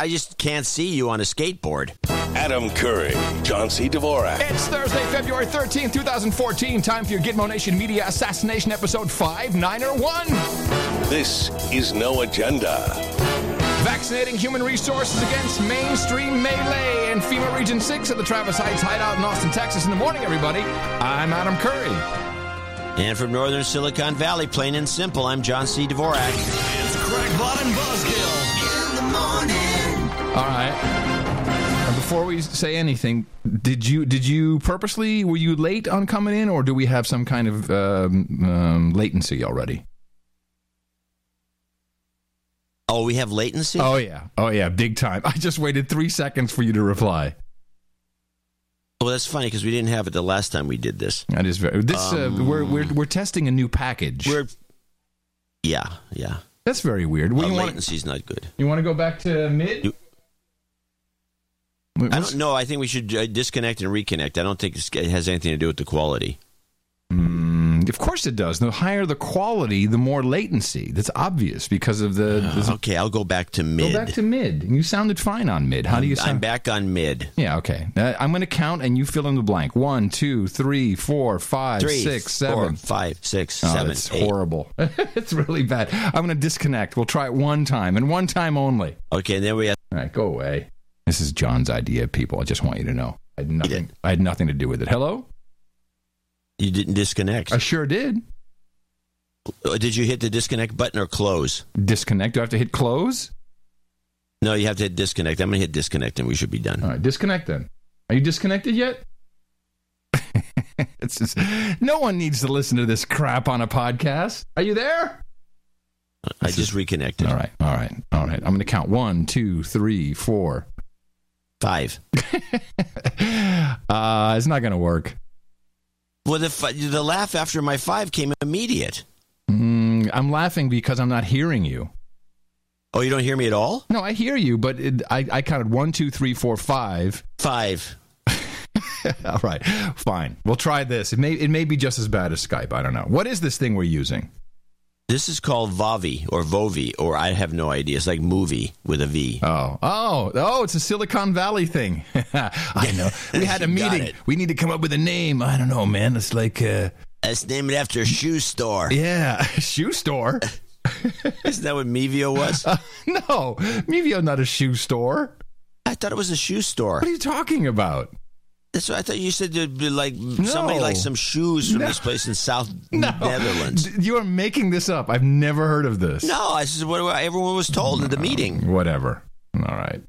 I just can't see you on a skateboard. Adam Curry, John C. Dvorak. It's Thursday, February 13th, 2014. Time for your Gitmo Nation Media Assassination Episode five nine or one. This is No Agenda. Vaccinating human resources against mainstream melee in FEMA Region 6 at the Travis Heights Hideout in Austin, Texas. In the morning, everybody. I'm Adam Curry. And from northern Silicon Valley, plain and simple, I'm John C. Dvorak. It's Crackpot and Buzzkill. In the morning. All right. And before we say anything, did you did you purposely were you late on coming in, or do we have some kind of um, um, latency already? Oh, we have latency? Oh yeah, oh yeah, big time. I just waited three seconds for you to reply. Well, that's funny because we didn't have it the last time we did this. That is very. This uh, we're we're we're testing a new package. We're, yeah, yeah. That's very weird. What Uh, want? not good. You want to go back to mid? You- I know. I think we should uh, disconnect and reconnect. I don't think it has anything to do with the quality. Of course it does. The higher the quality, the more latency. That's obvious because of the. the- Okay, I'll go back to mid. go back to mid. You sounded fine on mid. How do you sound? I'm back on mid. Yeah, okay. Uh, I'm going to count and you fill in the blank. One, two, three, four, five, Three, six, four, seven. five, six, Oh, seven, it's eight. horrible. it's really bad. I'm going to disconnect. We'll try it one time and one time only. Okay, and then we have. All right, go away. This is John's idea, people. I just want you to know. I had nothing. I had nothing to do with it. Hello. You didn't disconnect. I sure did. Uh, Did you hit the disconnect button or close? Disconnect. Do I have to hit close? No, you have to hit disconnect. I'm going to hit disconnect and we should be done. All right, disconnect then. Are you disconnected yet? it's just, no one needs to listen to this crap on a podcast. Are you there? I just reconnected. All right, all right, all right. I'm going to count one, two, three, four. Five. Uh, it's not going to work. Well, the, the laugh after my five came immediate. Mm, I'm laughing because I'm not hearing you. Oh, you don't hear me at all? No, I hear you, but it, I, I counted one, two, three, four, five. Five. all right, fine. We'll try this. It may it may be just as bad as Skype. I don't know. What is this thing we're using? This is called Vavi or Vovi, or I have no idea. It's like movie with a V. Oh, oh, oh! It's a Silicon Valley thing. I know. We had a meeting. We need to come up with a name. I don't know, man. It's like, uh, Let's name it after a shoe store. yeah, shoe store. Isn't that what Mevio was? no, Mevio not a shoe store. I thought it was a shoe store. What are you talking about? That's what I thought you said. There'd be like somebody like some shoes from No. this place in South No, Netherlands. You are making this up. I've never heard of this. No, this is what everyone was told at the meeting. Whatever. All right.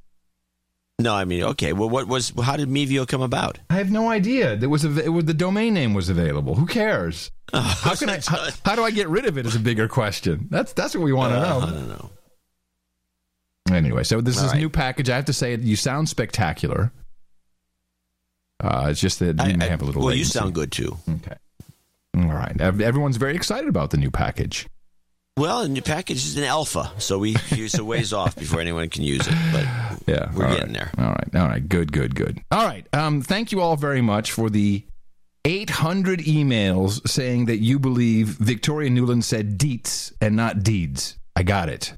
No, I mean, okay. Well, what was? How did Mevio come about? I have no idea. There was a, it was the domain name was available. Who cares? How can I? How, how do I get rid of it? Is a bigger question. That's that's what we want to Uh, I know. don't know. Anyway, so this All is right. new package. I have to say, you sound spectacular. Uh, it's just that you I- may I- have a little. well, you sound good too. Okay. All right. Everyone's very excited about the new package. Well, the new package is an alpha, so we use a ways off before anyone can use it. But Yeah, We're getting right. there. All right, all right, good, good, good. All right, um, thank you all very much for the 800 emails saying that you believe Victoria Nuland said deets and not deeds. I got it,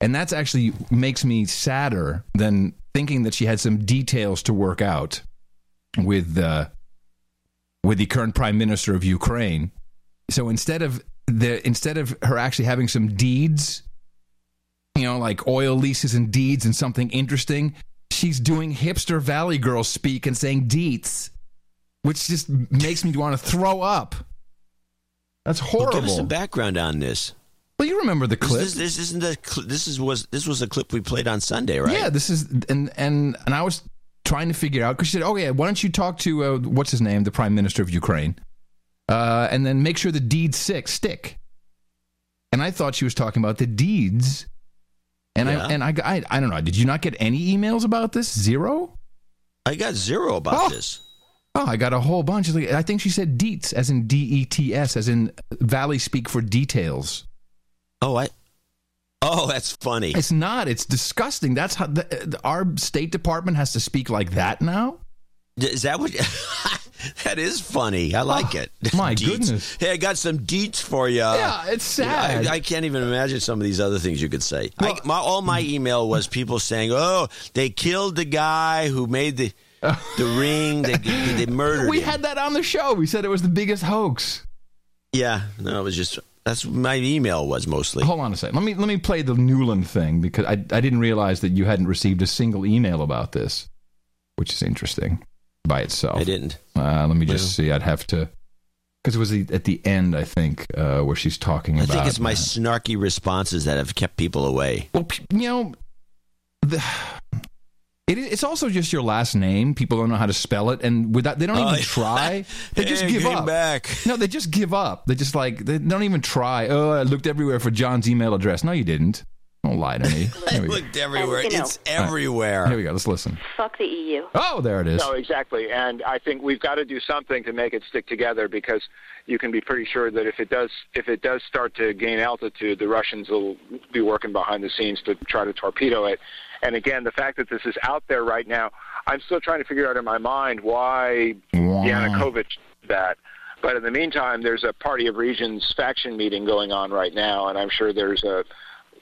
and that's actually makes me sadder than thinking that she had some details to work out with the with the current prime minister of Ukraine. So instead of the instead of her actually having some deeds you know, like oil leases and deeds and something interesting. She's doing hipster Valley Girl speak and saying deets, which just makes me want to throw up. That's Well, give us horrible. some background on this. well, you remember the clip? this, this isn't the this is was this was a clip we played on Sunday, right? Yeah, this is and and and I was trying to figure out because she said, "Oh yeah, why don't you talk to uh, what's his name, the Prime Minister of Ukraine, uh, and then make sure the deeds stick stick." And I thought she was talking about the deeds, and Yeah. I and I, I I don't know. Did you not get any emails about this? Zero. I got zero about Oh. this. Oh, I got a whole bunch. I think she said deets, as in D E T S, as in Valley speak for details. Oh, I. Oh, that's funny. It's not. It's disgusting. That's how the, uh, our State Department has to speak like that now. Is that what? That is funny. I like Oh, it. my Deets. goodness. Hey, I got some deets for you. Yeah, it's sad. I, I can't even imagine some of these other things you could say. I, my, all my mm. email was people saying, "Oh, they killed the guy who made the the ring. They, they murdered we him." had that on the show. We said it was the biggest hoax. yeah, no, it was just that's what my email was mostly. Hold on a second. Let me let me play the Nuland thing because I I didn't realize that you hadn't received a single email about this, which is interesting by itself. I didn't. Uh, let me just see. I'd have to because it was the, at the end, I think, uh, where she's talking I about. think it's my uh, snarky responses that have kept people away. Well, you know, the, it, it's also just your last name. People don't know how to spell it, and without they don't even Oh, try. They just give up. back. No, they just give up. They just like they don't even try. Oh, I looked everywhere for John's email address. No, you didn't. Don't lie to me. I Here go. looked everywhere. And, you know- it's everywhere. Here we go. Let's listen. Fuck the EU. Oh, there it is. No, exactly. And I think we've got to do something to make it stick together because you can be pretty sure that if it does if it does start to gain altitude, the Russians will be working behind the scenes to try to torpedo it. And again, the fact that this is out there right now, I'm still trying to figure out in my mind why Wow. Yanukovych did that. But in the meantime, there's a Party of Regions faction meeting going on right now, and I'm sure there's a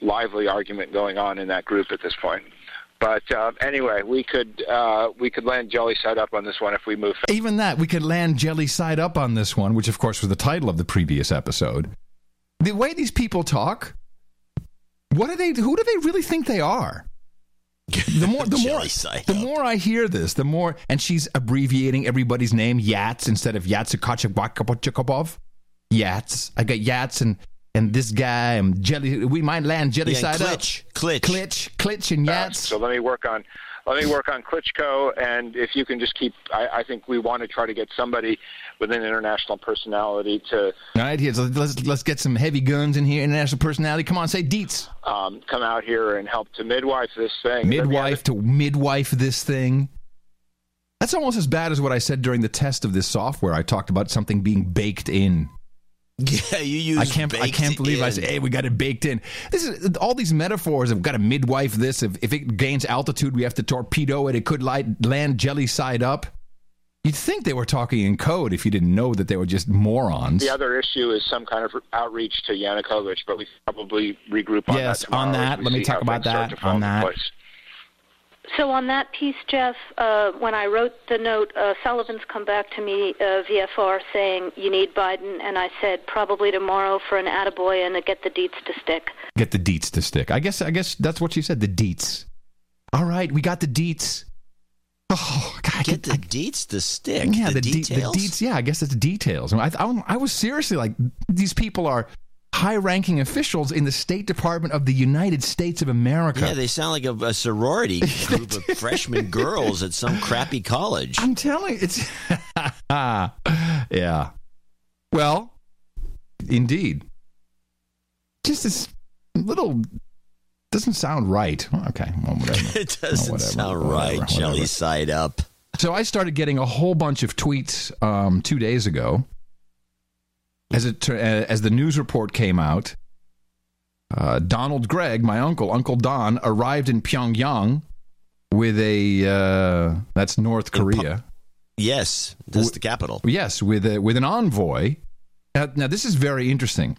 lively argument going on in that group at this point. But uh, anyway, we could uh, we could land jelly side up on this one if we move. fast. Even that, we could land jelly side up on this one, which of course was the title of the previous episode. The way these people talk, what do they? Who do they really think they are? The more, the more, Jelly the more I hear this, the more, and she's abbreviating everybody's name Yats instead of Yatsukachakopov. Yats. I got Yats and and this guy and Jelly. We might land Jelly Yeah, side Klitsch, up. Klitsch. Klitsch, Klitsch, and fast. Yats. So let me work on let me work on Klitschko, and if you can just keep, I, I think we want to try to get somebody with an international personality to All right, here, so let's let's get some heavy guns in here. International personality. Come on, say Dietz. um, come out here and help to midwife this thing. midwife to midwife this thing. That's almost as bad as what I said during the test of this software. I talked about something being baked in. Yeah, you use. I can't. I can't believe I in. said, "Hey, we got it baked in." This is all these metaphors have got to midwife this. If, if it gains altitude, we have to torpedo it. It could light, land jelly side up. You'd think they were talking in code if you didn't know that they were just morons. The other issue is some kind of outreach to Yanukovych, but we probably regroup on Yes, that tomorrow on that. Let me talk about that, on that. place. So on that piece, Jeff, uh, when I wrote the note, uh, Sullivan's come back to me, uh, VFR, saying you need Biden, and I said probably tomorrow for an attaboy and to get the deets to stick. Get the deets to stick. I guess. I guess that's what she said. The deets. All right, we got the deets. Oh, God, I Get could- the deets to stick. Yeah, the, the, de- the deets. Yeah, I guess it's details. I, I, I was seriously like, these people are high-ranking officials in the State Department of the United States of America. Yeah, they sound like a, a sorority group of freshman girls at some crappy college. I'm telling you, it's yeah. Well, indeed, just this little doesn't sound right. Okay, well, whatever. It doesn't Oh, whatever, sound whatever, right. whatever. Jelly side up. So I started getting a whole bunch of tweets um, two days ago. As it uh, as the news report came out, uh, Donald Gregg, my uncle, Uncle Don, arrived in Pyongyang with a uh, that's North Korea. Yes, that's the capital. Yes, with a, with an envoy. Now, now this is very interesting.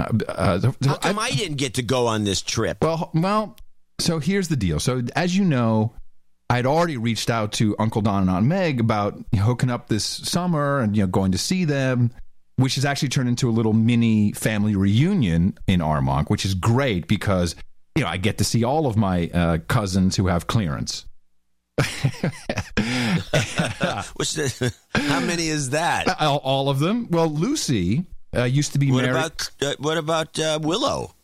Uh, uh, How come I, didn't get to go on this trip? well, well, so here's the deal. So as you know, I'd already reached out to Uncle Don and Aunt Meg about you know, hooking up this summer and you know going to see them, which has actually turned into a little mini family reunion in Armonk, which is great because you know I get to see all of my uh, cousins who have clearance. The, how many is that? All, all of them. Well, Lucy uh, used to be What married. about uh, what about uh, Willow?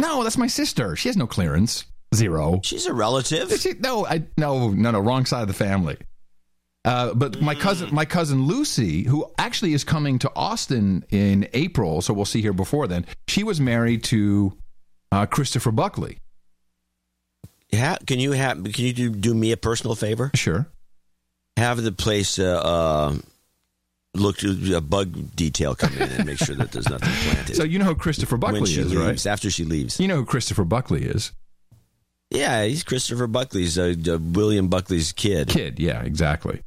No, that's my sister. She has no clearance. Zero. She's a relative. She- no, I no no no wrong side of the family. Uh, but my cousin, my cousin Lucy, who actually is coming to Austin in April, so we'll see her before then. She was married to uh, Christopher Buckley. Yeah, can you have? Can you do, do me a personal favor? Sure. Have the place uh, uh, look to a bug detail come in and make sure that there's nothing planted. So you know who Christopher when Buckley she is, leaves, right? after she leaves. You know who Christopher Buckley is. Yeah, he's Christopher Buckley's uh, uh, William Buckley's kid. Kid, yeah, exactly.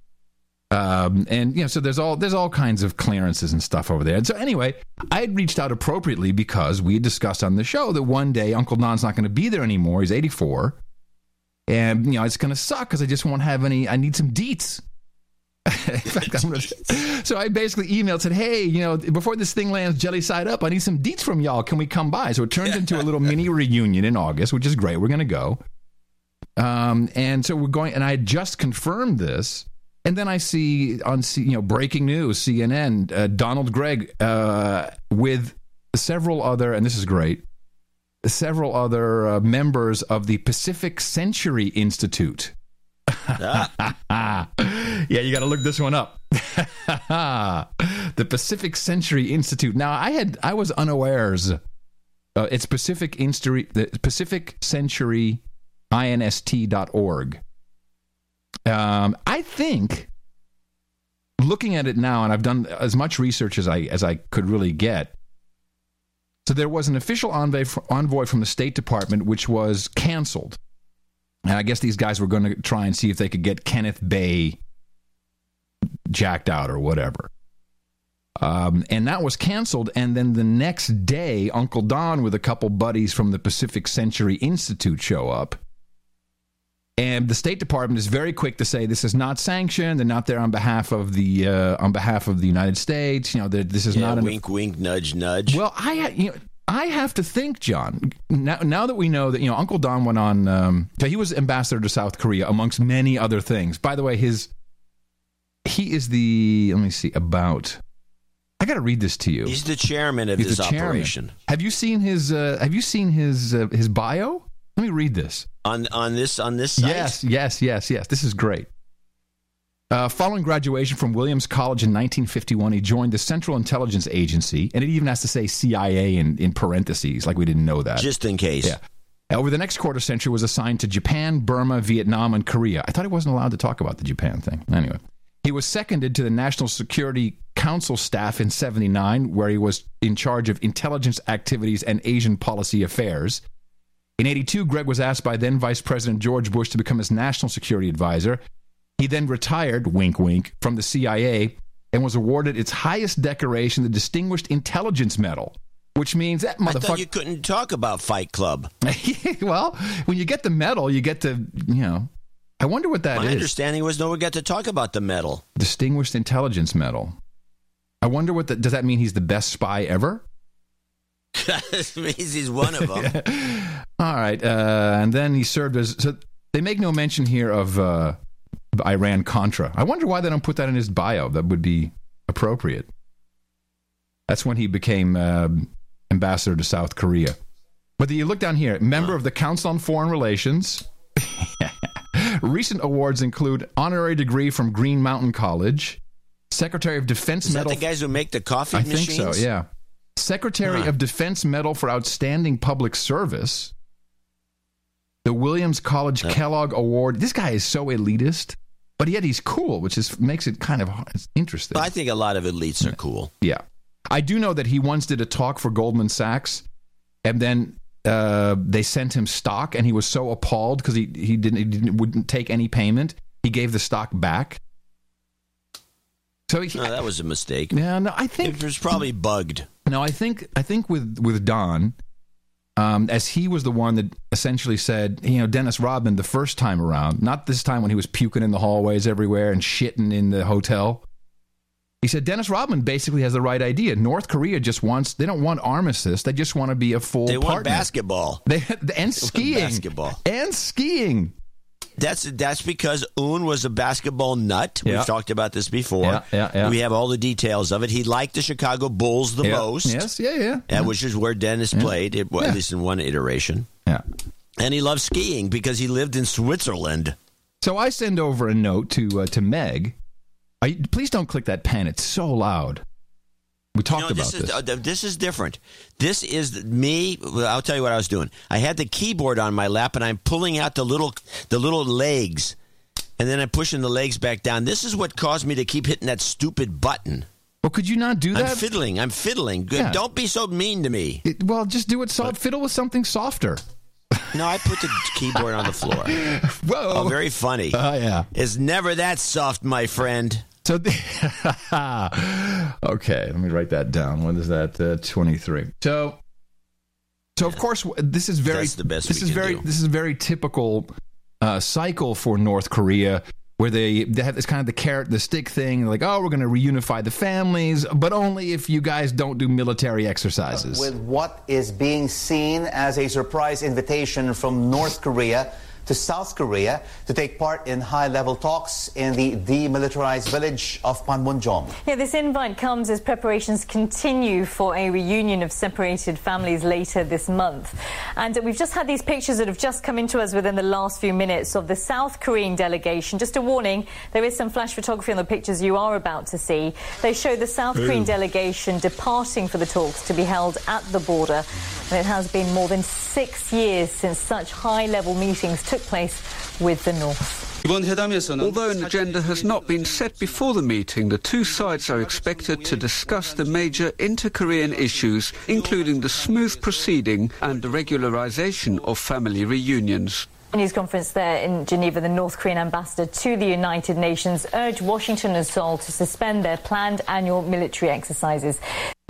Um, and you know, so there's all there's all kinds of clearances and stuff over there. And so anyway, I had reached out appropriately because we had discussed on the show that one day Uncle Don's not going to be there anymore. He's 84, and you know it's going to suck because I just won't have any. I need some deets. Fact, gonna, so I basically emailed said, "Hey, you know, before this thing lands jelly side up, I need some deets from y'all. Can we come by?" So it turned into a little mini reunion in August, which is great. We're going to go. Um, and so we're going, and I had just confirmed this, and then I see on you know breaking news, CNN, uh, Donald Gregg uh, with several other, and this is great, several other uh, members of the Pacific Century Institute. yeah, you got to look this one up. the Pacific Century Institute. Now, I had I was unawares. Uh, it's Pacific Instri- the Pacific Century inst.org. Um, I think looking at it now, and I've done as much research as I as I could really get. So there was an official envoy, envoy from the State Department, which was canceled. And I guess these guys were going to try and see if they could get Kenneth Bae jacked out or whatever. Um, and that was canceled. And then the next day, Uncle Don with a couple buddies from the Pacific Century Institute show up. And the State Department is very quick to say this is not sanctioned. They're not there on behalf of the uh, on behalf of the United States. You know, this is Yeah, not an wink, wink, nudge, nudge. well, I you know I have to think, John. Now, now that we know that you know Uncle Don went on, um, so he was ambassador to South Korea amongst many other things. By the way, his he is the let me see about. I got to read this to you. He's the chairman of He's this chairman. operation. Have you seen his? Uh, have you seen his uh, his bio? Let me read this. On on this on this site. Yes, yes, yes, yes. This is great. Uh, following graduation from Williams College in 1951, he joined the Central Intelligence Agency, and it even has to say CIA in, in parentheses, like we didn't know that. Just in case. Yeah. Over the next quarter century, was assigned to Japan, Burma, Vietnam, and Korea. I thought he wasn't allowed to talk about the Japan thing. Anyway, he was seconded to the National Security Council staff in '79, where he was in charge of intelligence activities and Asian policy affairs. In 82, Gregg was asked by then Vice President George Bush to become his national security advisor. He then retired, wink, wink, from the CIA and was awarded its highest decoration, the Distinguished Intelligence Medal, which means that motherfucker. I thought you couldn't talk about Fight Club. well, when you get the medal, you get to, you know. I wonder what that is. My understanding was no one got to talk about the medal. Distinguished Intelligence Medal. I wonder what that does. That mean he's the best spy ever? That means he's one of them. All right, uh, and then he served as. So they make no mention here of uh, Iran Contra. I wonder why they don't put that in his bio. That would be appropriate. That's when he became um ambassador to South Korea. But you look down here, member of the Council on Foreign Relations. Recent awards include honorary degree from Green Mountain College, Secretary of Defense Is that Medal. the guys who make the coffee I machines? think so. Yeah. Secretary Huh. of Defense Medal for Outstanding Public Service. The Williams College Kellogg Award. This guy is so elitist, but yet he's cool, which is makes it kind of interesting. I think a lot of elites are cool. Yeah. I do know that he once did a talk for Goldman Sachs, and then uh, they sent him stock, and he was so appalled because he, he didn't he didn't wouldn't take any payment. He gave the stock back. So he, No, that was a mistake. yeah, no, I think It was probably bugged. No, I think I think with with Don, um, as he was the one that essentially said, you know, Dennis Rodman the first time around, not this time when he was puking in the hallways everywhere and shitting in the hotel. He said Dennis Rodman basically has the right idea. North Korea just wants they don't want armistice; they just want to be a full They want basketball. They, and skiing, basketball. and skiing. That's that's because Un was a basketball nut. Yeah. We've talked about this before. Yeah, yeah, yeah. We have all the details of it. He liked the Chicago Bulls the Yeah. most. Yes, yeah, yeah, which is where Dennis played, it, well, Yeah. at least in one iteration. yeah. And he loved skiing because he lived in Switzerland. So I send over a note to uh, to Meg. I, please don't click that pen; it's so loud. We talked No, about this this. is uh, this is different. This is me. I'll tell you what I was doing. I had the keyboard on my lap, and I'm pulling out the little the little legs, and then I'm pushing the legs back down. This is what caused me to keep hitting that stupid button. well, could you not do that? I'm fiddling. I'm fiddling. Good. Yeah. Don't be so mean to me. It- well, just do it soft. Fiddle with something softer. No, I put the keyboard on the floor. Whoa. Oh, very funny. Oh yeah. It's never that soft, my friend. So, the, okay, let me write that down. When is that? Uh, Twenty-three. So, so of course, this is very. That's the best This we is can very. do. This is a very typical uh, cycle for North Korea, where they they have this kind of the carrot the stick thing. Like, oh, we're going to reunify the families, but only if you guys don't do military exercises. with what is being seen as a surprise invitation from North Korea to South Korea to take part in high level talks in the demilitarized village of Panmunjom. Yeah, this invite comes as preparations continue for a reunion of separated families later this month. And we've just had these pictures that have just come into us within the last few minutes of the South Korean delegation. Just a warning, there is some flash photography on the pictures you are about to see. They show the South Korean delegation departing for the talks to be held at the border. And it has been more than six years since such high level meetings took place with the North. Although an agenda has not been set before the meeting, the two sides are expected to discuss the major inter-Korean issues, including the smooth proceeding and the regularization of family reunions. news conference there in Geneva, the North Korean ambassador to the United Nations urged Washington and Seoul to suspend their planned annual military exercises.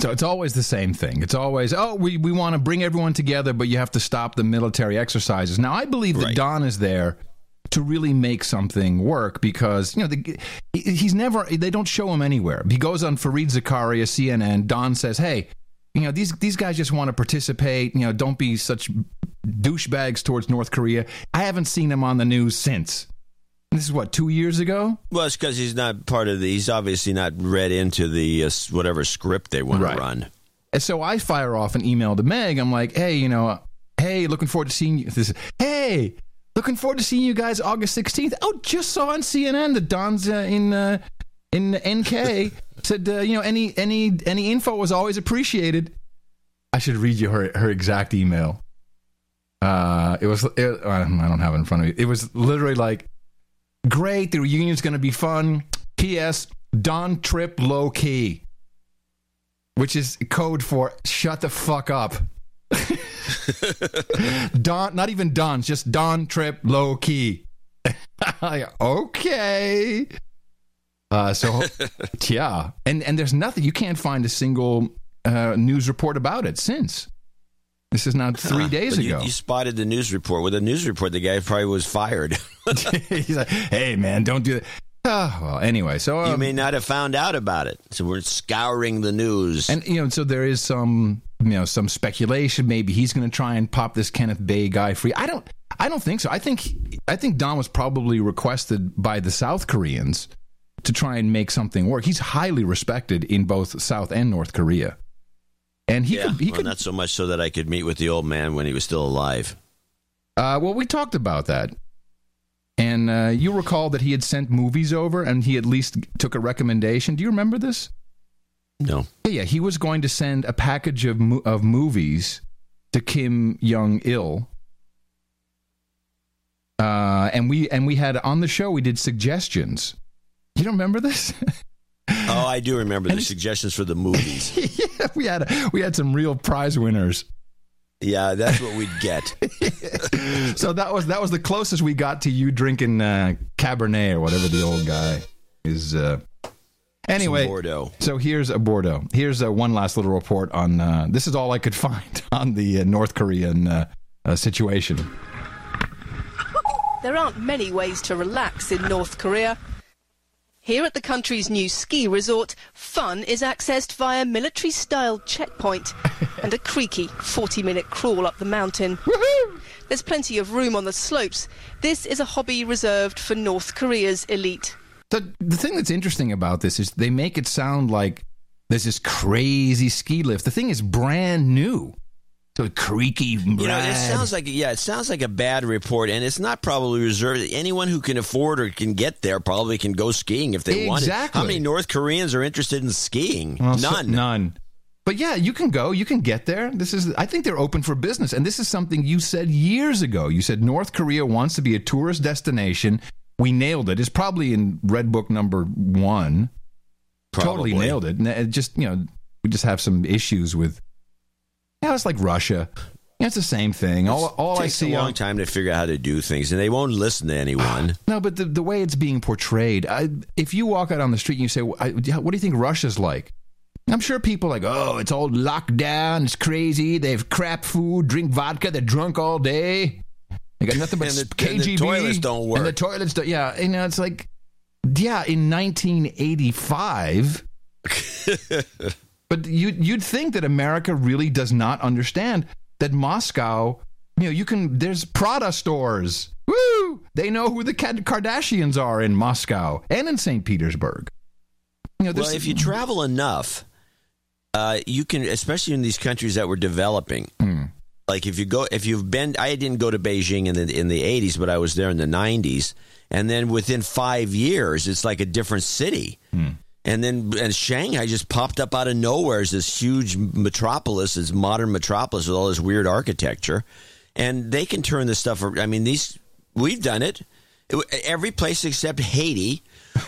So it's always the same thing. It's always, oh, we, we want to bring everyone together, but you have to stop the military exercises. Now, I believe that Right. Don is there to really make something work because, you know, the, he's never, they don't show him anywhere. He goes on Fareed Zakaria, CNN. Don says, hey, you know, these, these guys just want to participate. You know, don't be such douchebags towards North Korea. I haven't seen him on the news since. This is what, two years ago? Well, it's because he's not part of the. He's obviously not read into the uh, whatever script they want Right. to run. And so I fire off an email to Meg. I'm like, hey, you know, hey, looking forward to seeing you. This, hey, looking forward to seeing you guys August 16th. Oh, just saw on CNN that Don's uh, in uh, in NK said, uh, you know, any any any info was always appreciated. I should read you her her exact email. Uh, it was it, I don't have it in front of me. It was literally like, great, the reunion's going to be fun. P.S. Don trip low key which is code for shut the fuck up. Don, not even Don, just Don Trip low key. Okay. Uh, so, yeah, and and there's nothing. You can't find a single uh, news report about it since. This is now three days But you- ago. You, spotted the news report. With the news report, the guy probably was fired. He's like, "Hey, man, don't do that." Ah, well, anyway, so you um, may not have found out about it. So we're scouring the news. And you know, so there is some you know some speculation. Maybe he's going to try and pop this Kenneth Bae guy free. I don't. I don't think so. I think I think Don was probably requested by the South Koreans to try and make something work. He's highly respected in both South and North Korea, and he yeah, could. He well, could. not so much so that I could meet with the old man when he was still alive. Uh, well, we talked about that. And uh, you recall that he had sent movies over, and he at least took a recommendation. Do you remember this? No. Yeah, he was going to send a package of mo- of movies to Kim Jong Il. Uh, and we and we had on the show we did suggestions. You don't remember this? Oh, I do remember the suggestions for the movies. yeah, we had we had some real prize winners. yeah, that's what we'd get. So that was that was the closest we got to you drinking uh, Cabernet or whatever the old guy is. Uh, anyway, Bordeaux. so here's a Bordeaux. Here's uh one last little report on. Uh, this is all I could find on the uh, North Korean uh, uh, situation. There aren't many ways to relax in North Korea. Here at the country's new ski resort, fun is accessed via military style checkpoint and a creaky 40 minute crawl up the mountain. There's plenty of room on the slopes. This is a hobby reserved for North Korea's elite. The the thing that's interesting about this is they make it sound like there's this crazy ski lift. The thing is brand new, so creaky. You know, it sounds like yeah, it sounds like a bad report, and it's not probably reserved. Anyone who can afford or can get there probably can go skiing if they want it. Exactly. How many North Koreans are interested in skiing? Well, so- None. none. But yeah, you can go. You can get there. This is. I think they're open for business, and this is something you said years ago. You said North Korea wants to be a tourist destination. We nailed it. It's probably in Red Book number one. Totally nailed it. And it just you know, we just have some issues with. Yeah, it's like Russia. It's the same thing. All, all I takes see a long on- time to figure out how to do things, and they won't listen to anyone. No, but the, the way it's being portrayed, I, if you walk out on the street and you say, "What do you think Russia's like?" I'm sure people are like, "Oh, it's all locked down. It's crazy. They have crap food, drink vodka. They're drunk all day. They got nothing but And the- KGB. and the toilets don't work. And the toilets, don't, yeah. You know, it's like, yeah, in 1985." But you, you'd think that America really does not understand that Moscow, you know, you can, there's Prada stores. Woo! They know who the Kardashians are in Moscow and in St. Petersburg. You know, Well, if you travel enough, uh, you can, especially in these countries that were developing. Hmm. Like if you go, if you've been, I didn't go to Beijing in the in the eighties, but I was there in the nineties, and then within five years, it's like a different city. Hmm. And then and Shanghai just popped up out of nowhere as this huge metropolis, this modern metropolis with all this weird architecture, and they can turn this stuff. I mean, these we've done it. Every place except Haiti,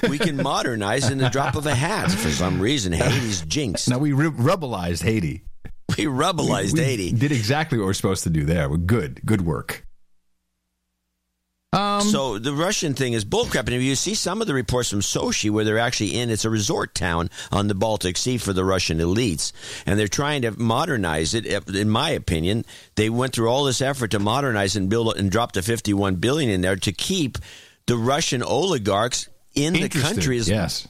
we can modernize in the drop of a hat. For some reason, Haiti's jinxed. now we re- rebelized Haiti. We rebelized we Haiti. Did exactly what we're supposed to do there. We're good. Good work. Um, so the Russian thing is bullcrap. And if you see some of the reports from Sochi, where they're actually in, it's a resort town on the Baltic Sea for the Russian elites, and they're trying to modernize it. In my opinion, they went through all this effort to modernize and build and drop the fifty-one billion in there to keep the Russian oligarchs in the country. as- Yes.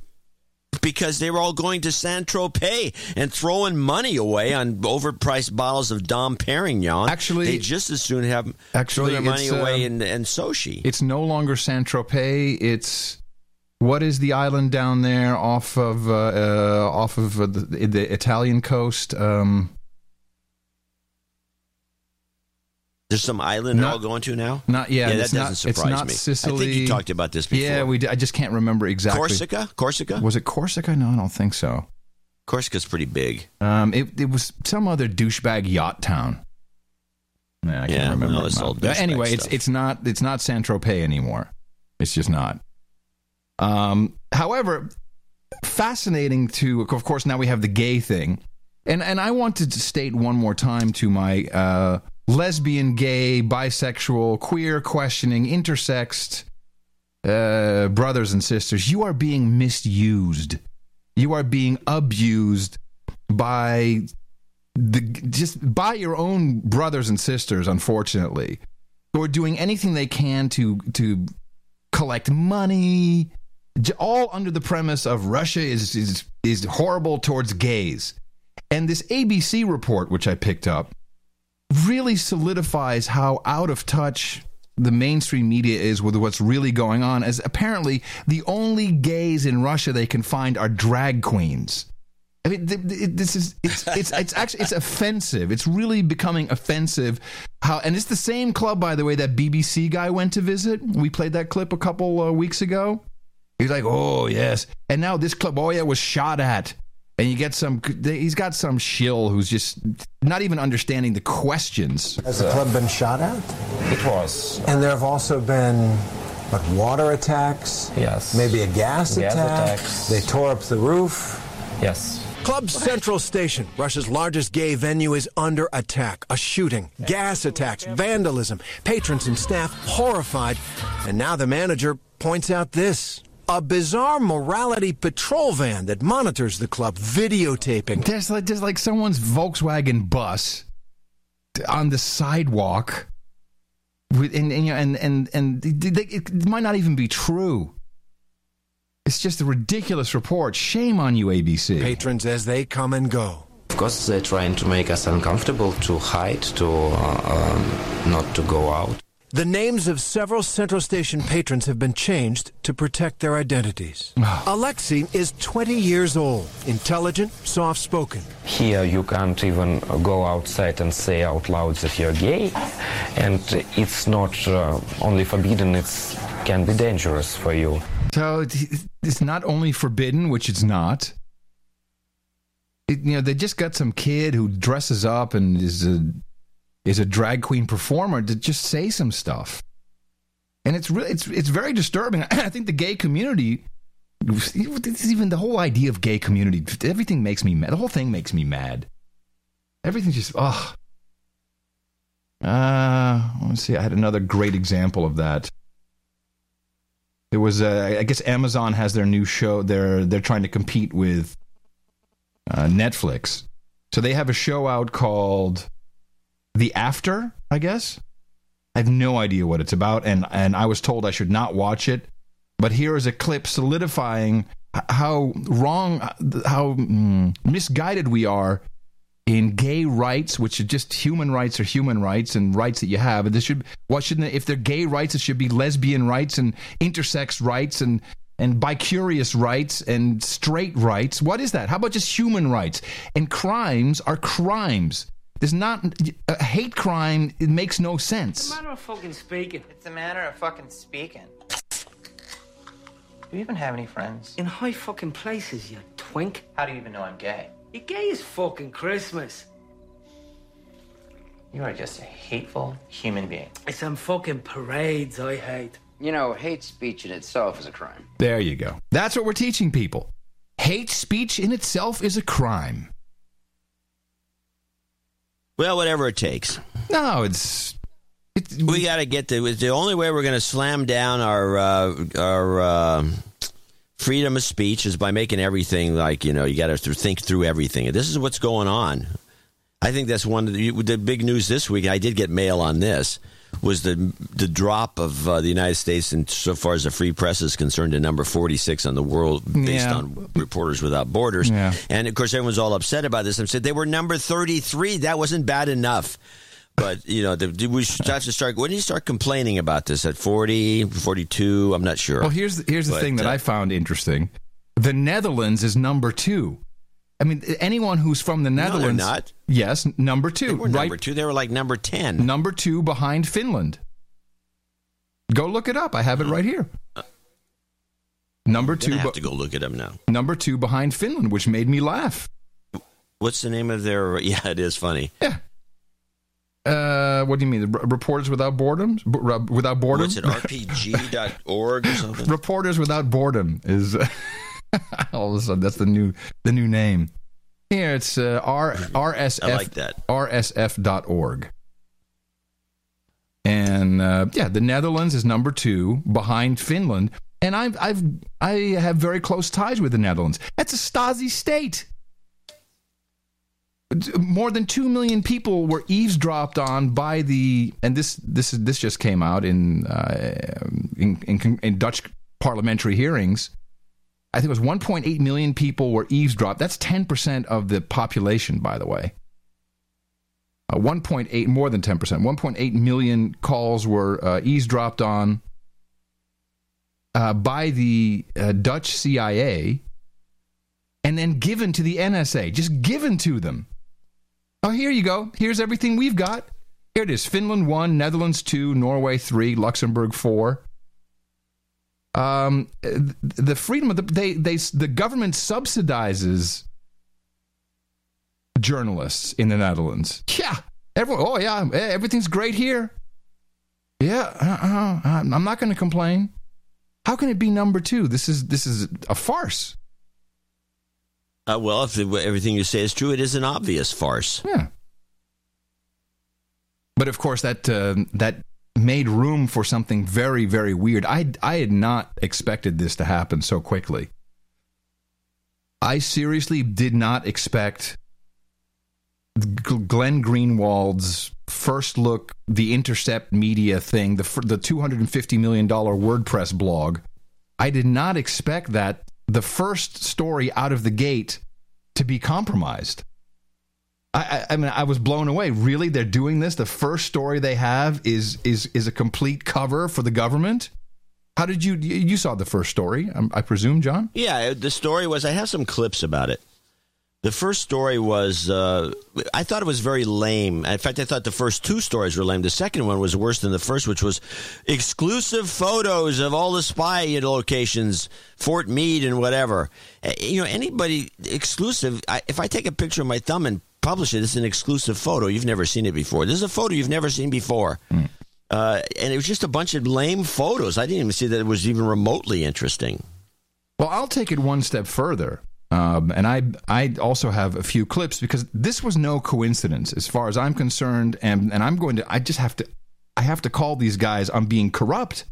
Because they were all going to Saint Tropez and throwing money away on overpriced bottles of Dom Perignon. Actually- they just as soon have Actually, their money away um, in, in Sochi. It's no longer Saint Tropez. It's what is the island down there off of uh, uh, off of uh, the, the Italian coast? Um, There's some island they're all going to now. not yeah, yeah, that doesn't not, it's surprise not me. Sicily. I think you talked about this before. Yeah, we. Did, I just can't remember exactly. Corsica, Corsica, Was it Corsica? No, I don't think so. Corsica's pretty big. Um, it, it was some other douchebag yacht town. Nah, I can't Yeah, remember. no, it's all But anyway, douchebag it's it's not it's not Saint Tropez anymore. It's just not. Um, however, fascinating to of course now we have the gay thing, and and I want to state one more time to my uh, lesbian, gay, bisexual, queer, questioning, intersexed uh, brothers and sisters, you are being misused. You are being abused by the just by your own brothers and sisters, unfortunately, who are doing anything they can to to collect money, all under the premise of Russia is is is horrible towards gays. And this ABC report, which I picked up, really solidifies how out of touch the mainstream media is with what's really going on. As apparently the only gays in Russia they can find are drag queens. I mean, th- th- this is it's it's it's actually it's offensive. It's really becoming offensive. How and it's the same club, by the way, that BBC guy went to visit. We played that clip a couple uh, weeks ago. He's like, oh yes, and now this club, oh yeah, was shot at, and you get some. He's got some shill who's just not even understanding the questions. Has the club been shot at? It was. And there have also been, what, water attacks? Yes. Maybe a gas, Gas attack? attacks. They tore up the roof? Yes. Club Central Station, Russia's largest gay venue, is under attack. A shooting, gas attacks, vandalism, patrons and staff horrified. And now the manager points out this. A bizarre morality patrol van that monitors the club, videotaping. There's like there's like someone's Volkswagen bus on the sidewalk, with, and and you know, and and, and they, it might not even be true. It's just a ridiculous report. Shame on you, ABC. Patrons as they come and go. Of course, they're trying to make us uncomfortable, to hide, to uh, um, not to go out. The names of several Central Station patrons have been changed to protect their identities. Alexei is 20 years old, intelligent, soft spoken. Here you can't even go outside and say out loud that you're gay, and it's not uh, only forbidden; it can be dangerous for you. So it's not only forbidden, which it's not. It, you know, they just got some kid who dresses up and is a is a drag queen performer to just say some stuff, and it's really it's it's very disturbing. I think the gay community, even the whole idea of gay community, everything makes me mad. The whole thing makes me mad. Everything's just ugh. Uh, let's see. I had another great example of that. There was, uh, I guess, Amazon has their new show. They're they're trying to compete with uh, Netflix, so they have a show out called The After. I guess I have no idea what it's about, and and I was told I should not watch it. But here is a clip solidifying how wrong, how mm, misguided we are in gay rights, which are just human rights are human rights and rights that you have. And this should what shouldn't if they're gay rights, it should be lesbian rights and intersex rights and and bicurious rights and straight rights. What is that? How about just human rights? And crimes are crimes. There's not a hate crime. It makes no sense. It's a matter of fucking speaking? It's a matter of fucking speaking. Do you even have any friends? In high fucking places, you twink. How do you even know I'm gay? You're gay as fucking Christmas. You are just a hateful human being. It's them fucking parades I hate. You know, hate speech in itself is a crime. There you go. That's what we're teaching people. Hate speech in itself is a crime. Well, whatever it takes. No, it's. we got to get the. It's the only way we're going to slam down our uh, our uh, freedom of speech is by making everything like you know you got to think through everything. This is what's going on. I think that's one of the, the big news this week. I did get mail on this. Was the the drop of uh, the United States, and so far as the free press is concerned, to number forty six on the world based Yeah. on Reporters Without Borders, Yeah. and of course everyone's all upset about this. and said they were number thirty three. That wasn't bad enough. But you know, the, we should have to start. When do you start complaining about this? At 40, 42? I'm not sure. Well, here's the, here's the But, thing that uh, I found interesting. The Netherlands is number two. I mean, anyone who's from the Netherlands. No, not. yes, number two, They were right? number two. They were like number ten. Number two behind Finland. Go look it up. I have it right here. Number two, gonna have to go look at them now. number two behind Finland, which made me laugh. What's the name of their? Yeah, it is funny. Yeah. Uh, what do you mean? R- Reporters Without Boredom? B- without boredom? What's it? RPG.org or something? Reporters Without Boredom is all of a sudden that's the new the new name. Here it's uh, R RSF I like that. RSF.org. And uh, yeah, the Netherlands is number two behind Finland, and I've I've I have very close ties with the Netherlands. That's a Stasi state. More than two million people were eavesdropped on by the, and this this is this just came out in uh, in, in, in Dutch parliamentary hearings. I think it was 1.8 million people were eavesdropped. That's 10 percent of the population, by the way. Uh, 1.8, more than 10 percent. 1.8 million calls were uh, eavesdropped on uh, by the uh, Dutch CIA, and then given to the NSA, just given to them. Oh, here you go. Here's everything we've got. Here it is: Finland one, Netherlands two, Norway three, Luxembourg four. Um, the freedom of the they they the government subsidizes journalists in the Netherlands. Yeah, everyone. Oh yeah, eh, everything's great here. Yeah, uh, uh, I'm not going to complain. How can it be number two? This is this is a farce. Uh, well, if everything you say is true, it is an obvious farce. Yeah. But of course, that uh, that made room for something very, very weird. I I had not expected this to happen so quickly. I seriously did not expect Glenn Greenwald's first look, the Intercept Media thing, the the two hundred and fifty million dollar WordPress blog. I did not expect that the first story out of the gate to be compromised. I, I, mean, I was blown away. Really, they're doing this. The first story they have is is is a complete cover for the government. How did you you saw the first story? um, I, presume, John. Yeah, the story was. I have some clips about it. The first story was. Uh, I thought it was very lame. In fact, I thought the first two stories were lame. The second one was worse than the first, which was exclusive photos of all the spy locations, Fort Meade and whatever. Uh, You know, anybody exclusive. I, if I take a picture of my thumb and publish it, it's an exclusive photo. You've never seen it before. This is a photo you've never seen before. Uh, and it was just a bunch of lame photos. I didn't even see that it was even remotely interesting. Well, I'll take it one step further. Um, and I I also have a few clips because this was no coincidence as far as I'm concerned, and and I'm going to I just have to I have to call these guys on being corrupt.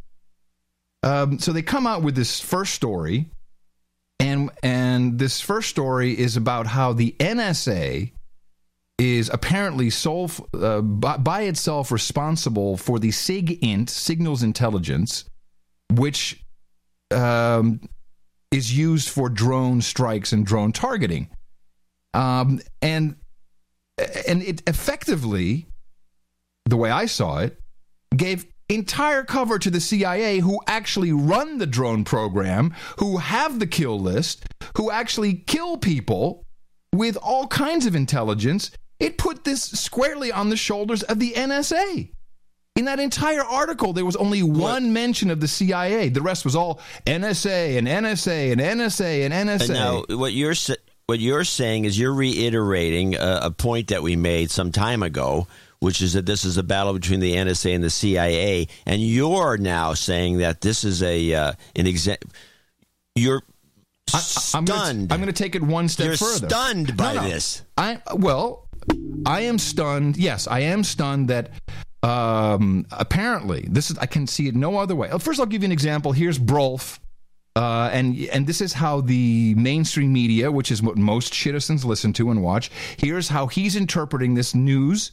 Um, so they come out with this first story, and and this first story is about how the NSA is apparently sole, uh, by, by itself responsible for the SIGINT signals intelligence, which um, is used for drone strikes and drone targeting, um, and and it effectively, the way I saw it, gave entire cover to the CIA, who actually run the drone program, who have the kill list, who actually kill people with all kinds of intelligence. It put this squarely on the shoulders of the NSA. In that entire article, there was only one mention of the CIA. The rest was all NSA and NSA and NSA and NSA. And now, what you're what you're saying is you're reiterating a, a point that we made some time ago, which is that this is a battle between the NSA and the CIA, and you're now saying that this is a uh, an example. You're I'm Gonna, I'm going to take it one step You're further. stunned by No, no. this. I well, I am stunned. Yes, I am stunned that um, apparently this is. I can see it no other way. First, I'll give you an example. Here's Brolf. Uh, and and this is how the mainstream media, which is what most citizens listen to and watch, here's how he's interpreting this news,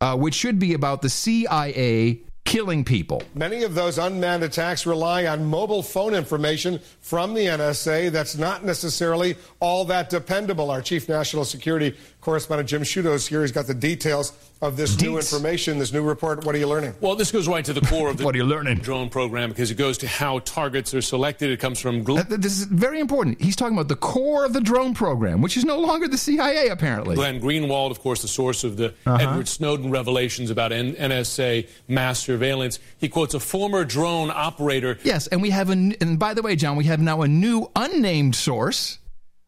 uh, which should be about the CIA killing people. Many of those unmanned attacks rely on mobile phone information from the NSA that's not necessarily all that dependable. Our chief national security correspondent Jim Sciutto is here. He's got the details of this new information, this new report. What are you learning? Well, this goes right to the core of the What are you learning? drone program because it goes to how targets are selected. It comes from Gl- Uh, This is very important. He's talking about the core of the drone program, which is no longer the CIA, apparently. Glenn Greenwald, of course, the source of the Uh-huh. Edward Snowden revelations about N- NSA mass surveillance. He quotes a former drone operator Yes, and we have a, n- and by the way, John, we have now a new unnamed source,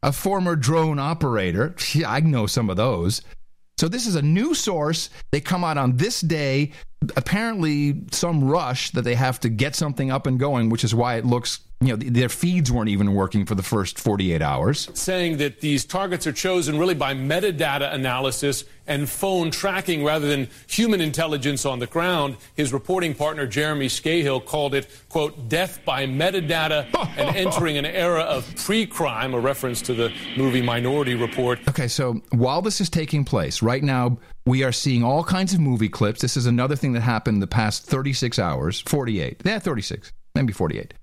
a former drone operator. I know some of those. So this is a new source. They come out on this day. Apparently, some rush that they have to get something up and going, which is why it looks, you know, th- their feeds weren't even working for the first 48 hours. saying that these targets are chosen really by metadata analysis and phone tracking rather than human intelligence on the ground. His reporting partner, Jeremy Scahill, called it, quote, death by metadata and entering an era of pre crime, a reference to the movie Minority Report. Okay, so while this is taking place, right now we are seeing all kinds of movie clips. This is another thing that happened the past 36 hours, 48. Yeah, 36, maybe 48.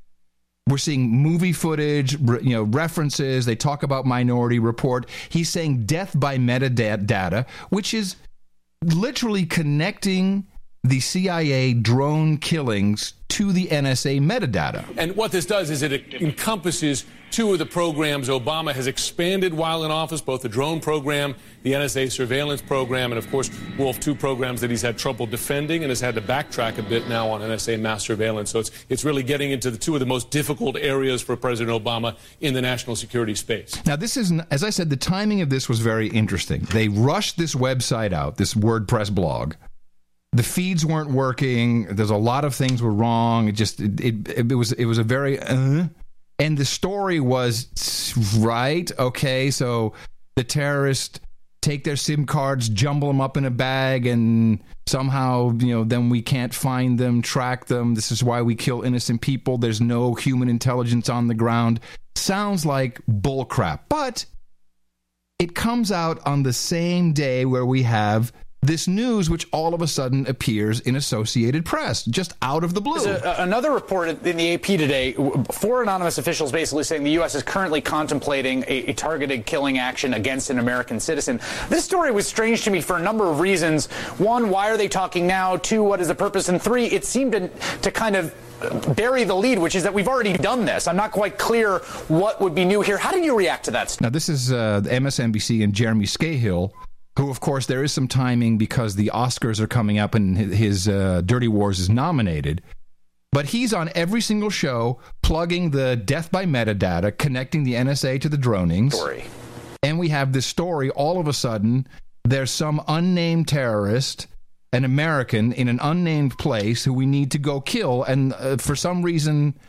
We're seeing movie footage, you know, references. They talk about Minority Report. He's saying death by metadata, which is literally connecting the CIA drone killings to the NSA metadata. And what this does is it encompasses two of the programs Obama has expanded while in office, both the drone program, the NSA surveillance program, and of course, Wolf 2 programs that he's had trouble defending and has had to backtrack a bit now on NSA mass surveillance. So it's, it's really getting into the two of the most difficult areas for President Obama in the national security space. Now, this is, as I said, the timing of this was very interesting. They rushed this website out, this WordPress blog. The feeds weren't working. There's a lot of things were wrong. It just it it, it was it was a very uh, and the story was right. Okay, so the terrorists take their SIM cards, jumble them up in a bag, and somehow you know then we can't find them, track them. This is why we kill innocent people. There's no human intelligence on the ground. Sounds like bullcrap, but it comes out on the same day where we have this news, which all of a sudden appears in Associated Press, just out of the blue. A- another report in the AP today, four anonymous officials basically saying the U.S. is currently contemplating a, a targeted killing action against an American citizen. This story was strange to me for a number of reasons. One, why are they talking now? Two, what is the purpose? And three, it seemed to, to kind of bury the lead, which is that we've already done this. I'm not quite clear what would be new here. How did you react to that? Now, this is uh, the MSNBC and Jeremy Scahill, who, of course, there is some timing because the Oscars are coming up and his uh, Dirty Wars is nominated. But he's on every single show plugging the death by metadata, connecting the NSA to the dronings. Story. And we have this story all of a sudden. There's some unnamed terrorist, an American in an unnamed place who we need to go kill. And uh, for some reason,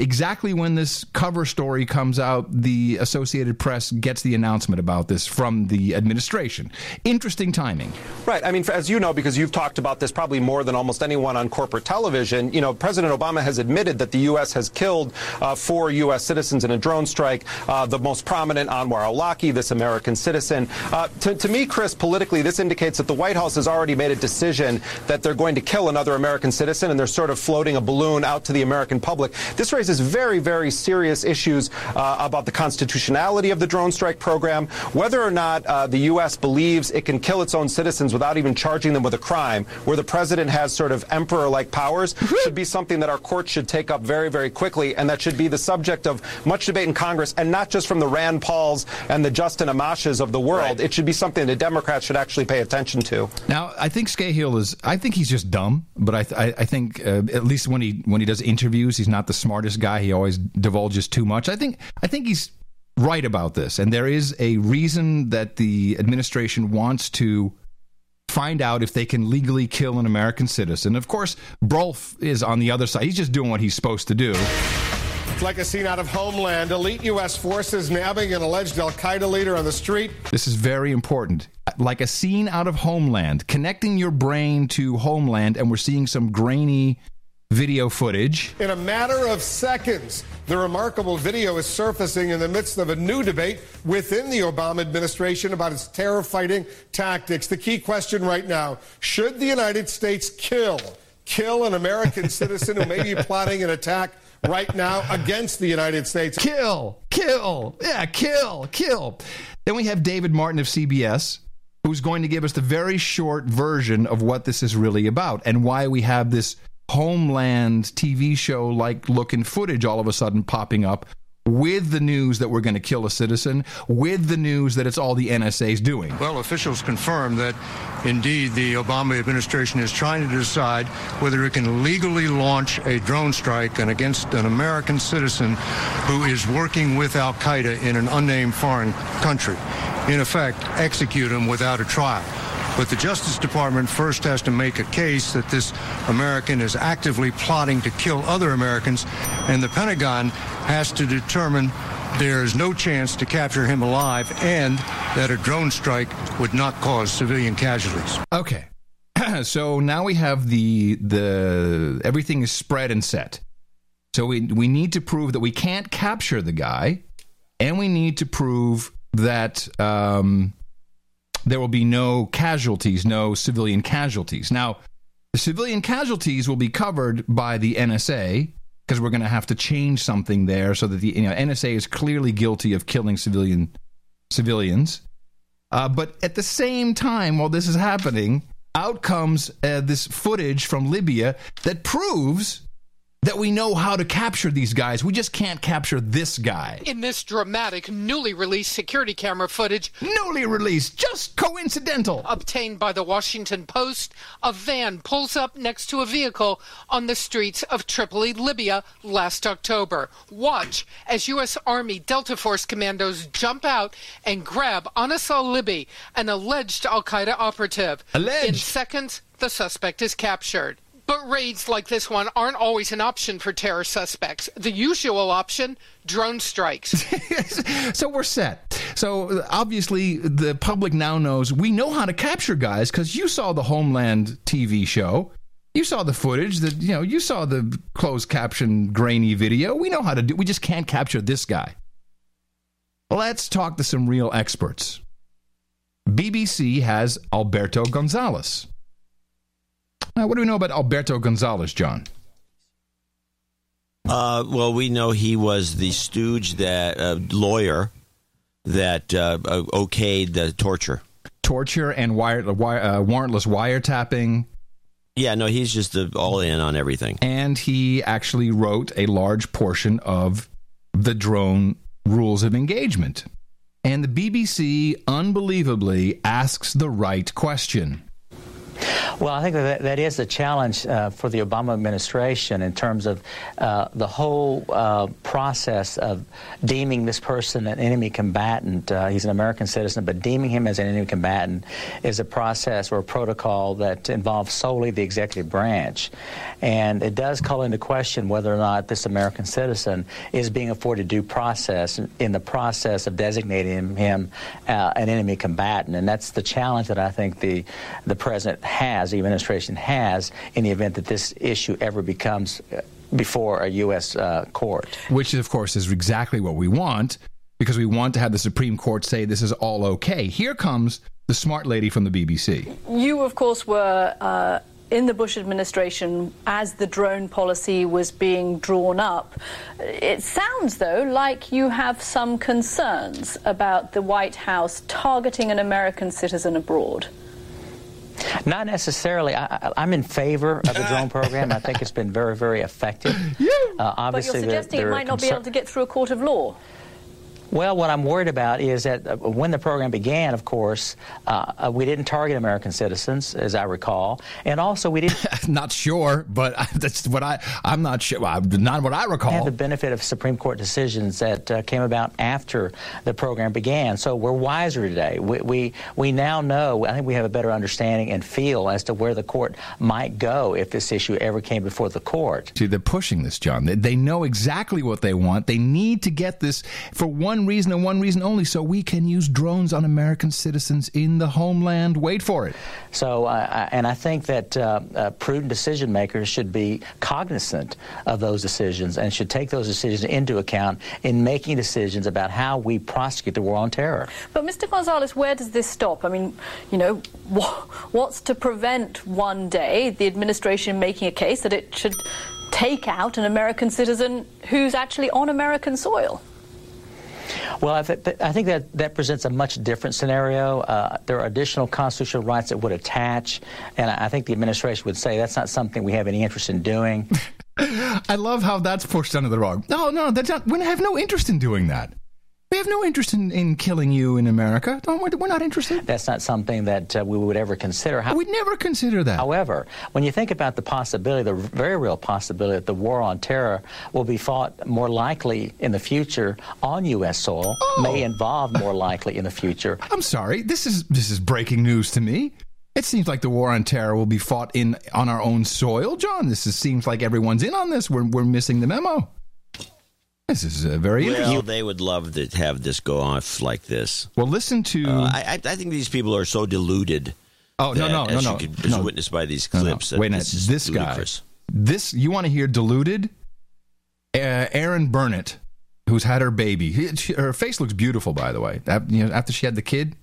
exactly when this cover story comes out, the Associated Press gets the announcement about this from the administration. Interesting timing. Right. I mean, as you know, because you've talked about this probably more than almost anyone on corporate television, you know, President Obama has admitted that the U.S. has killed uh, four U.S. citizens in a drone strike. Uh, the most prominent, Anwar al-Awlaki, this American citizen. Uh, to, to me, Chris, politically, this indicates that the White House has already made a decision that they're going to kill another American citizen, and they're sort of floating a balloon out to the American public. This raises very, very serious issues uh, about the constitutionality of the drone strike program, whether or not uh, the U.S. believes it can kill its own citizens without even charging them with a crime, where the president has sort of emperor-like powers, should be something that our courts should take up very, very quickly, and that should be the subject of much debate in Congress, and not just from the Rand Pauls and the Justin Amashes of the world. It should be something the Democrats should actually pay attention to. Now, I think Scahill is. I think he's just dumb, but I, I, I think uh, at least when he when he does interviews, he's not the smartest guy. He always divulges too much. I think I think he's right about this, and there is a reason that the administration wants to find out if they can legally kill an American citizen. Of course, Brolf is on the other side. He's just doing what he's supposed to do. It's like a scene out of Homeland. Elite U.S. forces nabbing an alleged Al Qaeda leader on the street. This is very important. Like a scene out of Homeland, connecting your brain to Homeland, and we're seeing some grainy video footage. In a matter of seconds, the remarkable video is surfacing in the midst of a new debate within the Obama administration about its terror fighting tactics. The key question right now should the United States kill, kill an American citizen who may be plotting an attack right now against the United States? Kill, kill, yeah, kill, kill. Then we have David Martin of CBS, who's going to give us the very short version of what this is really about and why we have this Homeland TV show like looking footage all of a sudden popping up with the news that we're going to kill a citizen, with the news that it's all the NSA's doing. Well, officials confirm that indeed the Obama administration is trying to decide whether it can legally launch a drone strike and against an American citizen who is working with Al Qaeda in an unnamed foreign country. In effect, execute him without a trial. But the Justice Department first has to make a case that this American is actively plotting to kill other Americans, and the Pentagon has to determine there is no chance to capture him alive and that a drone strike would not cause civilian casualties. Okay. so now we have the the everything is spread and set. So we we need to prove that we can't capture the guy, and we need to prove that um, there will be no casualties, no civilian casualties. Now, the civilian casualties will be covered by the NSA because we're going to have to change something there so that the you know, NSA is clearly guilty of killing civilian civilians. Uh, but at the same time, while this is happening, out comes uh, this footage from Libya that proves that we know how to capture these guys. We just can't capture this guy. In this dramatic, newly released security camera footage, newly released, just coincidental, obtained by the Washington Post, a van pulls up next to a vehicle on the streets of Tripoli, Libya, last October. Watch as U.S. Army Delta Force commandos jump out and grab Anas al Libi, an alleged Al Qaeda operative. Alleged. In seconds, the suspect is captured. But raids like this one aren't always an option for terror suspects. The usual option drone strikes. so we're set. So uh, obviously, the public now knows we know how to capture guys because you saw the Homeland TV show. You saw the footage that, you know, you saw the closed caption grainy video. We know how to do We just can't capture this guy. Let's talk to some real experts. BBC has Alberto Gonzales. Now, what do we know about Alberto Gonzales, John? Uh, well, we know he was the stooge that uh, lawyer that uh, okayed the torture, torture and wire, wire uh, warrantless wiretapping. Yeah, no, he's just all in on everything. And he actually wrote a large portion of the drone rules of engagement. And the BBC unbelievably asks the right question. Well, I think that that is a challenge uh, for the Obama administration in terms of uh, the whole uh, process of deeming this person an enemy combatant. Uh, he's an American citizen, but deeming him as an enemy combatant is a process or a protocol that involves solely the executive branch. And it does call into question whether or not this American citizen is being afforded due process in the process of designating him uh, an enemy combatant. And that's the challenge that I think the, the president has, the administration has, in the event that this issue ever becomes uh, before a U.S. Uh, court. Which, of course, is exactly what we want because we want to have the Supreme Court say this is all okay. Here comes the smart lady from the BBC. You, of course, were uh, in the Bush administration as the drone policy was being drawn up. It sounds, though, like you have some concerns about the White House targeting an American citizen abroad. Not necessarily. I, am in favor of the drone program. I think it's been very, very effective. Uh, obviously, but you're suggesting there, there it might not be able to get through a court of law. Well, what I'm worried about is that uh, when the program began, of course, uh, uh, we didn't target American citizens, as I recall, and also we didn't. not sure, but that's what I. I'm not sure. Not what I recall. Have the benefit of Supreme Court decisions that uh, came about after the program began, so we're wiser today. We, we we now know. I think we have a better understanding and feel as to where the court might go if this issue ever came before the court. See, they're pushing this, John. They, they know exactly what they want. They need to get this for one reason and one reason only, so we can use drones on American citizens in the homeland. Wait for it. So, uh, and I think that uh, uh, prudent decision makers should be cognizant of those decisions and should take those decisions into account in making decisions about how we prosecute the war on terror. But, Mr. Gonzales, where does this stop? I mean, you know, what's to prevent one day the administration making a case that it should take out an American citizen who's actually on American soil? Well, I, th- I, think that that presents a much different scenario. Uh, there are additional constitutional rights that would attach, and I think the administration would say that's not something we have any interest in doing. I love how that's pushed under the rug. No, no, that's not. We have no interest in doing that. We have no interest in, in killing you in America. Don't, we're, we're not interested. That's not something that uh, we would ever consider. How, We'd never consider that. However, when you think about the possibility, the very real possibility that the war on terror will be fought more likely in the future on U.S. soil, oh. may involve more likely in the future. I'm sorry. This is this is breaking news to me. It seems like the war on terror will be fought in on our own soil, John. This is, seems like everyone's in on this. We're, we're missing the memo. This is uh, very well, interesting. they would love to have this go off like this. Well, listen to. Uh, I, I think these people are so deluded. Oh no no no no! Could, as no. witnessed by these clips. No, no. Wait, this, this guy. This you want to hear deluded? Uh, Erin Burnett, who's had her baby. She, her face looks beautiful, by the way. After, you know, after she had the kid,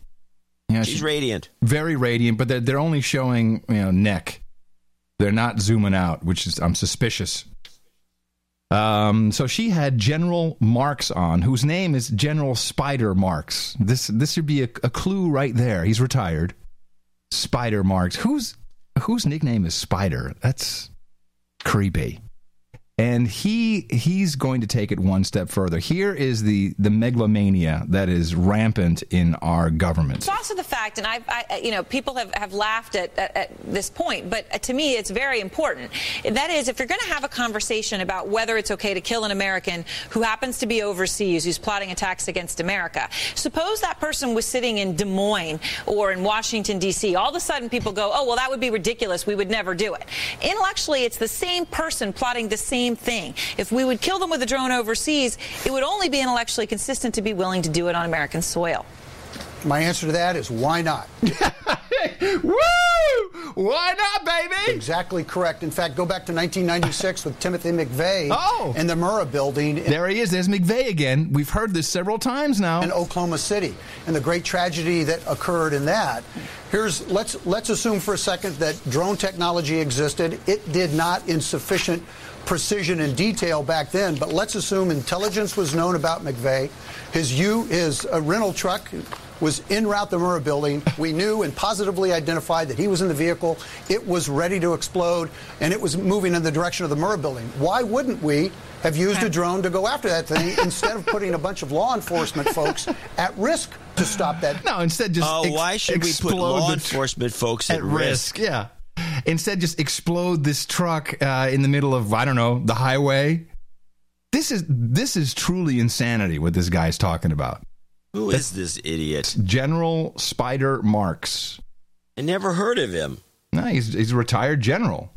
you know, she's she, radiant, very radiant. But they're, they're only showing you know neck. They're not zooming out, which is I'm suspicious. Um, so she had General Marks on, whose name is General Spider Marks. This this should be a, a clue right there. He's retired. Spider Marks. Whose whose nickname is Spider? That's creepy and he he's going to take it one step further. Here is the the megalomania that is rampant in our government. It's also the fact, and I, I you know, people have, have laughed at, at, at, this point, but to me, it's very important. That is, if you're going to have a conversation about whether it's okay to kill an American who happens to be overseas, who's plotting attacks against America, suppose that person was sitting in Des Moines or in Washington D.C. All of a sudden, people go, "Oh, well, that would be ridiculous. We would never do it." Intellectually, it's the same person plotting the same same thing. If we would kill them with a drone overseas, it would only be intellectually consistent to be willing to do it on American soil. My answer to that is why not? Woo! Why not, baby? Exactly correct. In fact, go back to 1996 with Timothy McVeigh oh. and the Murrah building. In, there he is. There's McVeigh again. We've heard this several times now. In Oklahoma City, and the great tragedy that occurred in that. Here's let's let's assume for a second that drone technology existed. It did not in sufficient precision and detail back then, but let's assume intelligence was known about McVeigh. His U, his uh, rental truck was en route the Murrah building. We knew and positively identified that he was in the vehicle. It was ready to explode, and it was moving in the direction of the Murrah building. Why wouldn't we have used a drone to go after that thing instead of putting a bunch of law enforcement folks at risk to stop that? No, instead just uh, ex- why should we put law enforcement folks at, at risk? risk? Yeah. Instead just explode this truck uh, in the middle of I don't know the highway. This is this is truly insanity. What this guy's talking about. Who is this idiot? General Spider Marks. I never heard of him. No, he's he's a retired general.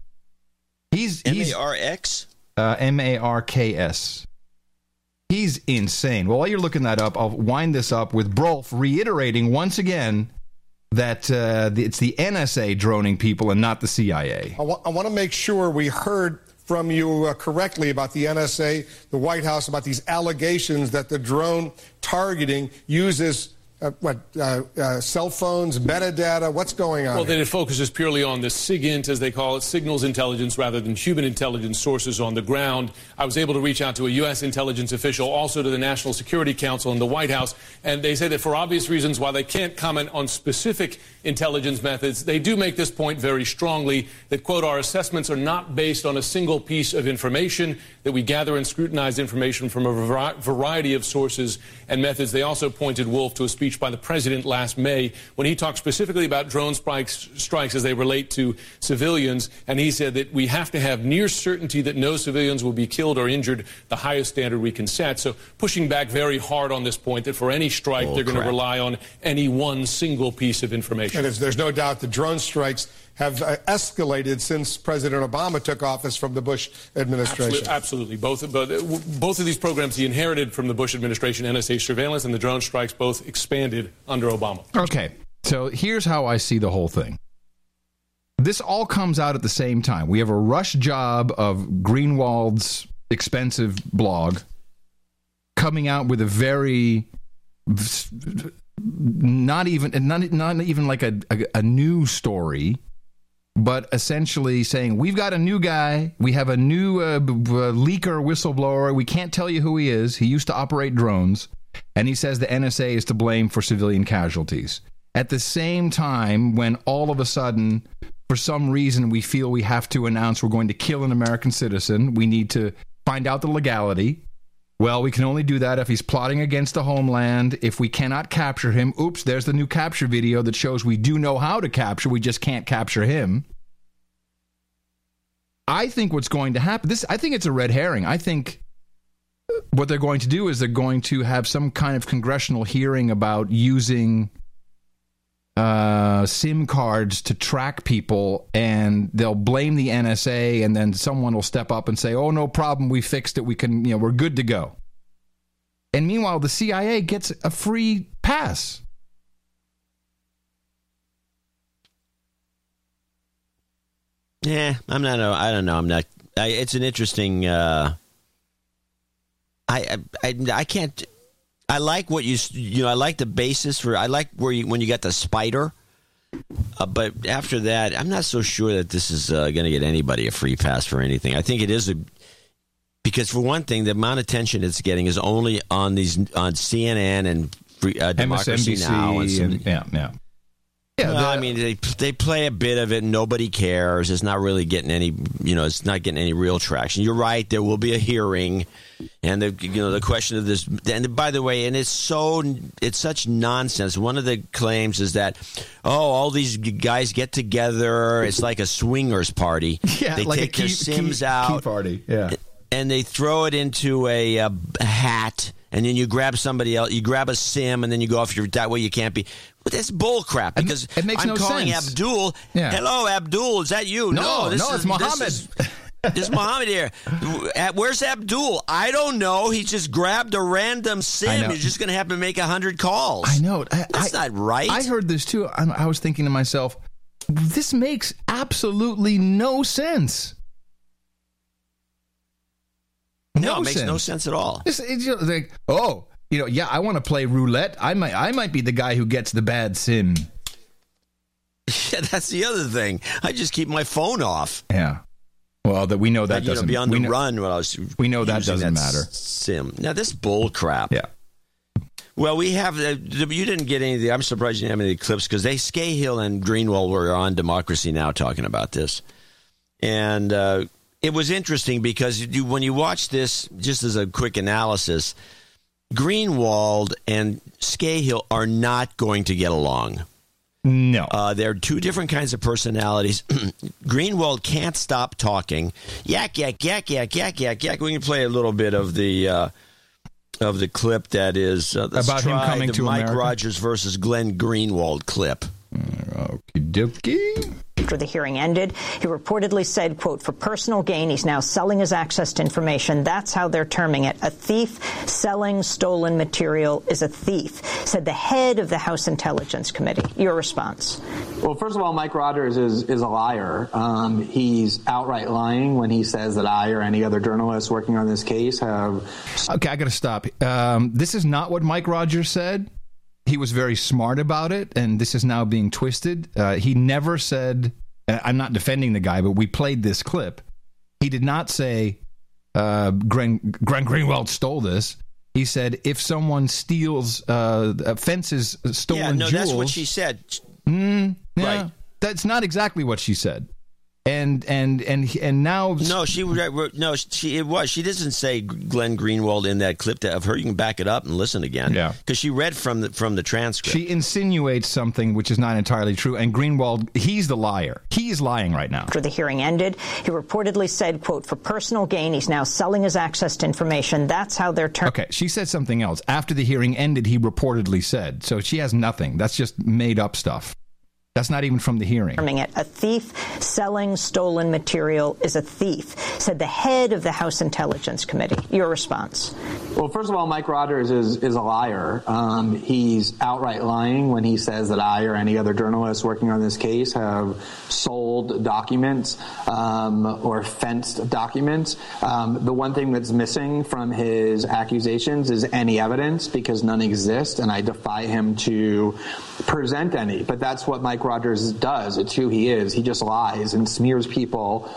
He's M A R X. uh, M A R K S. He's insane. Well, while you're looking that up, I'll wind this up with Brolf reiterating once again that uh, it's the NSA droning people and not the CIA. I want to make sure we heard from you uh, correctly about the NSA, the White House, about these allegations that the drone targeting uses uh, what uh, uh, cell phones, metadata. What's going on? Well, then it focuses purely on the SIGINT, as they call it, signals intelligence, rather than human intelligence sources on the ground. I was able to reach out to a U.S. intelligence official, also to the National Security Council and the White House, and they say that for obvious reasons, while they can't comment on specific intelligence methods, they do make this point very strongly that, quote, our assessments are not based on a single piece of information, that we gather and scrutinize information from a vari- variety of sources and methods. They also pointed Wolf to a speech by the president last May when he talked specifically about drone strikes, strikes as they relate to civilians, and he said that we have to have near certainty that no civilians will be killed or injured, the highest standard we can set. So pushing back very hard on this point that for any strike, Oh, they're going to rely on any one single piece of information. And there's, there's no doubt the drone strikes have uh, escalated since President Obama took office from the Bush administration. Absolutely, absolutely. Both, but, uh, both of these programs he inherited from the Bush administration, NSA surveillance and the drone strikes, both expanded under Obama. Okay, so here's how I see the whole thing. This all comes out at the same time. We have a rush job of Greenwald's expensive blog coming out with a very not even not, not even like a, a, a new story but essentially saying we've got a new guy. We have a new uh, b- b- leaker whistleblower. We can't tell you who he is. He used to operate drones. And he says the NSA is to blame for civilian casualties. At the same time when all of a sudden for some reason we feel we have to announce we're going to kill an American citizen we need to find out the legality well, we can only do that if he's plotting against the homeland. If we cannot capture him, oops, there's the new capture video that shows we do know how to capture, we just can't capture him. I think what's going to happen this I think it's a red herring. I think what they're going to do is they're going to have some kind of congressional hearing about using uh, SIM cards to track people, and they'll blame the NSA, and then someone will step up and say, "Oh, no problem, we fixed it. We can, you know, we're good to go." And meanwhile, the CIA gets a free pass. Yeah, I'm not. I don't know. I'm not. I, it's an interesting. Uh, I, I I I can't. I like what you you know. I like the basis for. I like where you when you got the spider. Uh, but after that, I'm not so sure that this is uh, going to get anybody a free pass for anything. I think it is a because for one thing, the amount of attention it's getting is only on these on CNN and free, uh, Democracy MSNBC Now and, some, and- yeah, yeah. Yeah, well, I mean, they they play a bit of it. and Nobody cares. It's not really getting any. You know, it's not getting any real traction. You're right. There will be a hearing, and the you know the question of this. And by the way, and it's so it's such nonsense. One of the claims is that oh, all these guys get together. It's like a swingers party. Yeah, they like a take their key- Sims key- out key party. Yeah. and they throw it into a, uh hat, and then you grab somebody else. You grab a sim, and then you go off your. That way, you can't be. But that's bull crap because it makes I'm no calling sense. Abdul. Yeah. Hello, Abdul. Is that you? No, this no, is, it's Mohammed. This is, this is Mohammed here. At- Where's Abdul? I don't know. He just grabbed a random sim. He's just going to have to make a hundred calls. I know. I, That's I- not right. I heard this too. I, I was thinking to myself, this makes absolutely no sense. no, it makes no sense at all. It's, it's just like, oh, you know, yeah, I want to play roulette. I might, I might be the guy who gets the bad sim. Yeah, that's the other thing. I just keep my phone off. Yeah. Well, that we know that you doesn't be on we the know, run when I was. We know that doesn't that matter. Sim. Now this bull crap. Yeah. Well, we have. Uh, you didn't get any of the. I'm surprised you didn't have any of the clips because they Scahill and Greenwald were on Democracy Now talking about this, and uh, it was interesting because you, when you watch this, just as a quick analysis, Greenwald and Scahill are not going to get along. No. Uh, they're two different kinds of personalities. Greenwald can't stop talking. Yak, yak, yak, yak, yak, yak, yak. We can play a little bit of the. Uh, of the clip that is uh, About him coming the to Mike America? Rogers versus Glenn Greenwald clip. Okie dokie. After the hearing ended, he reportedly said, quote, for personal gain, he's now selling his access to information. That's how they're terming it. A thief selling stolen material is a thief, said the head of the House Intelligence Committee. Your response? Well, first of all, Mike Rogers is, is a liar. Um, he's outright lying when he says that I or any other journalist working on this case have. Okay, I got to stop. Um, this is not what Mike Rogers said. He was very smart about it, and this is now being twisted. Uh, he never said, I'm not defending the guy, but we played this clip. He did not say uh, Glenn, Glenn Greenwald stole this. He said if someone steals uh, fences, stolen yeah, no, jewels. that's what she said. Mm, yeah, Right. That's not exactly what she said. And and and and now No, she no, she it was. She doesn't say Glenn Greenwald in that clip of her. You can back it up and listen again. Yeah. because she read from the from the transcript. She insinuates something which is not entirely true, and Greenwald, he's the liar. He's lying right now. After the hearing ended, he reportedly said, quote, for personal gain, he's now selling his access to information. That's how they're terming Okay, she said something else. After the hearing ended, he reportedly said. So she has nothing. That's just made up stuff. That's not even from the hearing. it. A thief selling stolen material is a thief, said the head of the House Intelligence Committee. Your response? Well, first of all, Mike Rogers is, is a liar. Um, he's outright lying when he says that I or any other journalist working on this case have sold documents um, or fenced documents. Um, the one thing that's missing from his accusations is any evidence because none exist, and I defy him to present any. But that's what Mike Rogers does. It's who he is. He just lies and smears people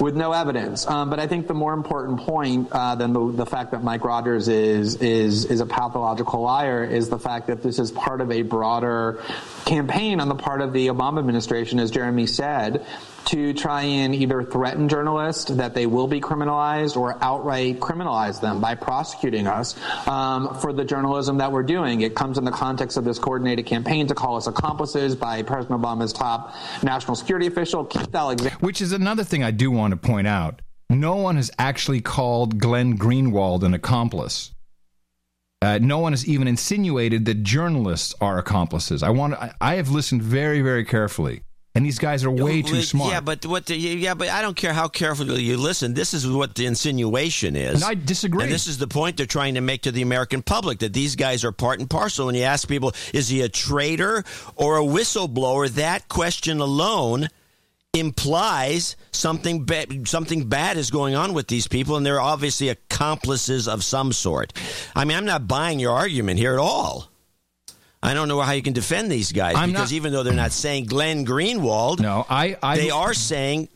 with no evidence. Um, but I think the more important point uh, than the, the fact that Mike Rogers is is is a pathological liar is the fact that this is part of a broader campaign on the part of the Obama administration, as Jeremy said, to try and either threaten journalists that they will be criminalized or outright criminalize them by prosecuting us um, for the journalism that we're doing. It comes in the context of this coordinated campaign to call us accomplices by President Obama's top national security official, Keith Alexander. Which is another thing I do want to point out. No one has actually called Glenn Greenwald an accomplice. Uh, no one has even insinuated that journalists are accomplices. I want. I, I have listened very, very carefully, and these guys are way too smart. Yeah, but what? The, yeah, but I don't care how carefully you listen. This is what the insinuation is. And I disagree. And this is the point they're trying to make to the American public that these guys are part and parcel. When you ask people, is he a traitor or a whistleblower? That question alone implies something bad, something bad is going on with these people, and they're obviously accomplices of some sort. I mean, I'm not buying your argument here at all. I don't know how you can defend these guys I'm because not- even though they're not saying Glenn Greenwald, no, I, I they are saying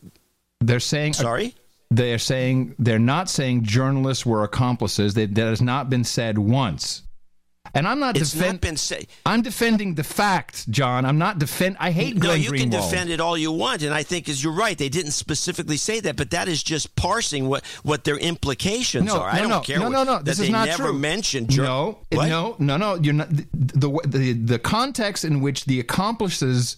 They're saying sorry. They're saying they're not saying journalists were accomplices. They, that has not been said once. And I'm not defending. defend- not been said. I'm defending the fact, John. I'm not defend. I hate No, Glenn you Greenwald. can defend it all you want, and I think is you're right. They didn't specifically say that, but that is just parsing what what their implications No, are. no, I don't no, care. no, what- no, no. This they is not never true. mentioned. jur- no, What? no, no, no. You're not the the the, the context in which the accomplices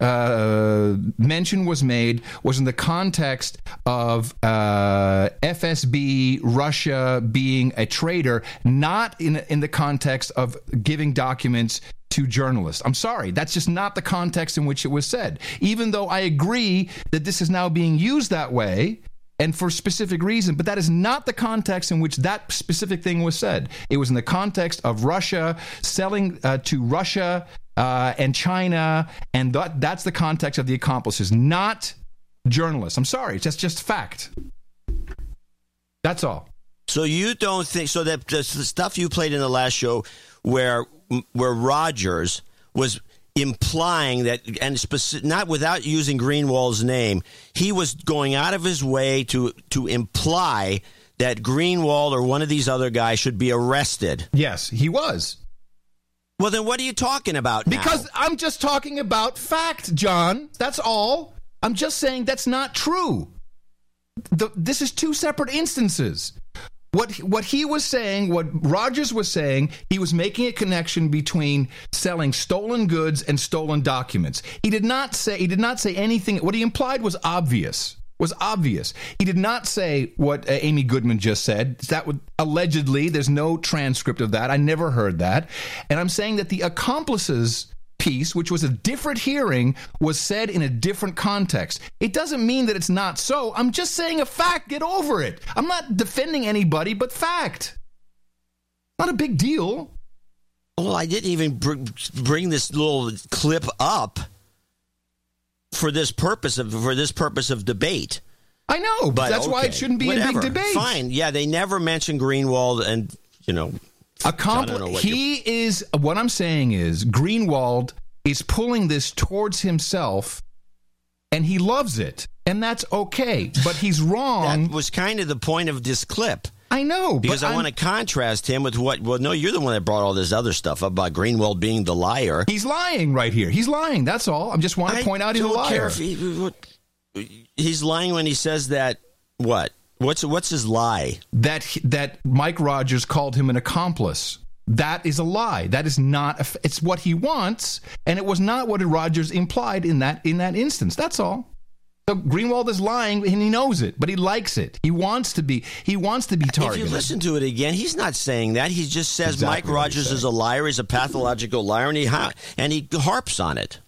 uh, mention was made was in the context of uh, FSB Russia being a traitor, not in in the context of giving documents to journalists. I'm sorry, that's just not the context in which it was said. Even though I agree that this is now being used that way and for specific reason, but that is not the context in which that specific thing was said. It was in the context of Russia selling uh, to Russia uh, and China, and that, that's the context of the accomplices, not journalists. I'm sorry, that's just fact. That's all. So you don't think so that the stuff you played in the last show, where where Rogers was implying that, and speci- not without using Greenwald's name, he was going out of his way to to imply that Greenwald or one of these other guys should be arrested. Yes, he was. Well, then what are you talking about? now? Because I'm just talking about fact, John. That's all. I'm just saying that's not true. The, this is two separate instances. What what he was saying, what Rogers was saying, he was making a connection between selling stolen goods and stolen documents. He did not say he did not say anything. What he implied was obvious. Was obvious. He did not say what uh, Amy Goodman just said. That would allegedly. There's no transcript of that. I never heard that. And I'm saying that the accomplices piece, which was a different hearing, was said in a different context. It doesn't mean that it's not so. I'm just saying a fact. Get over it. I'm not defending anybody, but fact. Not a big deal. Well, I didn't even bring, bring this little clip up for this purpose of for this purpose of debate. I know, but that's why it shouldn't be whatever. a big debate. Fine. Yeah, they never mention Greenwald, and you know, Accompli- he is what I'm saying is Greenwald is pulling this towards himself and he loves it and that's okay but he's wrong that was kind of the point of this clip I know because I want to contrast him with what well no you're the one that brought all this other stuff about Greenwald being the liar he's lying right here he's lying that's all I'm just want to point out he's a liar he, he's lying when he says that what What's what's his lie? That that Mike Rogers called him an accomplice. That is a lie. That is not. A, it's what he wants, and it was not what Rogers implied in that in that instance. That's all. So Greenwald is lying, and he knows it, but he likes it. He wants to be. He wants to be targeted. If you listen to it again, he's not saying that. He just says exactly Mike Rogers is a liar. He's a pathological liar, and he and he harps on it.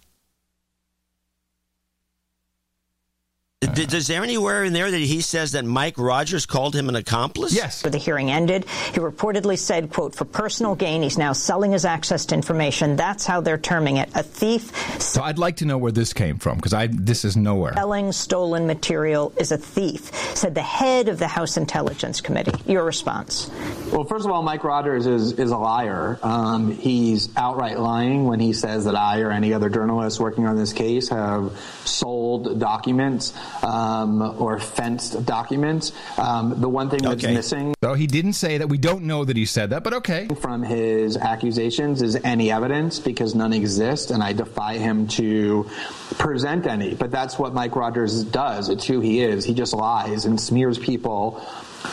Is there anywhere in there that he says that Mike Rogers called him an accomplice? Yes. When the hearing ended, he reportedly said, quote, for personal gain, he's now selling his access to information. That's how they're terming it. A thief. So I'd like to know where this came from because I this is nowhere. Selling stolen material is a thief, said the head of the House Intelligence Committee. Your response? Well, first of all, Mike Rogers is, is a liar. Um, he's outright lying when he says that I or any other journalist working on this case have sold documents um, or fenced documents. Um, the one thing that's Okay. missing So he didn't say that. We don't know that he said that, but okay. from his accusations is any evidence because none exist, and I defy him to present any. But that's what Mike Rogers does. It's who he is. He just lies and smears people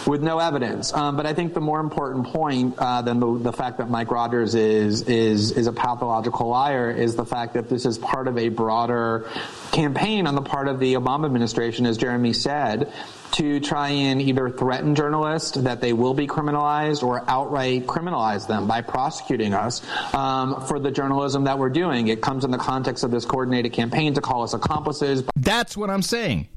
with no evidence. Um, but I think the more important point uh, than the, the fact that Mike Rogers is is is a pathological liar is the fact that this is part of a broader campaign on the part of the Obama administration, as Jeremy said, to try and either threaten journalists that they will be criminalized or outright criminalize them by prosecuting us um, for the journalism that we're doing. It comes in the context of this coordinated campaign to call us accomplices. That's what I'm saying.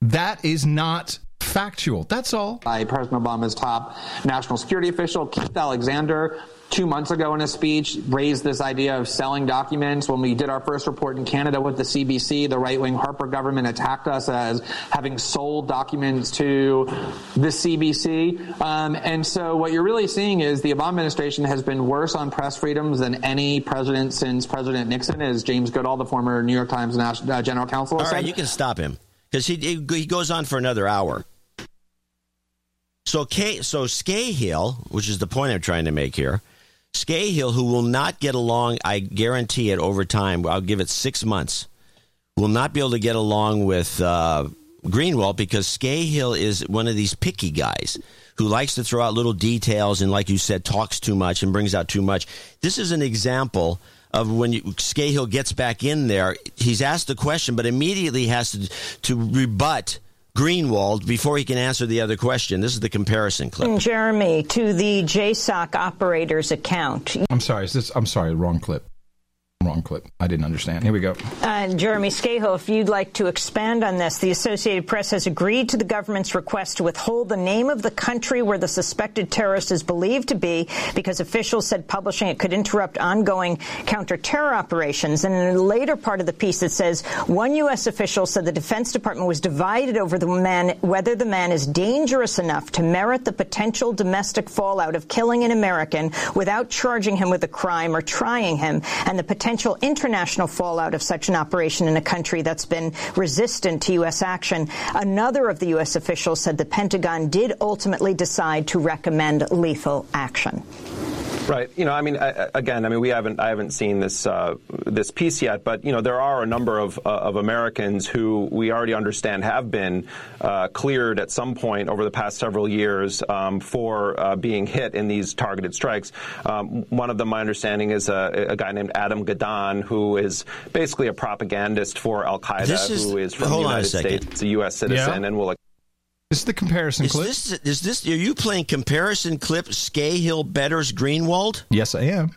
That is not factual. That's all. By President Obama's top national security official, Keith Alexander, two months ago in a speech, raised this idea of selling documents. When we did our first report in Canada with the CBC, the right wing Harper government attacked us as having sold documents to the CBC. Um, and so what you're really seeing is the Obama administration has been worse on press freedoms than any president since President Nixon, as James Goodale, the former New York Times national, uh, general counsel, All has right, said. you can stop him because he he goes on for another hour. So K, so Scahill, which is the point I'm trying to make here, Scahill, who will not get along, I guarantee it over time. I'll give it six months. Will not be able to get along with uh, Greenwald because Scahill is one of these picky guys who likes to throw out little details and, like you said, talks too much and brings out too much. This is an example of when you, Scahill gets back in there. He's asked the question, but immediately has to to rebut Greenwald before he can answer the other question. This is the comparison clip. Jeremy, to the JSOC operator's account. I'm sorry. Is this? I'm sorry. Wrong clip. Wrong clip. I didn't understand. Here we go. Uh, Jeremy Scahill, if you'd like to expand on this, the Associated Press has agreed to the government's request to withhold the name of the country where the suspected terrorist is believed to be because officials said publishing it could interrupt ongoing counter-terror operations. And in a later part of the piece, it says one U.S. official said the Defense Department was divided over the man, whether the man is dangerous enough to merit the potential domestic fallout of killing an American without charging him with a crime or trying him, and the potential international fallout of such an operation in a country that's been resistant to U.S. action. Another of the U.S. officials said the Pentagon did ultimately decide to recommend lethal action. Right. You know, I mean, I, again, I mean, we haven't, I haven't seen this uh, this piece yet, but you know, there are a number of uh, of Americans who we already understand have been uh, cleared at some point over the past several years um, for uh, being hit in these targeted strikes. Um, one of them, my understanding, is a, a guy named Adam Gadahn, who is basically a propagandist for Al Qaeda, is- who is from the United. States, a U.S. citizen, Yeah. and will. This is the comparison Is clip. this, is this, are you playing comparison clip Scahill Betters Greenwald? Yes, I am.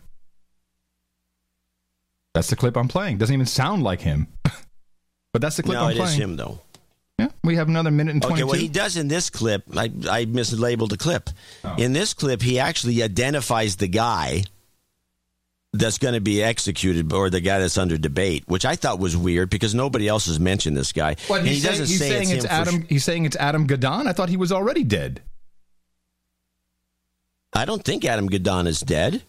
That's the clip I'm playing. Doesn't even sound like him. but that's the clip no, I'm it playing. is him, though. Yeah, we have another minute and Okay, 22. what he does in this clip, I, I mislabeled the clip. Oh. In this clip, he actually identifies the guy that's going to be executed or the guy that's under debate, which I thought was weird because nobody else has mentioned this guy. What, and he's, he saying, doesn't he's say saying it's, it's, Adam. sh- He's saying it's Adam Gadahn. I thought he was already dead. I don't think Adam Gadahn is dead.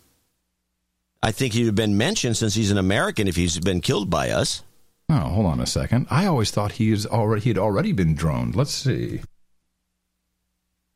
I think he'd have been mentioned since he's an American if he's been killed by us. Oh, hold on a second. I always thought he is already he had already been droned. Let's see.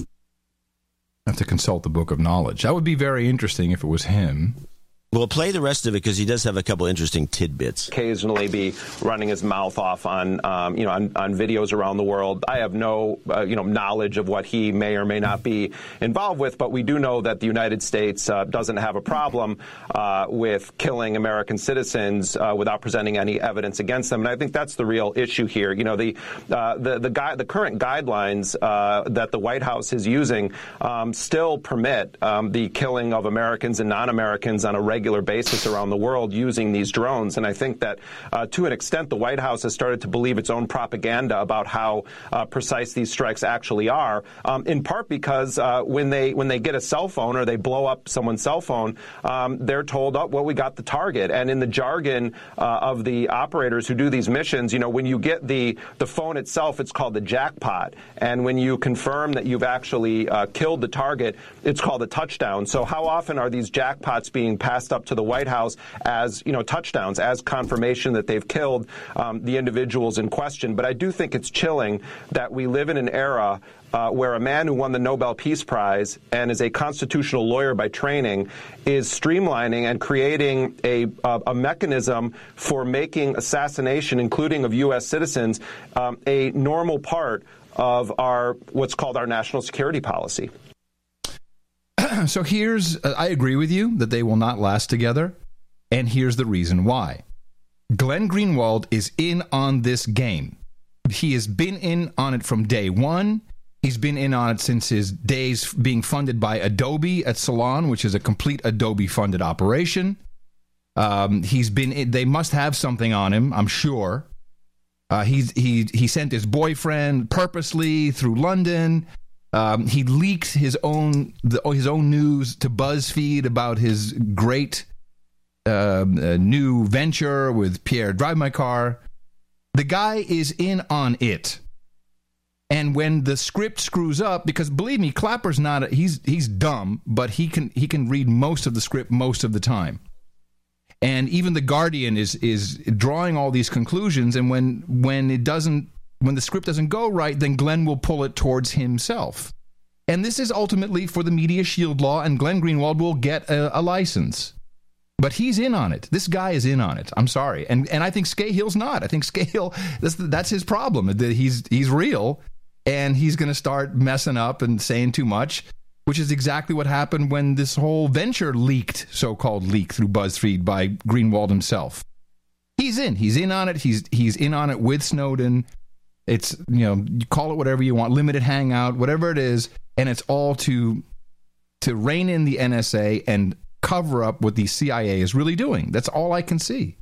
I have to consult the book of knowledge. That would be very interesting if it was him. We'll play the rest of it because he does have a couple interesting tidbits. occasionally be running his mouth off on, um, you know, on, on videos around the world. I have no, uh, you know, knowledge of what he may or may not be involved with, but we do know that the United States uh, doesn't have a problem uh, with killing American citizens uh, without presenting any evidence against them, and I think that's the real issue here. You know, the uh, the the, gui- the current guidelines uh, that the White House is using um, still permit um, the killing of Americans and non-Americans on a regular basis around the world using these drones. And I think that uh, to an extent, the White House has started to believe its own propaganda about how uh, precise these strikes actually are. Um, in part because uh, when they when they get a cell phone or they blow up someone's cell phone, um, they're told, "Oh, well, we got the target." And in the jargon uh, of the operators who do these missions, you know, when you get the the phone itself, it's called the jackpot. And when you confirm that you've actually uh, killed the target, it's called a touchdown. So how often are these jackpots being passed up to the White House as you know touchdowns, as confirmation that they've killed um, the individuals in question? But I do think it's chilling that we live in an era uh, where a man who won the Nobel Peace Prize and is a constitutional lawyer by training is streamlining and creating a, uh, a mechanism for making assassination, including of U.S. citizens, um, a normal part of our what's called our national security policy. So here's uh, I agree with you that they will not last together, and here's the reason why. Glenn Greenwald is in on this game. He has been in on it from day one. He's been in on it since his days being funded by Adobe at Salon, which is a complete Adobe funded operation. Um, he's been. In, they must have something on him, I'm sure. Uh, he's he he sent his boyfriend purposely through London. Um, he leaked his own the, his own news to BuzzFeed about his great um, uh, new venture with Pierre Drive My Car. The guy is in on it. And when the script screws up, because believe me, Clapper's not a, he's he's dumb, but he can he can read most of the script most of the time. And even the Guardian is is drawing all these conclusions, and when when it doesn't when the script doesn't go right, then Glenn will pull it towards himself. And this is ultimately for the media shield law, and Glenn Greenwald will get a, a license. But he's in on it. This guy is in on it. I'm sorry, and and I think Scahill's not. I think Scahill that's that's his problem. That he's he's real, and he's going to start messing up and saying too much, which is exactly what happened when this whole venture leaked, so-called leak through BuzzFeed by Greenwald himself. He's in. He's in on it. He's he's in on it with Snowden. It's you know you call it whatever you want, limited hangout, whatever it is, and it's all to to rein in the NSA and cover up what the CIA is really doing. That's all I can see.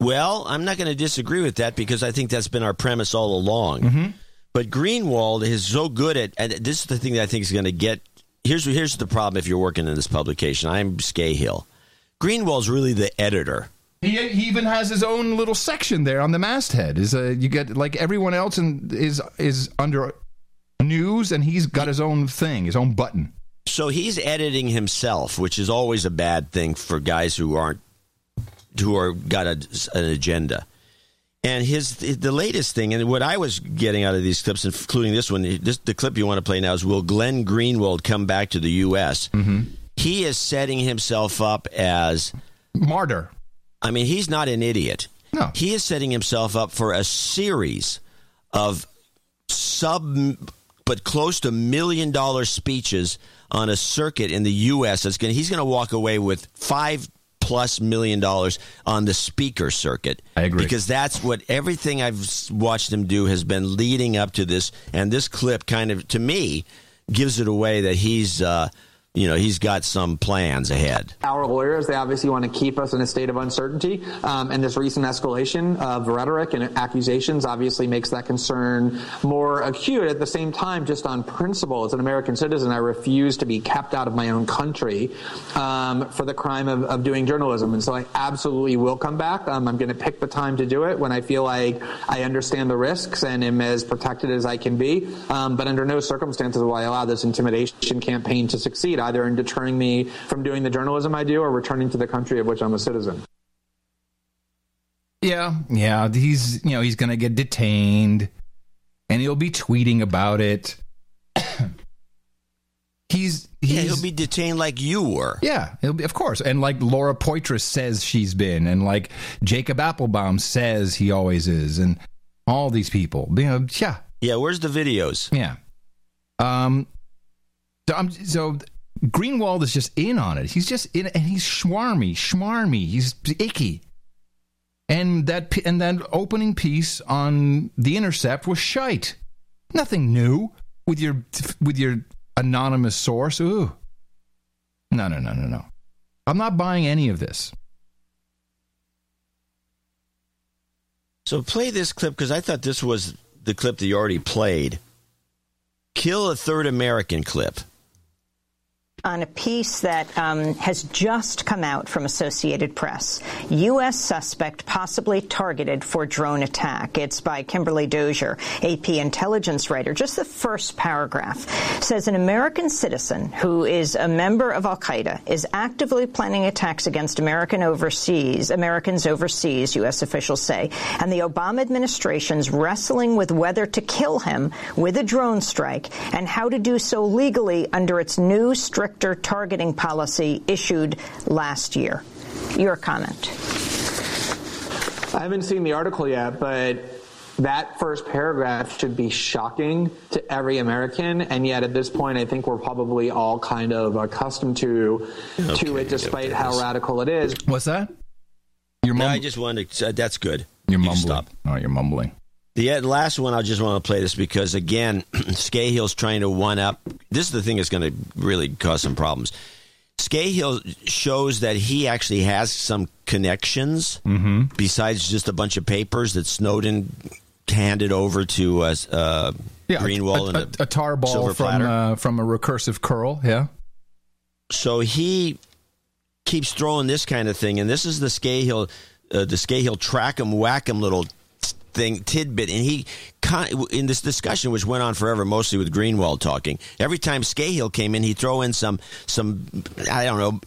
Well, I'm not going to disagree with that because I think that's been our premise all along. Mm-hmm. But Greenwald is so good at, and this is the thing that I think is going to get. Here's here's the problem if you're working in this publication. I'm Scahill. Greenwald's really the editor. He, he even has his own little section there on the masthead. Is uh, you get like everyone else in, is is under news, and he's got his own thing, his own button. So he's editing himself, which is always a bad thing for guys who aren't who are got a, an agenda. And his the latest thing, and what I was getting out of these clips, including this one, this, the clip you want to play now is: Will Glenn Greenwald come back to the U.S.? Mm-hmm. He is setting himself up as martyr. I mean, he's not an idiot. No. He is setting himself up for a series of sub but close to million dollar speeches on a circuit in the US that's going he's going to walk away with 5 plus million dollars on the speaker circuit. I agree. Because that's what everything I've watched him do has been leading up to this and this clip kind of to me gives it away that he's uh you know, he's got some plans ahead. Our lawyers, they obviously want to keep us in a state of uncertainty. Um, and this recent escalation of rhetoric and accusations obviously makes that concern more acute. At the same time, just on principle, as an American citizen, I refuse to be kept out of my own country um, for the crime of, of doing journalism. And so I absolutely will come back. Um, I'm going to pick the time to do it when I feel like I understand the risks and am as protected as I can be. Um, but under no circumstances will I allow this intimidation campaign to succeed, either in deterring me from doing the journalism I do or returning to the country of which I'm a citizen. Yeah, yeah. He's you know he's going to get detained, and he'll be tweeting about it. he's he's Yeah, he'll be detained like you were. Yeah, he'll be, of course. And like Laura Poitras says she's been, and like Jacob Appelbaum says he always is, and all these people. You know, yeah, Yeah, where's the videos? yeah. Um, so, I'm, so Greenwald is just in on it. He's just in, and he's schwarmy, schmarmy. He's icky. And that and that opening piece on the Intercept was shite. Nothing new with your with your anonymous source. Ooh, no, no, no, no, no. I'm not buying any of this. So play this clip because I thought this was the clip that you already played. Kill a third American clip. On a piece that um, has just come out from Associated Press. U.S. suspect possibly targeted for drone attack. It's by Kimberly Dozier, AP intelligence writer. Just the first paragraph says an American citizen who is a member of Al Qaeda is actively planning attacks against American overseas, Americans overseas, U.S. officials say, and the Obama administration's wrestling with whether to kill him with a drone strike and how to do so legally under its new stricter targeting policy issued last year. Your comment. I haven't seen the article yet, but that first paragraph should be shocking to every American, and yet at this point, I think we're probably all kind of accustomed to to it, despite how radical it is. What's that? You're No, I just wanted to. Uh, that's good. You're You can mumbling. Stop. Oh, you're mumbling. The uh, last one, I just want to play this because again, Scahill's trying to one up. This is the thing that's going to really cause some problems. Scahill shows that he actually has some connections Mm-hmm. besides just a bunch of papers that Snowden handed over to uh, uh, Yeah, Greenwald a, and a, a tar ball from uh, from a recursive curl. Yeah. so he keeps throwing this kind of thing, and this is the Scahill, uh, the Scahill track 'em whack 'em little thing tidbit, and he in this discussion, which went on forever, mostly with Greenwald talking. Every time Scahill came in, he'd throw in some some I don't know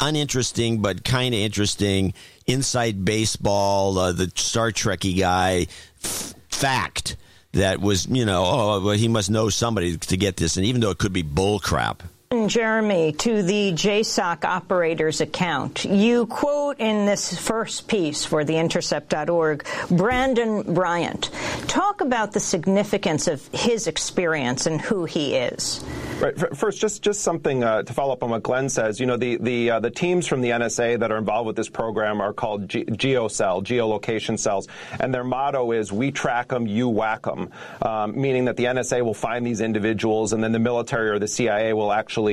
uninteresting but kind of interesting inside baseball, uh, the Star Trekky guy f- fact that was you know oh well he must know somebody to get this, and even though it could be bull crap. Jeremy, to the JSOC operator's account, you quote in this first piece for theintercept.org Brandon Bryant. Talk about the significance of his experience and who he is. Right. First, just just something uh, to follow up on what Glenn says. You know, the the uh, the teams from the NSA that are involved with this program are called G- GeoCell, geolocation cells, and their motto is "We track them, you whack them," um, meaning that the NSA will find these individuals, and then the military or the CIA will actually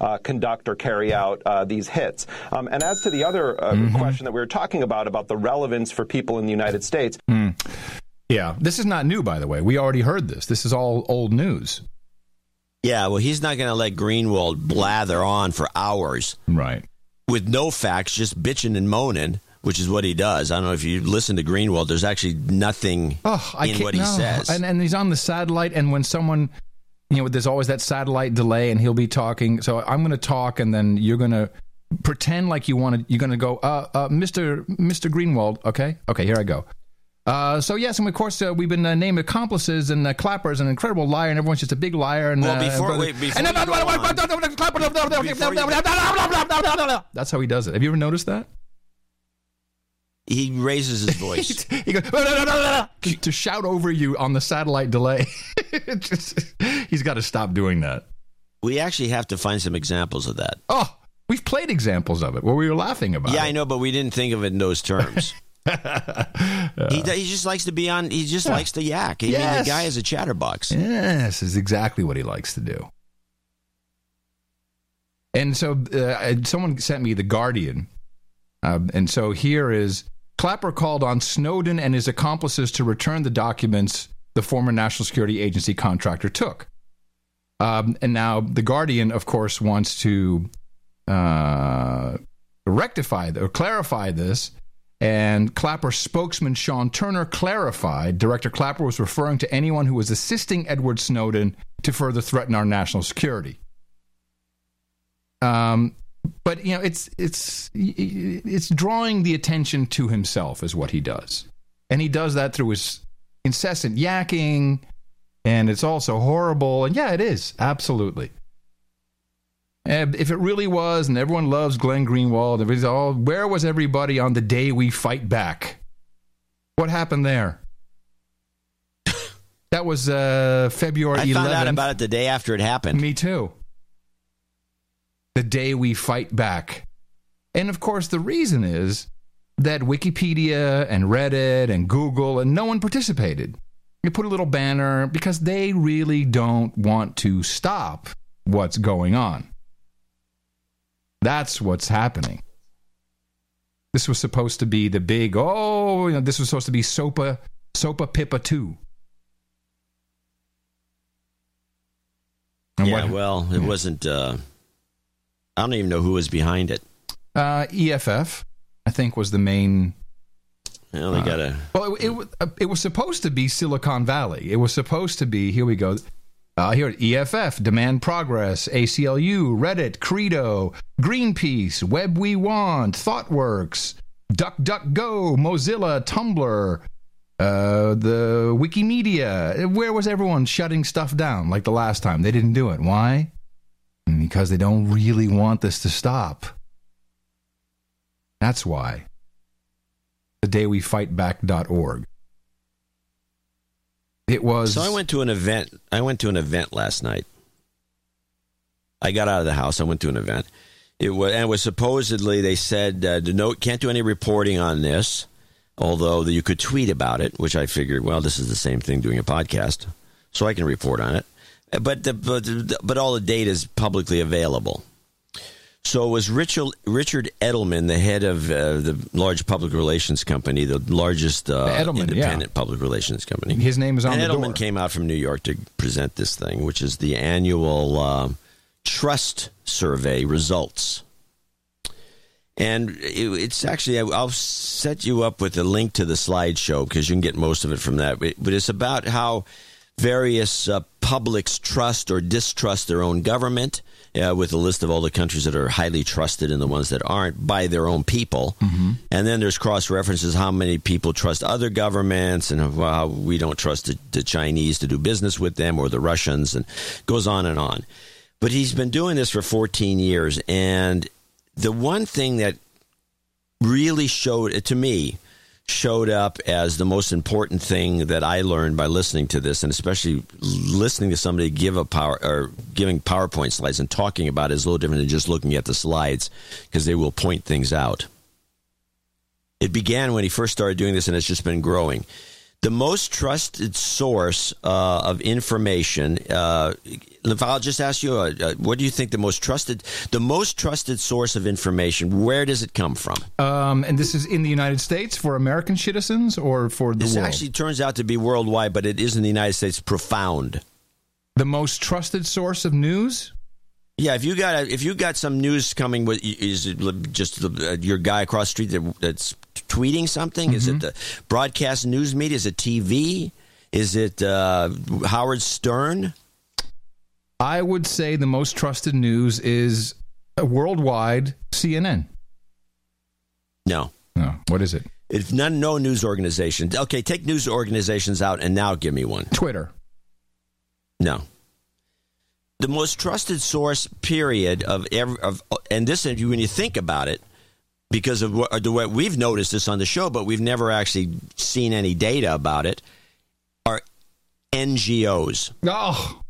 uh, conduct or carry out uh, these hits. Um, and as to the other uh, question that we were talking about about the relevance for people in the United States, Hmm. Yeah. This is not new, by the way. We already heard this. This is all old news. Yeah, well, he's not going to let Greenwald blather on for hours. Right. With no facts, just bitching and moaning, which is what he does. I don't know if you listen to Greenwald, there's actually nothing Oh, I in can't, what he no. says. And, and he's on the satellite, and when someone, you know, there's always that satellite delay, and he'll be talking. So I'm going to talk, and then you're going to pretend like you want to. You're going to go, uh, uh, Mr. Mr. Greenwald. Okay, okay, here I go. Uh, so yes, and of course uh, we've been uh, named accomplices, and uh, Clapper is an incredible liar, and everyone's just a big liar. And Well, uh, before- brother- wait, before and you go that's how he does it. Have you ever noticed that? He raises his voice. he goes to, to shout over you on the satellite delay. Just- he's got to stop doing that. we actually have to find some examples of that. Oh, we've played examples of it where we were laughing about Yeah, it. I know, but we didn't think of it in those terms. he, he just likes to be on. He just Yeah. likes to yak. I mean, Yes. the guy is a chatterbox. Yes, is exactly what he likes to do. And so uh, someone sent me The Guardian. Um, and so here is Clapper called on Snowden and his accomplices to return the documents the former National Security Agency contractor took. Um, and now The Guardian, of course, wants to uh, rectify or clarify this. And Clapper spokesman Sean Turner clarified Director Clapper was referring to anyone who was assisting Edward Snowden to further threaten our national security. Um, but you know, it's it's it's drawing the attention to himself is what he does, and he does that through his incessant yakking, and it's also horrible. And yeah, it is absolutely. And if it really was, and everyone loves Glenn Greenwald, everybody's all, where was everybody on the day we fight back? What happened there? That was uh, February I 11th. found out about it the day after it happened. Me too. The day we fight back. And of course, the reason is that Wikipedia and Reddit and Google and no one participated. You put a little banner because they really don't want to stop what's going on. That's what's happening. This was supposed to be the big, oh, you know, this was supposed to be Sopa, Sopa PIPA 2. And yeah, what- well, it wasn't. Uh, I don't even know who was behind it. Uh, EFF, I think, was the main. Well, they uh, got a. Well, it, it, uh, it was supposed to be Silicon Valley. It was supposed to be. Here we go. Uh, here, EFF, Demand Progress, ACLU, Reddit, Credo, Greenpeace, Web We Want, ThoughtWorks, DuckDuckGo, Mozilla, Tumblr, uh, the Wikimedia. Where was everyone shutting stuff down like the last time? They didn't do it. Why? Because they don't really want this to stop. That's why. The day we fight back.org. It was. So I went to an event. I went to an event last night. I got out of the house. I went to an event. It was, and it was supposedly they said uh, no, can't do any reporting on this. Although you could tweet about it, which I figured, well, this is the same thing doing a podcast, so I can report on it. But the, but the, but all the data is publicly available. So it was Richard Richard Edelman, the head of uh, the large public relations company, the largest uh, Edelman, independent public relations company. His name is on and the Edelman door. came out from New York to present this thing, which is the annual uh, trust survey results. And it, it's actually, I'll set you up with a link to the slideshow because you can get most of it from that. But but it's about how various uh, publics trust or distrust their own government, uh, with a list of all the countries that are highly trusted and the ones that aren't by their own people. And then there's cross references how many people trust other governments and how we don't trust the, the Chinese to do business with them or the Russians, and goes on and on. But he's been doing this for 14 years. And the one thing that really showed it to me showed up as the most important thing that I learned by listening to this, and especially listening to somebody give a power or giving PowerPoint slides and talking about it is a little different than just looking at the slides because they will point things out. It began when he first started doing this, and it's just been growing. The most trusted source uh, of information. Uh, if I'll just ask you, uh, uh, what do you think the most trusted, the most trusted source of information? Where does it come from? Um, and this is in the United States for American citizens or for the This world? actually turns out to be worldwide, but it is in the United States profound. the most trusted source of news? Yeah, if you got a, if you got some news coming, with is it just uh, your guy across the street that, that's tweeting something? Is it the broadcast news media? Is it TV? Is it uh, Howard Stern? I would say the most trusted news is uh, worldwide CNN. No. No. What is it? If none, no news organization. Okay, take news organizations out and now give me one. Twitter. No. The most trusted source, period, of every, of, and this, when you think about it, because of what, the way we've noticed this on the show, but we've never actually seen any data about it, are NGOs. Oh.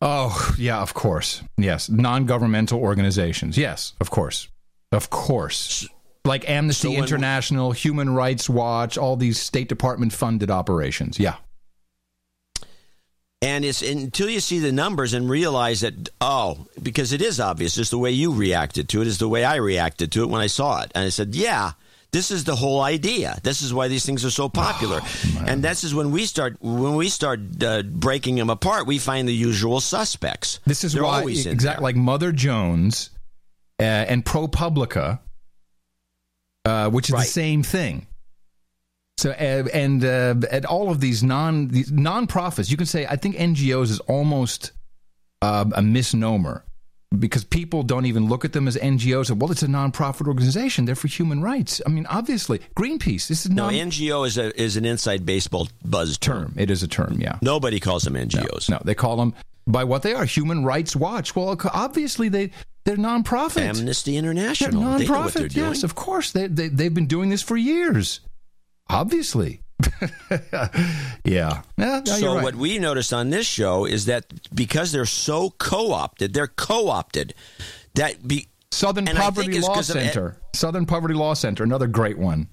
Oh, yeah, of course. Yes. Non governmental organizations. Yes, of course. Of course. Like Amnesty So International, Human Rights Watch, all these State Department funded operations. Yeah. And it's until you see the numbers and realize that, oh, because it is obvious, just the way you reacted to it is the way I reacted to it when I saw it. And I said, yeah, this is the whole idea. This is why these things are so popular. and this is when we start when we start uh, breaking them apart, we find the usual suspects. This is They're why, exactly like Mother Jones uh, and ProPublica, uh, which is the same thing. So uh, and uh, and all of these non these nonprofits, you can say I think NGOs is almost uh, a misnomer because people don't even look at them as NGOs. Well, it's a nonprofit organization; they're for human rights. I mean, obviously, Greenpeace. This is No, NGO is a is an inside baseball buzz term. It is a term, yeah. Nobody calls them NGOs. No, they call them by what they are: Human Rights Watch. Well, obviously they they're nonprofit. Amnesty They're International. nonprofit. They know what they're doing. Yes, of course. They, they they've been doing this for years. Obviously. yeah. Yeah, no, so right. what we noticed on this show is that because they're so co-opted, they're co-opted. That be Southern Poverty Law it's Law 'cause of Ed- Center. Southern Poverty Law Center, another great one.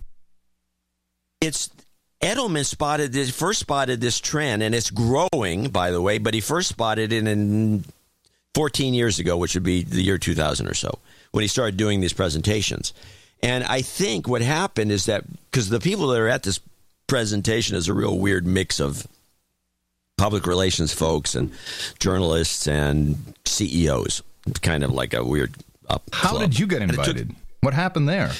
it's Edelman spotted this first spotted this trend, and it's growing, by the way. But he first spotted it in 14 years ago, which would be the year 2000 or so, when he started doing these presentations. And I think what happened is that because the people that are at this presentation is a real weird mix of public relations folks and journalists and CEOs. It's kind of like a weird up. How club. did you get it took- invited? what happened there?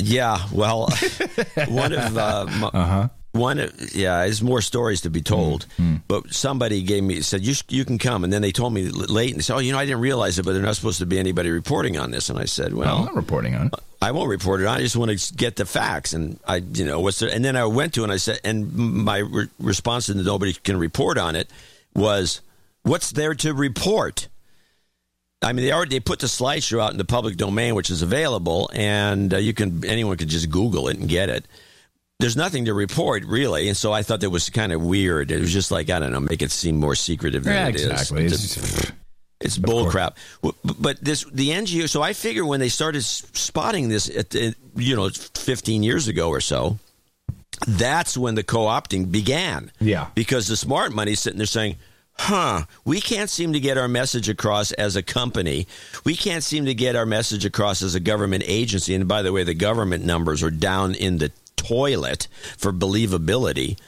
yeah, well, one of uh, m- Uh-huh. One yeah, there's more stories to be told. Hmm. But somebody gave me said you you can come, and then they told me late and said, oh, you know, I didn't realize it, but there's not supposed to be anybody reporting on this. And I said, Well, I'm not reporting on it. I won't report it. I just want to get the facts, and I, you know, what's there? And then I went to, and I said, and my re- response to the nobody can report on it was, what's there to report? I mean, they already they put the slideshow out in the public domain, which is available, and uh, you can anyone can just Google it and get it. There's nothing to report really, and so I thought that was kind of weird. It was just like I don't know, make it seem more secretive than Yeah, it is. exactly. It's, It's- it's bull crap. But this the NGO. So I figure when they started spotting this, at uh, you know, 15 years ago or so, that's when the co-opting began. Yeah. Because the smart money's sitting there saying, huh, we can't seem to get our message across as a company. We can't seem to get our message across as a government agency. And by the way, the government numbers are down in the toilet for believability.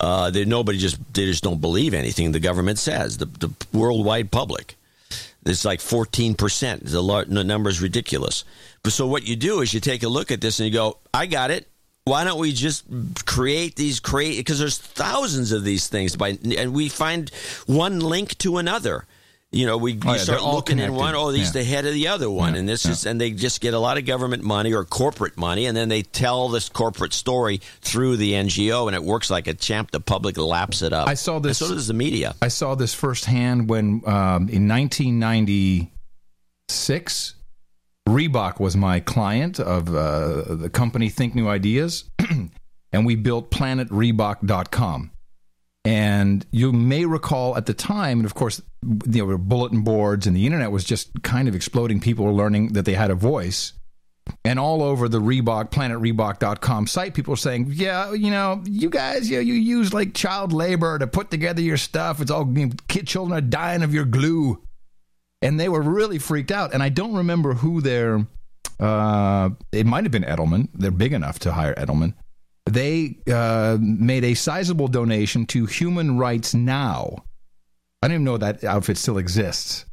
Uh, they, nobody just they just don't believe anything the government says. The, the worldwide public, it's like fourteen percent. The, the number is ridiculous. But so what you do is you take a look at this and you go, I got it. Why don't we just create these create because there's thousands of these things by and we find one link to another. You know, we Oh, you yeah, start they're all looking in one. connected. Oh, these Yeah. the head of the other one, Yeah, and this yeah. is and they just get a lot of government money or corporate money, and then they tell this corporate story through the NGO, and it works like a champ. The public laps it up. I saw this. And so does the media. I saw this firsthand when um, in 1996, Reebok was my client of uh, the company Think New Ideas, and we built PlanetReebok.com. And you may recall at the time, and of course, you know, bulletin boards and the internet was just kind of exploding. People were learning that they had a voice. And all over the Reebok, planetreebok.com site, people were saying, yeah, you know, you guys, you, know, you use like child labor to put together your stuff. It's all, you know, kid children are dying of your glue. And they were really freaked out. And I don't remember who their, uh, it might have been Edelman. They're big enough to hire Edelman. They uh, made a sizable donation to Human Rights Now. I don't even know that outfit still exists.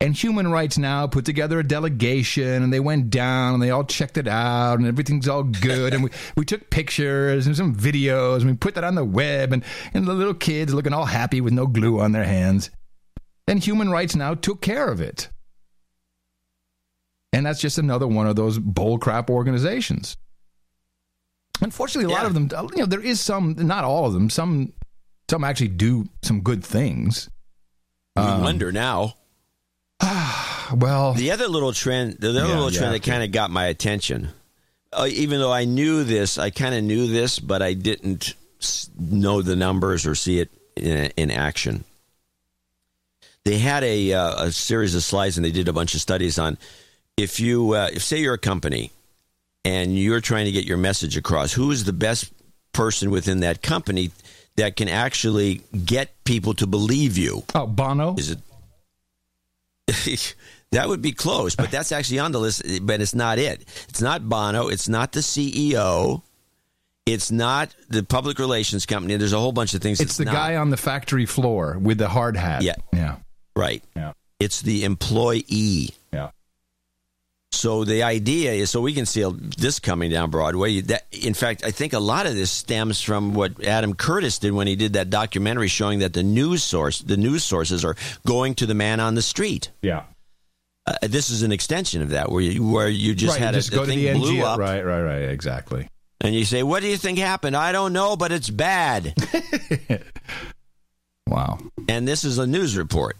And Human Rights Now put together a delegation and they went down and they all checked it out and everything's all good. and we, we took pictures and some videos and we put that on the web and, and the little kids looking all happy with no glue on their hands. And Human Rights Now took care of it. And that's just another one of those bullcrap organizations. Unfortunately, a lot of them, you know, there is some, not all of them. Some, some actually do some good things. We Um, wonder now. well, the other little trend, the other Yeah, little yeah, trend that kind of got my attention, uh, even though I knew this, I kind of knew this, but I didn't know the numbers or see it in, in action. They had a, uh, a series of slides and they did a bunch of studies on if you, uh, if say you're a company and you're trying to get your message across, who is the best person within that company that can actually get people to believe you? Oh, Bono. Is it? that would be close, but that's actually on the list. But it's not it. It's not Bono. It's not the CEO. It's not the public relations company. There's a whole bunch of things. It's the guy on the factory floor with the hard hat. Yeah. Yeah. Right. Yeah. It's the employee. So the idea is, so we can see this coming down Broadway. That, in fact, I think a lot of this stems from what Adam Curtis did when he did that documentary showing that the news source, the news sources, are going to the man on the street. Yeah. Uh, this is an extension of that, where you where you just right, had you just the go to thing the blew NGO. up, Right, right, right. Exactly. and you say, "What do you think happened?" I don't know, but it's bad. wow. And this is a news report,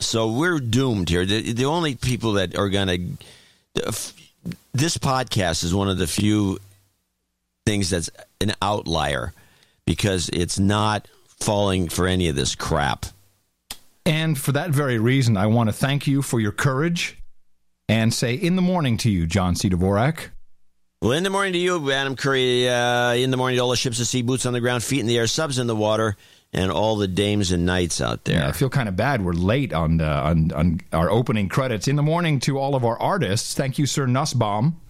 so we're doomed here. The, the only people that are going to this podcast is one of the few things that's an outlier because it's not falling for any of this crap. And for that very reason, I want to thank you for your courage and say in the morning to you, John C. Dvorak. Well, in the morning to you, Adam Curry. Uh, in the morning to all the ships at sea, boots on the ground, feet in the air, subs in the water, and all the dames and knights out there. Yeah, I feel kind of bad. We're late on, uh, on on our opening credits. In the morning to all of our artists. Thank you, Sir Nussbaum,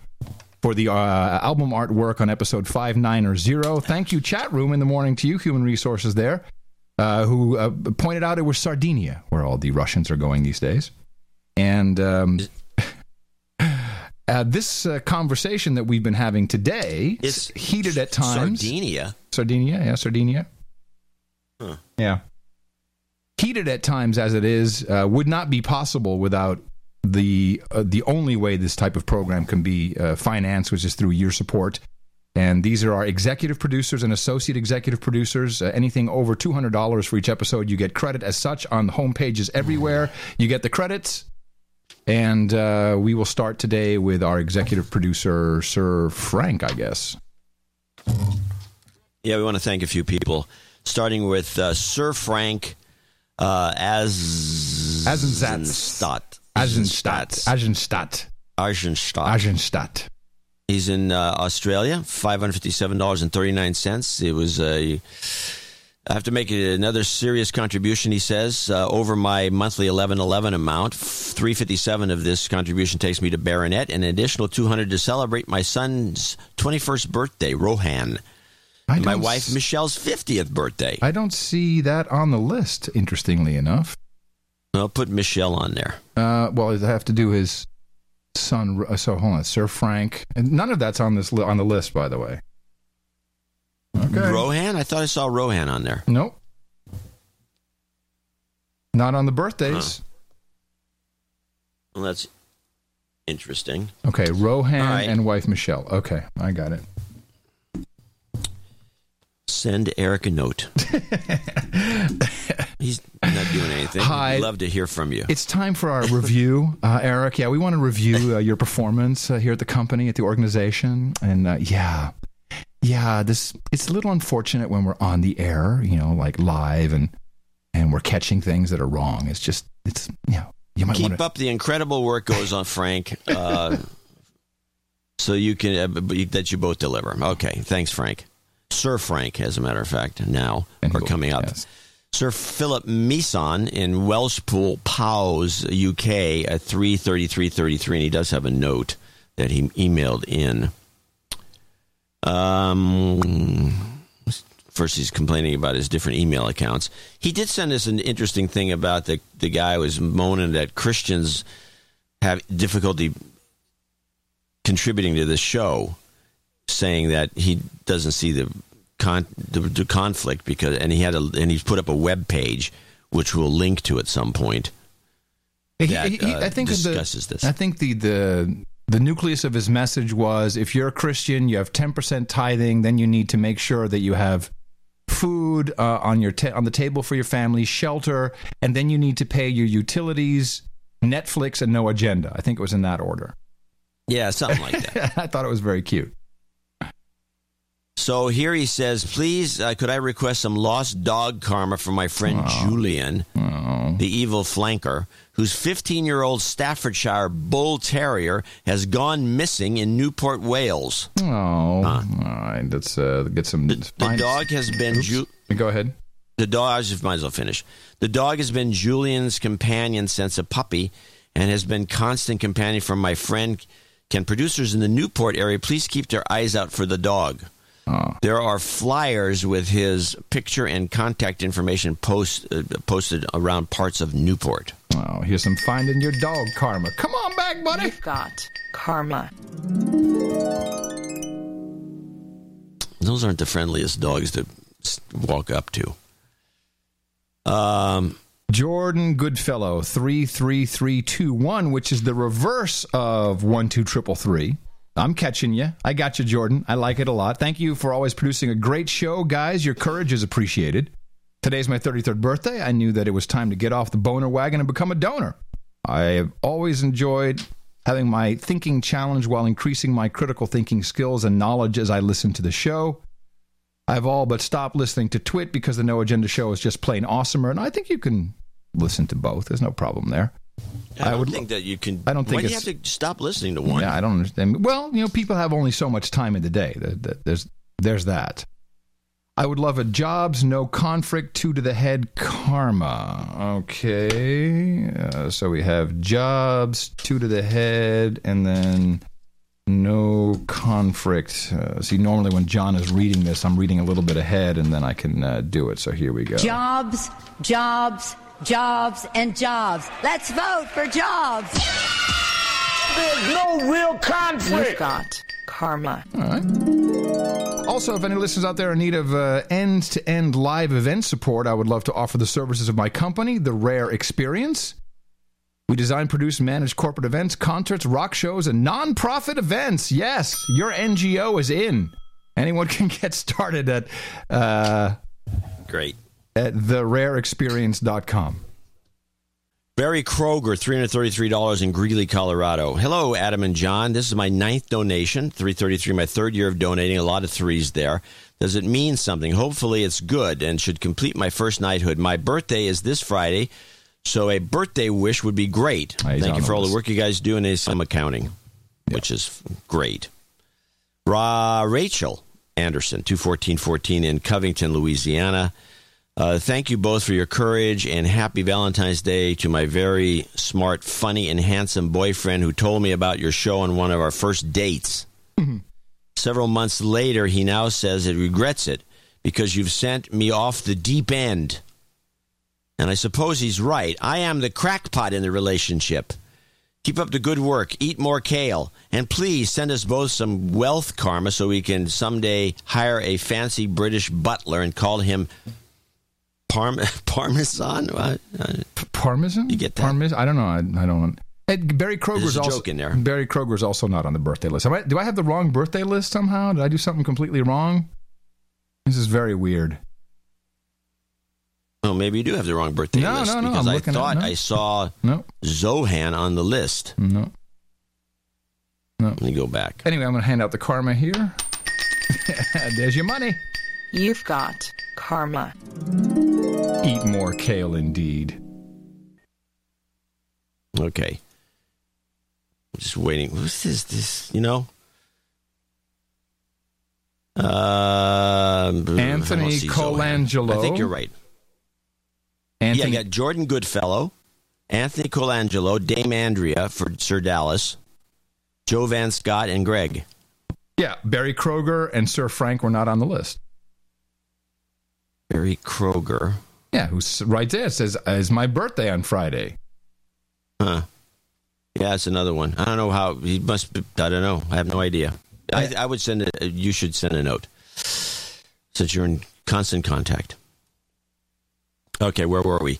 for the uh, album artwork on episode five nine or zero. Thank you, chat room. In the morning to you, human resources there, uh, who uh, pointed out it was Sardinia where all the Russians are going these days, and. Um, Uh, this uh, conversation that we've been having today is heated at times. Sardinia. Sardinia, yeah, Sardinia. Huh. Yeah. Heated at times as it is, uh, would not be possible without the uh, the only way this type of program can be uh, financed, which is through your support. And these are our executive producers and associate executive producers. Uh, anything over two hundred dollars for each episode, you get credit as such on the home pages everywhere. You get the credits. And uh, we will start today with our executive producer, Sir Frank, I guess. Yeah, we want to thank a few people, starting with uh, Sir Frank uh, Az Azenstadt. Azenstadt. Azenstadt. Argenstadt. Argenstadt. He's in uh, Australia, five hundred fifty-seven dollars and thirty-nine cents. It was a. I have to make another serious contribution. He says uh, over my monthly eleven eleven amount, three fifty-seven of this contribution takes me to Baronet, and an additional two hundred to celebrate my son's twenty-first birthday, Rohan, my wife Michelle's fiftieth birthday. I don't see that on the list, interestingly enough. I'll put Michelle on there. Uh, well, I have to do his son. uh, So hold on, Sir Frank. And none of that's on this li- on the list, by the way. Okay. Rohan, I thought I saw Rohan on there. Nope. Not on the birthdays. Well, that's interesting. Okay, Rohan right. and wife Michelle. Okay, I got it. Send Eric a note. He's not doing anything. Hi. We'd love to hear from you. It's time for our review, uh, Eric. Yeah, we want to review uh, your performance uh, here at the company, at the organization, and uh, yeah, yeah. This it's a little unfortunate when we're on the air, you know, like live, and and we're catching things that are wrong. It's just it's you know you might Keep want to. up the incredible work goes on, Frank. Uh, so you can uh, that you both deliver. Okay, thanks, Frank. Sir Frank, as a matter of fact, now are coming up. Sir Philip Meeson in Welshpool, Powys, UK, at three thirty three thirty three, and he does have a note that he emailed in. Um, first, he's complaining about his different email accounts. He did send us an interesting thing about the the guy who was moaning that Christians have difficulty contributing to the show, saying that he doesn't see the con the, the conflict because, and he had a and he's put up a web page which we'll link to at some point. That, he- he- uh, I think the- discusses this. I think the the the nucleus of his message was if you're a Christian, you have 10% tithing, then you need to make sure that you have food uh, on your ta- on the table for your family, shelter, and then you need to pay your utilities, Netflix, and no agenda. I think it was in that order. Yeah, something like that. I thought it was very cute. So here he says, please, uh, could I request some lost dog karma from my friend Julian, the evil flanker, whose 15 year old Staffordshire Bull Terrier has gone missing in Newport, Wales. Oh, all right. Let's uh, get some. The dog has been. Ju- Go ahead. The dog, I just might as well finish. The dog has been Julian's companion since a puppy and has been constant companion from my friend. Can producers in the Newport area please keep their eyes out for the dog? There are flyers with his picture and contact information post, uh, posted around parts of Newport. Oh, here's some finding your dog karma. Come on back, buddy. You've got karma. Those aren't the friendliest dogs to walk up to. Um, Jordan Goodfellow, 33321, which is the reverse of 12333. I'm catching you. I got you, Jordan. I like it a lot. Thank you for always producing a great show, guys. Your courage is appreciated. Today's my 33rd birthday. I knew that it was time to get off the boner wagon and become a donor. I have always enjoyed having my thinking challenged while increasing my critical thinking skills and knowledge as I listen to the show. I've all but stopped listening to Twit because the No Agenda show is just plain awesomer, and I think you can listen to both. There's no problem there. I, don't think that you can. I don't think Why do you have to stop listening to one? Yeah, I don't understand. Well, you know, people have only so much time in the day. There- there- There's there's that. I would love a jobs, no conflict, two to the head karma. Okay, uh, so we have jobs, two to the head, and then no conflict. Uh, see, normally when John is reading this, I'm reading a little bit ahead, and then I can uh, do it. So here we go. Jobs, jobs, jobs, and jobs. Let's vote for jobs. There's no real conflict. You've got karma. All right. Also, if any listeners out there in need of uh, end-to-end live event support, I would love to offer the services of my company, The Rare Experience. We design, produce, and manage corporate events, concerts, rock shows, and non-profit events. Yes, your NGO is in. Anyone can get started at uh, Great. At therareexperience.com. Barry Kroger, $333 in Greeley, Colorado. Hello, Adam and John. This is my ninth donation, 333, my third year of donating. A lot of threes there. Does it mean something? Hopefully it's good and should complete my first knighthood. My birthday is this Friday, so a birthday wish would be great. Ah, he's Thank you for all the work you guys do in some accounting, which is great. Ra- Rachel Anderson, 21414 in Covington, Louisiana. Uh, thank you both for your courage and happy Valentine's Day to my very smart, funny, and handsome boyfriend who told me about your show on one of our first dates. Several months later, he now says he regrets it because you've sent me off the deep end. And I suppose he's right. I am the crackpot in the relationship. Keep up the good work. Eat more kale. And please send us both some wealth karma so we can someday hire a fancy British butler and call him Parm- Parmesan. Uh, Parmesan? You get that? Parmesan? I don't know. I, I don't. Ed, Barry Kroger's There's a also joke in there. Barry Kroger's also not on the birthday list. I, do I have the wrong birthday list somehow? Did I do something completely wrong? This is very weird. oh, maybe you do have the wrong birthday No, list no, no, because I'm I looking at- thought no. I saw No, Zohan on the list. no. Let me go back. Anyway, I'm going to hand out the karma here. There's your money. You've got karma. Eat more kale, indeed. Okay. I'm just waiting. What's this? This, you know? Uh, Anthony Colangelo. I think you're right. Anthony, Yeah, I got Jordan Goodfellow, Anthony Colangelo, Dame Andrea for Sir Dallas, Joe Van Scott, and Greg. yeah, Barry Kroger and Sir Frank were not on the list. Barry Kroger. Yeah, who's right there? It says, "Is my birthday on Friday?" Huh. Yeah, it's another one. I don't know how he must. Be, I don't know. I have no idea. I, I would send a. You should send a note since you're in constant contact. Okay, where were we?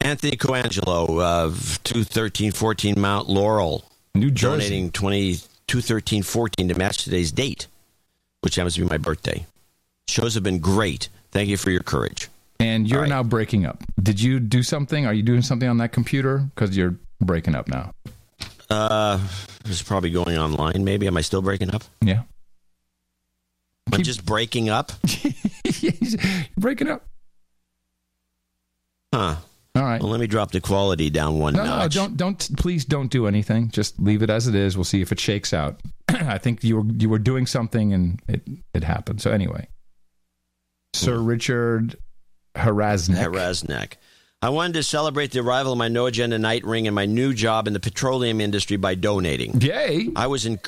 Anthony Colangelo of 21314 Mount Laurel New Jersey. donating 221314 to match today's date, which happens to be my birthday. Shows have been great. Thank you for your courage. And you're now breaking up. Did you do something? Are you doing something on that computer? Because you're breaking up now. Uh, it's probably going online. Maybe am I still breaking up? Yeah, I'm just breaking up. you're breaking up. Huh. All right. Well, let me drop the quality down one No, no, don't, don't, please don't do anything. Just leave it as it is. We'll see if it shakes out. I think you were, you were doing something and it, it happened. So anyway, Sir Richard Harasnek. I wanted to celebrate the arrival of my No Agenda night ring and my new job in the petroleum industry by donating. Yay! I was in.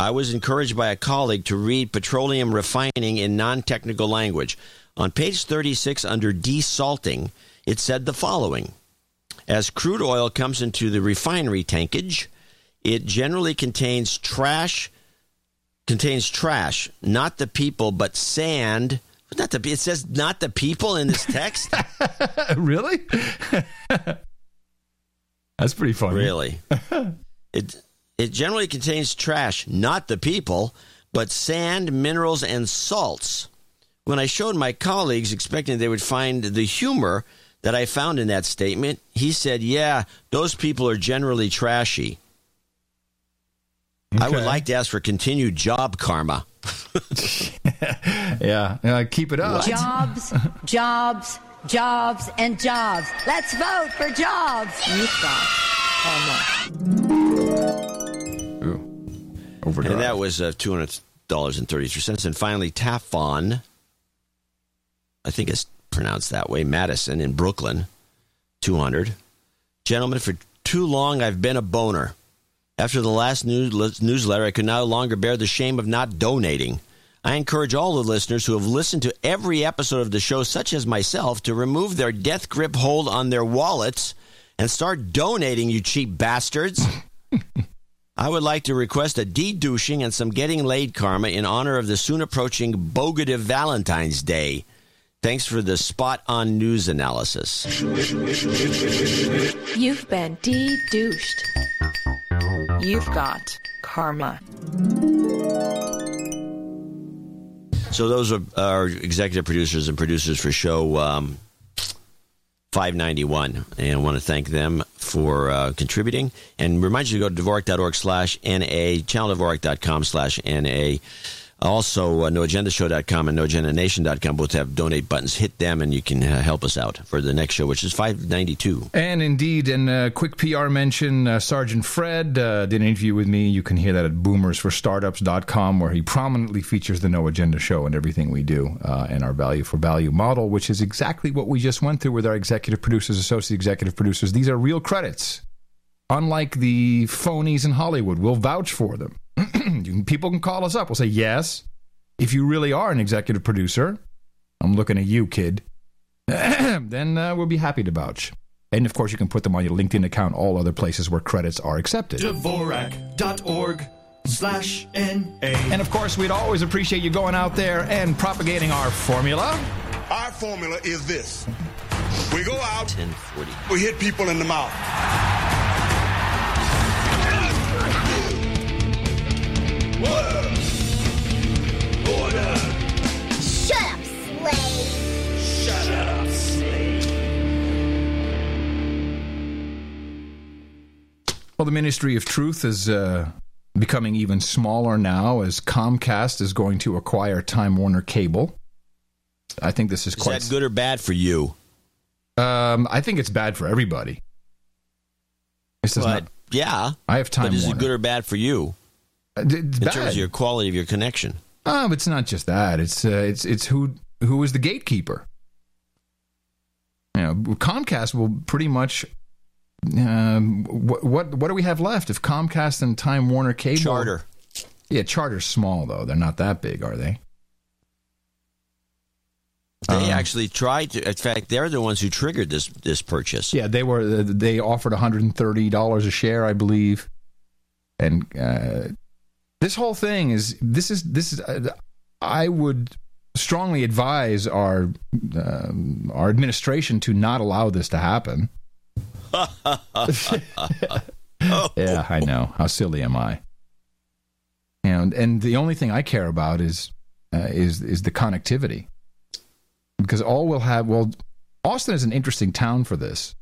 I was encouraged by a colleague to read petroleum refining in non-technical language. On page 36 under desalting, it said the following: As crude oil comes into the refinery tankage, it generally contains trash contains trash, not the people, but sand. Not the. It says not the people in this text. really? That's pretty funny. Really? it it generally contains trash, not the people, but sand, minerals, and salts. When I showed my colleagues, expecting they would find the humor that I found in that statement, he said, "Yeah, those people are generally trashy." I would like to ask for continued job karma. yeah, uh, keep it up. Jobs, jobs, jobs, and jobs. Let's vote for jobs. You've Overdrive. And that was uh, two hundred dollars and thirty three cents. And finally, Tafon, I think it's pronounced that way, Madison in Brooklyn, two hundred. Gentlemen, for too long I've been a boner. After the last news, newsletter, I could no longer bear the shame of not donating. I encourage all the listeners who have listened to every episode of the show, such as myself, to remove their death grip hold on their wallets and start donating, you cheap bastards. I would like to request a de-douching and some getting laid karma in honor of the soon approaching Bogative Valentine's Day. Thanks for the spot on news analysis. You've been de-douched. You've got karma. So those are our executive producers and producers for show um, 591. And I want to thank them for uh, contributing. And remind you to go to Dvorak.org slash NA, channeldvorak.com slash NA. Also, uh, noagendashow.com and noagendanation.com both have donate buttons. Hit them and you can uh, help us out for the next show, which is 592. And indeed, in a quick PR mention, uh, Sergeant Fred uh, did an interview with me. You can hear that at boomersforstartups.com, where he prominently features the No Agenda show and everything we do uh, and our value for value model, which is exactly what we just went through with our executive producers, associate executive producers. These are real credits. Unlike the phonies in Hollywood, we'll vouch for them. You can- People can call us up. We'll say, yes, if you really are an executive producer, I'm looking at you, kid then uh, we'll be happy to vouch. And of course, you can put them on your LinkedIn account, all other places where credits are accepted. Dvorak.org slash NA. And of course, we'd always appreciate you going out there and propagating our formula. Our formula is this. We go out, 1040. we hit people in the mouth. Well, the Ministry of Truth is uh, becoming even smaller now as Comcast is going to acquire Time Warner Cable. I think this is Is quite. that good or bad for you? Um, I think it's bad for everybody. This But, not. yeah. I have Time But is Warner. it good or bad for you? It's in bad. terms of your quality of your connection. Oh, but it's not just that. It's uh, it's it's who who is the gatekeeper. You know, Comcast will pretty much. Um, what what what do we have left if Comcast and Time Warner Cable? Charter. Yeah, Charter's small though. They're not that big, are they? They Um, actually tried to. In fact, they're the ones who triggered this this purchase. Yeah, they were. They offered one hundred and thirty dollars a share, I believe. And uh, this whole thing is this is this is. Uh, I would strongly advise our um, our administration to not allow this to happen. Yeah, I know. How silly am I? And and the only thing I care about is uh, is is the connectivity, because all we'll have. Well, Austin is an interesting town for this.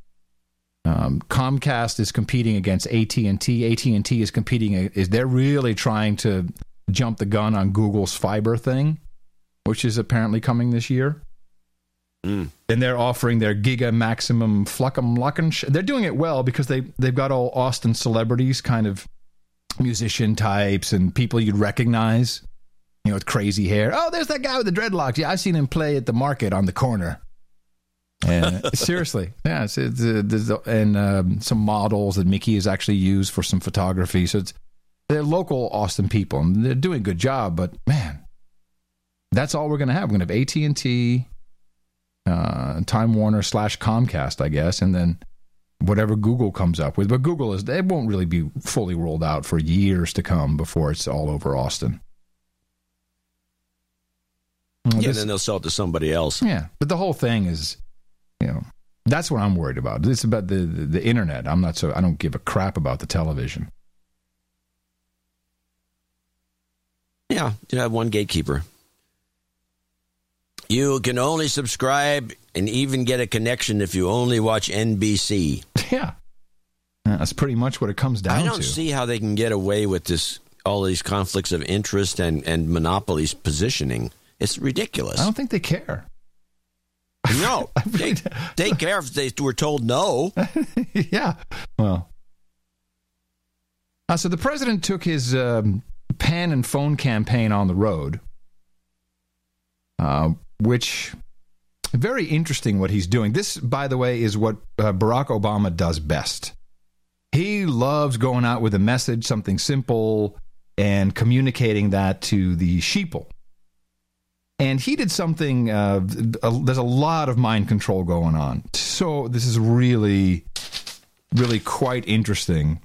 Um, Comcast is competing against AT and T. AT and T is competing. Is they're really trying to jump the gun on Google's fiber thing, which is apparently coming this year. Mm. And they're offering their Giga Maximum Fluckum Luckin. Sh- they're doing it well because they they've got all Austin celebrities, kind of musician types, and people you'd recognize. You know, with crazy hair. Oh, there's that guy with the dreadlocks. Yeah, I've seen him play at the market on the corner. And seriously, yeah, it's, it's, uh, there's, and um, some models that Mickey has actually used for some photography. So it's they're local Austin people, and they're doing a good job. But man, that's all we're going to have. We're going to have AT and T, uh, Time Warner slash Comcast, I guess, and then whatever Google comes up with. But Google is it won't really be fully rolled out for years to come before it's all over Austin. Well, Yeah, this- then they'll sell it to somebody else. yeah, but the whole thing is, you know, that's what I'm worried about. It's about the, the the internet. I'm not so I don't give a crap about the television. Yeah, you have one gatekeeper. You can only subscribe and even get a connection if you only watch NBC. Yeah, that's pretty much what it comes down to. I don't to. see how they can get away with this all these conflicts of interest and, and monopolies positioning. It's ridiculous. I don't think they care. No, they, they care if they were told no. yeah. Well, uh, so the president took his um, pen and phone campaign on the road, uh, which very interesting what he's doing. This, by the way, is what uh, Barack Obama does best. He loves going out with a message, something simple, and communicating that to the sheeple. And he did something. Uh, there's a lot of mind control going on. So this is really, really quite interesting.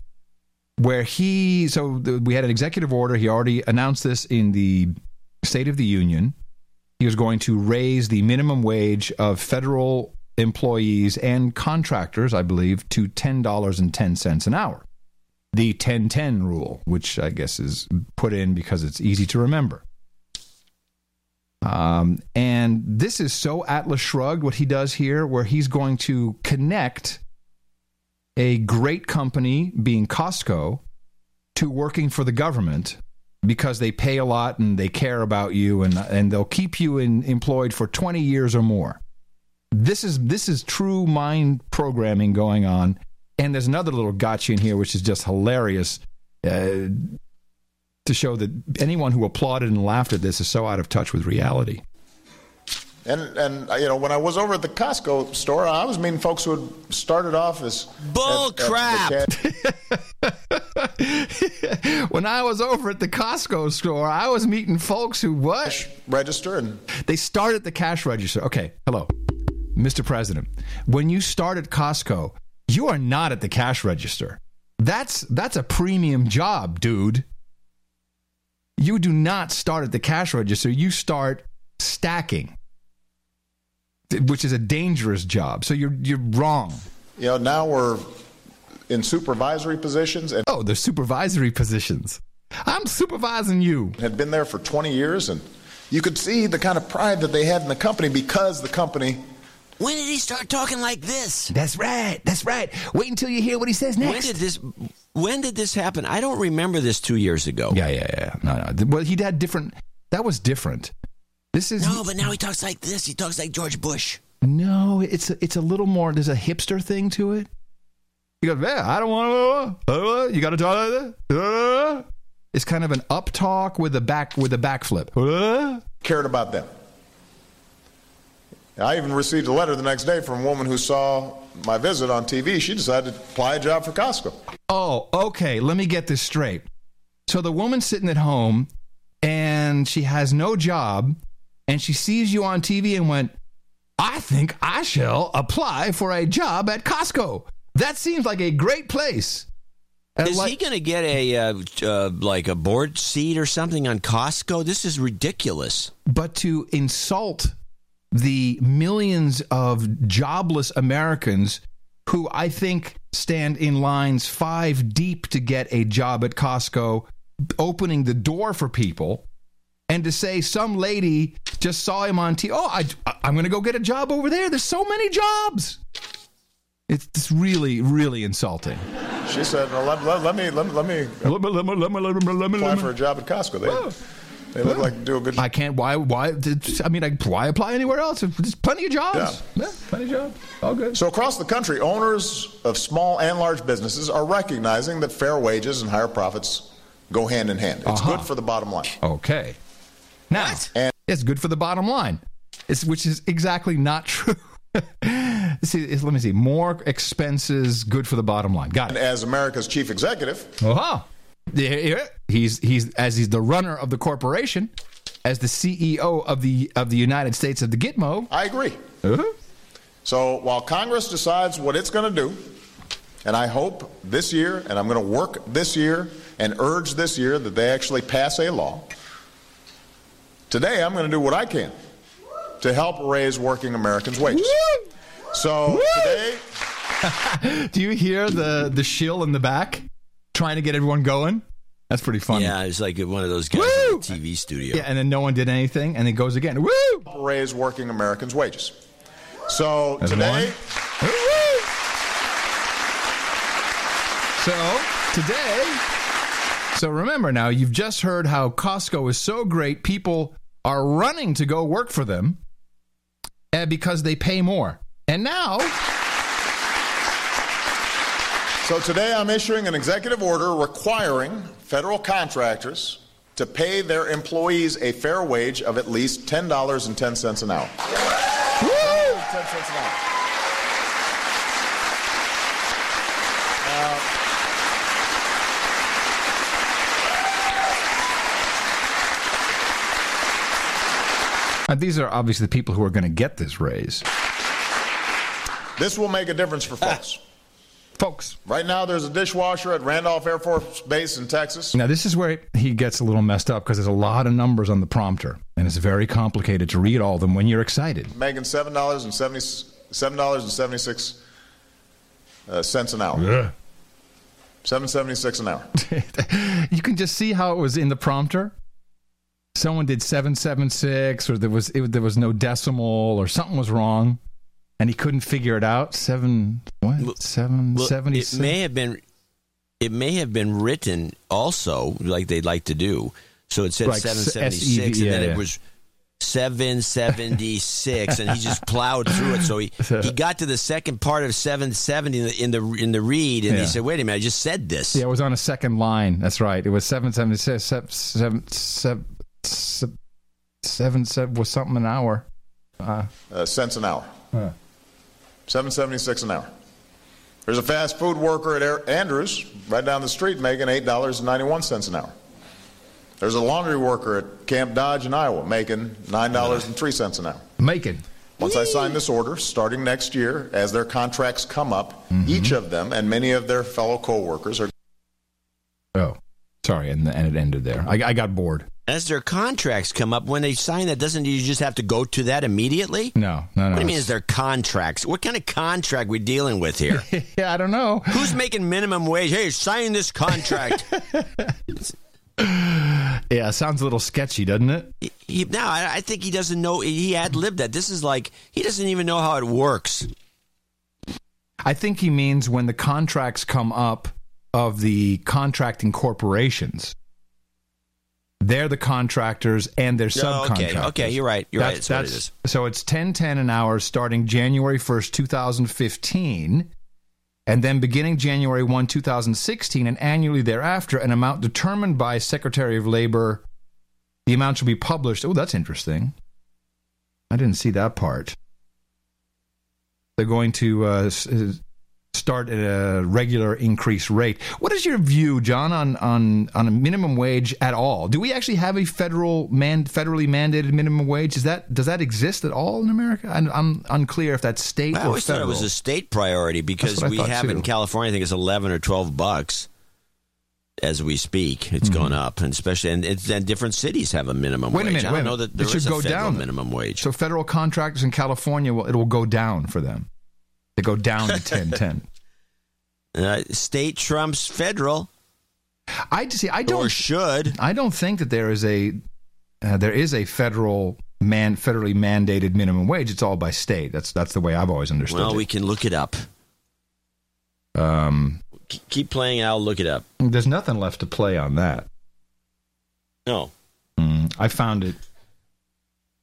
Where he, so we had an executive order. He already announced this in the State of the Union. He was going to raise the minimum wage of federal employees and contractors, I believe, to ten dollars and ten cents an hour. The 10-10 rule, which I guess is put in because it's easy to remember. Um, and this is so Atlas Shrugged what he does here, where he's going to connect a great company, being Costco, to working for the government because they pay a lot and they care about you and and they'll keep you in, employed for 20 years or more. This is this is true mind programming going on. And there's another little gotcha in here which is just hilarious. Uh, to show that anyone who applauded and laughed at this is so out of touch with reality. And and you know when I was over at the Costco store, I was meeting folks who had started off as Bull at- at crap. cash when I was over at the Costco store, I was meeting folks who what register and they start at the cash register. Okay, hello, Mr. President. When you start at Costco, you are not at the cash register. That's that's a premium job, dude. You do not start at the cash register. You start stacking, which is a dangerous job. So you're you're wrong. You know now we're in supervisory positions and oh, the supervisory positions. I'm supervising you. Had been there for 20 years, and you could see the kind of pride that they had in the company because the company. When did he start talking like this? That's right. That's right. Wait until you hear what he says next. When did this? When did this happen? I don't remember this two years ago. Yeah, yeah, yeah. No, no. Well, he had different. That was different. This is no, but now he talks like this. He talks like George Bush. no. It's a, it's a little more. There's a hipster thing to it. He goes, yeah, I don't want to. You got to talk like that. It's kind of an up talk with a back with a backflip. cared about them. I even received a letter the next day from a woman who saw my visit on TV. She decided to apply a job for Costco. Oh, okay. Let me get this straight. So the woman's sitting at home and she has no job and she sees you on TV and went, I think I shall apply for a job at Costco. That seems like a great place. And Is like- he going to get a uh, uh, like a board seat or something on Costco? This is ridiculous. but to insult the millions of jobless Americans who I think stand in lines five deep to get a job at Costco, opening the door for people. And to say some lady just saw him on TV, oh, I, I'm going to go get a job over there. There's so many jobs. It's it's really, really insulting. She said, well, let, let, let me let, me- let me Let me, let me, let me, let me, let me, apply let me. for a job at Costco. They, they look like do a good I can't. Why? Why? I mean, I, why apply anywhere else? There's plenty of jobs. Yeah, plenty of jobs. All good. So across the country, owners of small and large businesses are recognizing that fair wages and higher profits go hand in hand. It's Uh-huh. good for the bottom line. Okay. Now, And it's good for the bottom line. It's which is exactly not true. see, let me see. More expenses, good for the bottom line. Got and it. as America's chief executive, Uh-huh. He's he's as he's the runner of the corporation, as the CEO of the of the United States of the Gitmo. I agree. Uh-huh. So while Congress decides what it's going to do, and I hope this year, and I'm going to work this year and urge this year that they actually pass a law, today I'm going to do what I can to help raise working Americans' wages. So today, Do you hear the the shill in the back trying to get everyone going? That's pretty funny. Yeah, it's like one of those guys in the TV studio. Yeah, and then no one did anything, and it goes again. Woo! raise working Americans' wages. So That's today. So today, so remember now, you've just heard how Costco is so great. People are running to go work for them, and because they pay more. And now, So today I'm issuing an executive order requiring federal contractors to pay their employees a fair wage of at least $10.10 an hour. $10 cents an hour. uh, these are obviously the people who are going to get this raise. This will make a difference for folks. Folks. Right now, there's a dishwasher at Randolph Air Force Base in Texas. Now, this is where he gets a little messed up because there's a lot of numbers on the prompter, and it's very complicated to read all of them when you're excited. Making seven dollars and seventy seven dollars and seventy six uh, cents an hour. Yeah. Seven seventy six an hour. you can just see how it was in the prompter. Someone did seven seven six, or there was it, there was no decimal, or something was wrong, and he couldn't figure it out. Seven what? Seven Well, seventy it may have been it may have been written also like they'd like to do. So it said Like seven seventy six, SEV, and then yeah, yeah. it was seven seventy six, and he just plowed through it. So he, he got to the second part of seven seventy in the in the, read, and Yeah. he said, "Wait a minute, I just said this." Yeah, it was on a second line. That's right. It was seven seventy six. Seven seven seven seven, seven, seven was something an hour. Uh, uh, cents an hour. Huh. Seven seventy six an hour. There's a fast food worker at Air- Andrews right down the street making eight dollars and ninety one cents an hour. There's a laundry worker at Camp Dodge in Iowa making nine dollars and three cents an hour. Macon. Once I sign this order, starting next year, as their contracts come up, mm-hmm. each of them and many of their fellow co-workers are Oh, sorry, and, and it ended there. I, I got bored. As their contracts come up, when they sign that, doesn't you just have to go to that immediately? No, no, no. What do you mean? Is their contracts? What kind of contract we dealing with here? yeah, I don't know. Who's making minimum wage? Hey, sign this contract. Yeah, sounds a little sketchy, doesn't it? he, no, I, I think he doesn't know. He had lived that. This is like he doesn't even know how it works. I think he means when the contracts come up of the contracting corporations. They're the contractors and they're Oh, okay. subcontractors. Okay, you're right. You're right. That's what it is. So it's ten ten an hour starting January first, two thousand fifteen, and then beginning January one, two thousand sixteen, and annually thereafter, an amount determined by Secretary of Labor. The amount shall be published. Oh, that's interesting. I didn't see that part. They're going to uh, s- uh, start at a regular increase rate. What is your view, John, on on on a minimum wage at all? Do we actually have a federal man federally mandated minimum wage? Is that does that exist at all in America? I'm, I'm unclear if that's state I or always federal. thought it was a state priority because we have it in. California. I think it's eleven or twelve bucks as we speak. It's Mm-hmm. gone up, and especially and, it's, and different cities have a minimum Wait a wage. minute. I wait know that there it should is a go federal down. minimum wage. So federal contractors in California will it will go down for them. They go down to 1010. Uh, state trumps federal. I see. I don't or should. I don't think that there is a uh, there is a federal man federally mandated minimum wage. It's all by state. That's that's the way I've always understood Well, it. we can look it up. Um, Keep playing, I'll look it up. there's nothing left to play on that. No. Mm, I found it.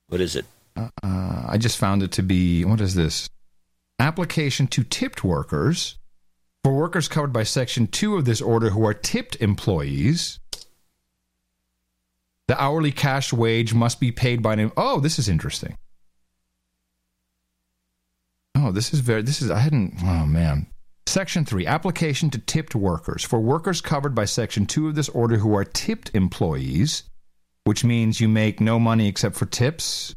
What is it? Uh, I just found it to be what is this? Application to tipped workers for workers covered by Section Two of this order who are tipped employees. The hourly cash wage must be paid by an. Oh, this is interesting. Oh, this is very. This is. I hadn't. Oh man. Section 3 Application to tipped workers. For workers covered by Section 2 of this order who are tipped employees, which means you make no money except for tips.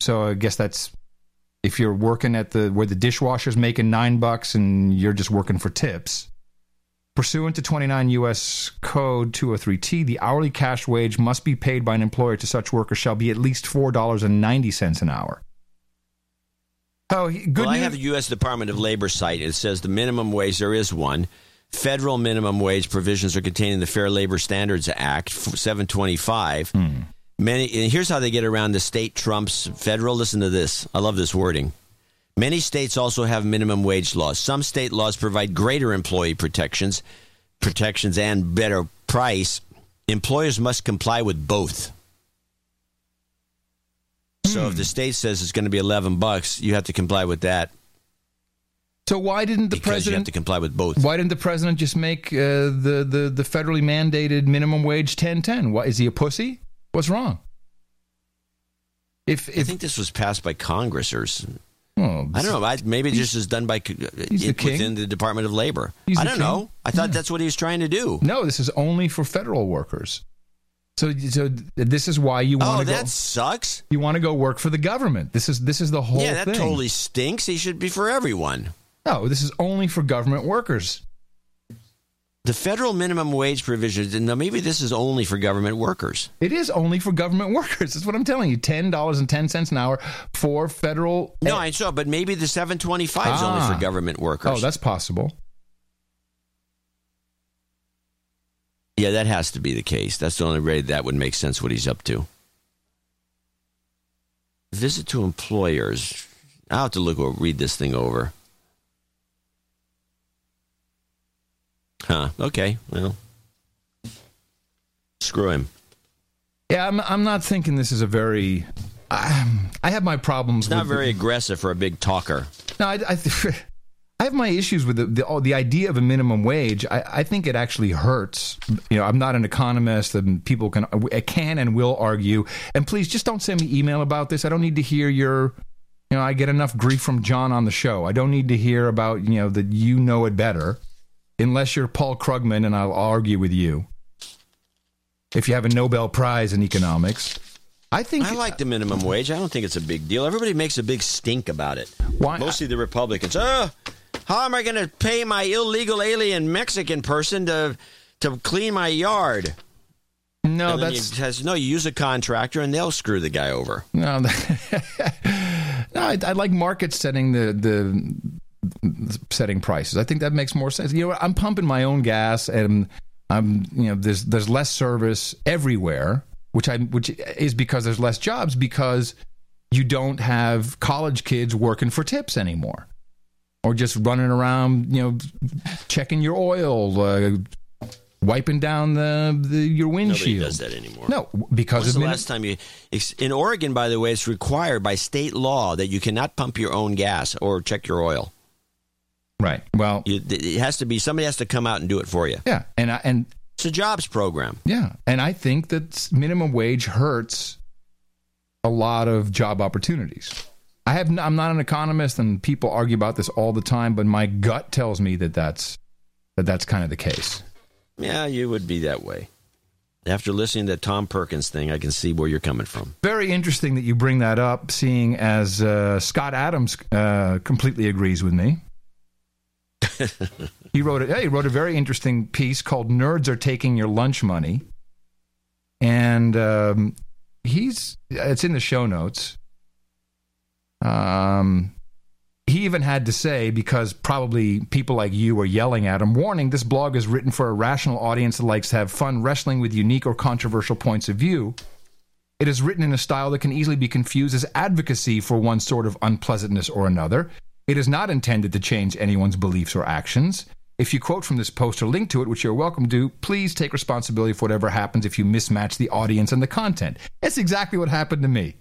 So I guess that's if you're working at the where the dishwasher's making 9 bucks and you're just working for tips. Pursuant to 29 U.S. Code 203T, the hourly cash wage must be paid by an employer to such workers shall be at least $4.90 an hour. Oh, good well, I have the U.S. Department of Labor site. It says the minimum wage, there is one. Federal minimum wage provisions are contained in the Fair Labor Standards Act, 725. Hmm. Many, and here's how they get around the state trumps federal. Listen to this. I love this wording. Many states also have minimum wage laws. Some state laws provide greater employee protections, protections and better price. Employers must comply with both. So if the state says it's going to be 11 bucks, you have to comply with that. So why didn't the because you have president to comply with both. Why didn't the president just make uh, the, the the federally mandated minimum wage 10 10? Why is he a pussy? What's wrong? If, I think this was passed by Congress or Oh, I don't know. I, maybe it just is done by c- He's the within the Department of Labor. He's I don't know. I thought that's what he was trying to do. No, this is only for federal workers. So, so this is why you want Oh, to go. that sucks. You want to go work for the government. This is this is the whole yeah, that thing. totally stinks. He should be for everyone. No, this is only for government workers. The federal minimum wage provisions, and now maybe this is only for government workers. It is only for government workers. That's what I'm telling you. Ten dollars and ten cents an hour for federal. No, I saw, but maybe the 725 is only Ah. for government workers. Oh, that's possible. Yeah, that has to be the case. That's the only way that would make sense what he's up to. Visit to employers. I'll have to look or read this thing over. Huh. Okay. Well, screw him. Yeah, I'm. I'm not thinking this is a very. I, I have my problems. It's not very aggressive for a big talker. No, I, I, I have my issues with the the, oh, the idea of a minimum wage. I, I think it actually hurts. You know, I'm not an economist, and people can uh, can and will argue. And please, just don't send me email about this. I don't need to hear your. You know, I get enough grief from John on the show. I don't need to hear about you know that you know it better, unless you're Paul Krugman, and I'll argue with you. If you have a Nobel Prize in economics, I think I like the minimum wage. I don't think it's a big deal. Everybody makes a big stink about it. Why? Mostly the Republicans. Oh, how am I going to pay my illegal alien Mexican person to to clean my yard? No, that's has, no. You use a contractor, and they'll screw the guy over. No, no, I, I like market setting the the setting prices. I think that makes more sense. You know. I'm pumping my own gas, and I'm you know there's there's less service everywhere, which I which is because there's less jobs because you don't have college kids working for tips anymore, or just running around you know checking your oil. Uh, Wiping down the, the your windshield. Nobody does that anymore. No, because When's of the last time you? In Oregon, by the way, it's required by state law that you cannot pump your own gas or check your oil. Right. Well, You, it has to be somebody has to come out and do it for you. Yeah, and I, and It's a jobs program. Yeah, and I think that minimum wage hurts a lot of job opportunities. I have n- I'm not an economist, and people argue about this all the time, but my gut tells me that that's that that's kind of the case. Yeah, you would be that way. After listening to that Tom Perkins thing, I can see where you're coming from. Very interesting that you bring that up, seeing as uh, Scott Adams uh, completely agrees with me. He wrote it. He wrote a very interesting piece called "Nerds Are Taking Your Lunch Money," and um, he's it's in the show notes. Um, he even had to say, because probably people like you are yelling at him, warning this blog is written for a rational audience that likes to have fun wrestling with unique or controversial points of view. It is written in a style that can easily be confused as advocacy for one sort of unpleasantness or another. It is not intended to change anyone's beliefs or actions. If you quote from this post or link to it, which you're welcome to, please take responsibility for whatever happens if you mismatch the audience and the content. That's exactly what happened to me.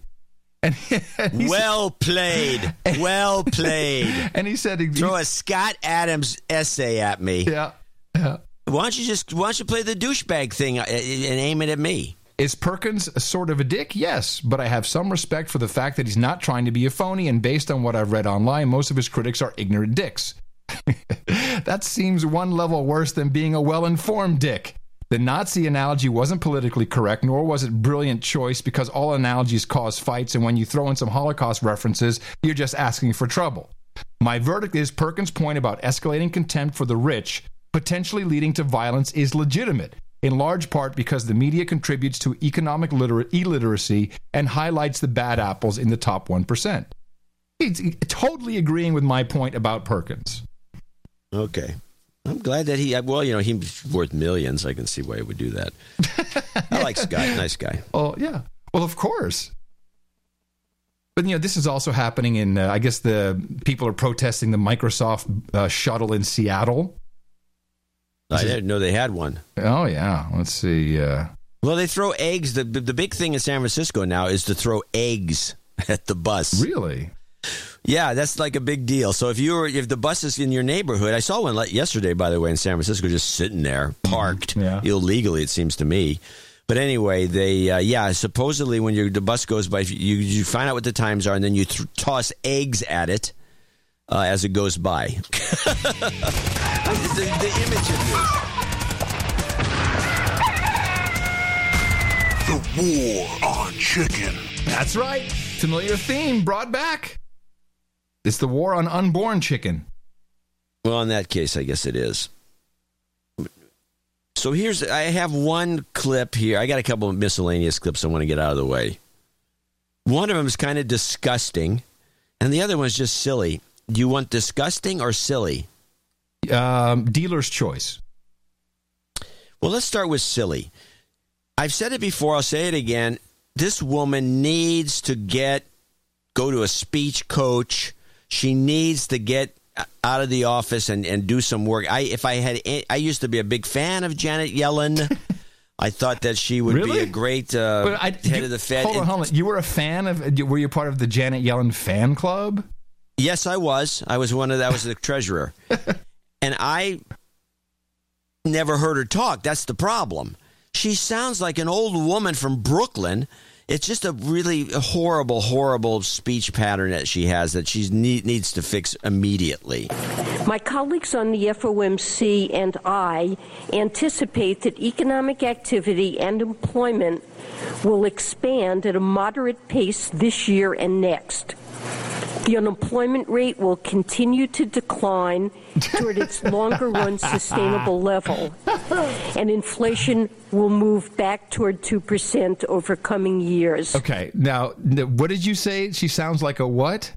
And, and well played. Well played. and he said, he, "Throw a Scott Adams essay at me." Yeah. yeah. Why don't you just why don't you play the douchebag thing uh, and aim it at me? Is Perkins a sort of a dick? Yes, but I have some respect for the fact that he's not trying to be a phony, and based on what I've read online, most of his critics are ignorant dicks. that seems one level worse than being a well informed dick. The Nazi analogy wasn't politically correct, nor was it brilliant choice because all analogies cause fights, and when you throw in some Holocaust references, you're just asking for trouble. My verdict is Perkins' point about escalating contempt for the rich, potentially leading to violence, is legitimate, in large part because the media contributes to economic liter- illiteracy and highlights the bad apples in the top 1%. He's totally agreeing with my point about Perkins. Okay. I'm glad that he, well, you know, he's worth millions. I can see why he would do that. I like Scott. Nice guy. Oh, yeah. Well, of course. But, you know, this is also happening in, uh, I guess the people are protesting the Microsoft uh, shuttle in Seattle. I didn't know they had one. Oh, yeah. Let's see. Uh... Well, they throw eggs. The, the big thing in San Francisco now is to throw eggs at the bus. Really? Yeah, that's like a big deal. So if you were, if the bus is in your neighborhood, I saw one yesterday, by the way, in San Francisco, just sitting there, parked yeah. illegally. It seems to me. But anyway, they uh, yeah, supposedly when your the bus goes by, you you find out what the times are, and then you th- toss eggs at it uh, as it goes by. the, the image of this. The war on chicken. That's right. Familiar theme brought back. It's the war on unborn chicken. Well, in that case, I guess it is. So here's I have one clip here. I got a couple of miscellaneous clips I want to get out of the way. One of them is kind of disgusting, and the other one's just silly. Do you want disgusting or silly? Um, dealer's choice. Well, let's start with silly. I've said it before. I'll say it again. This woman needs to get go to a speech coach she needs to get out of the office and, and do some work. I if I had I used to be a big fan of Janet Yellen. I thought that she would really? be a great uh, I, head you, of the Fed. Hold on, hold on. You were a fan of? Were you part of the Janet Yellen fan club? Yes, I was. I was one of. that was the treasurer, and I never heard her talk. That's the problem. She sounds like an old woman from Brooklyn it's just a really horrible, horrible speech pattern that she has that she need, needs to fix immediately. My colleagues on the FOMC and I anticipate that economic activity and employment will expand at a moderate pace this year and next. The unemployment rate will continue to decline toward its longer run sustainable level, and inflation will move back toward 2% over coming years. Okay, now, what did you say? She sounds like a what?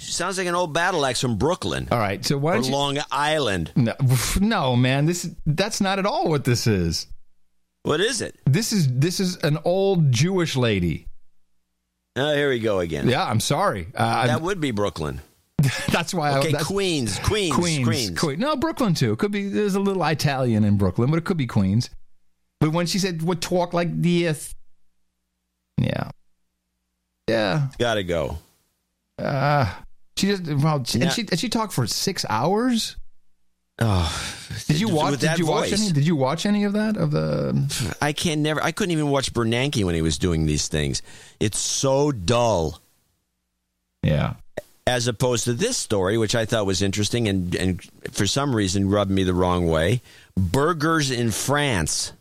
She sounds like an old battle axe from Brooklyn. All right, so why or don't you... Long Island? No, no, man, this that's not at all what this is. What is it? This is this is an old Jewish lady. Oh, here we go again. Yeah, I'm sorry. Uh, that I'm, would be Brooklyn. that's why. Okay, I, that's, Queens, Queens, Queens, Queens, Queens. No, Brooklyn too. Could be. There's a little Italian in Brooklyn, but it could be Queens. But when she said would talk like this, yeah, yeah, got to go. Uh, she just well, she, and she and she talked for six hours. Oh, did you watch? Did you voice. watch any? Did you watch any of that? Of the? I can't never. I couldn't even watch Bernanke when he was doing these things. It's so dull. Yeah. As opposed to this story, which I thought was interesting and and for some reason rubbed me the wrong way. Burgers in France.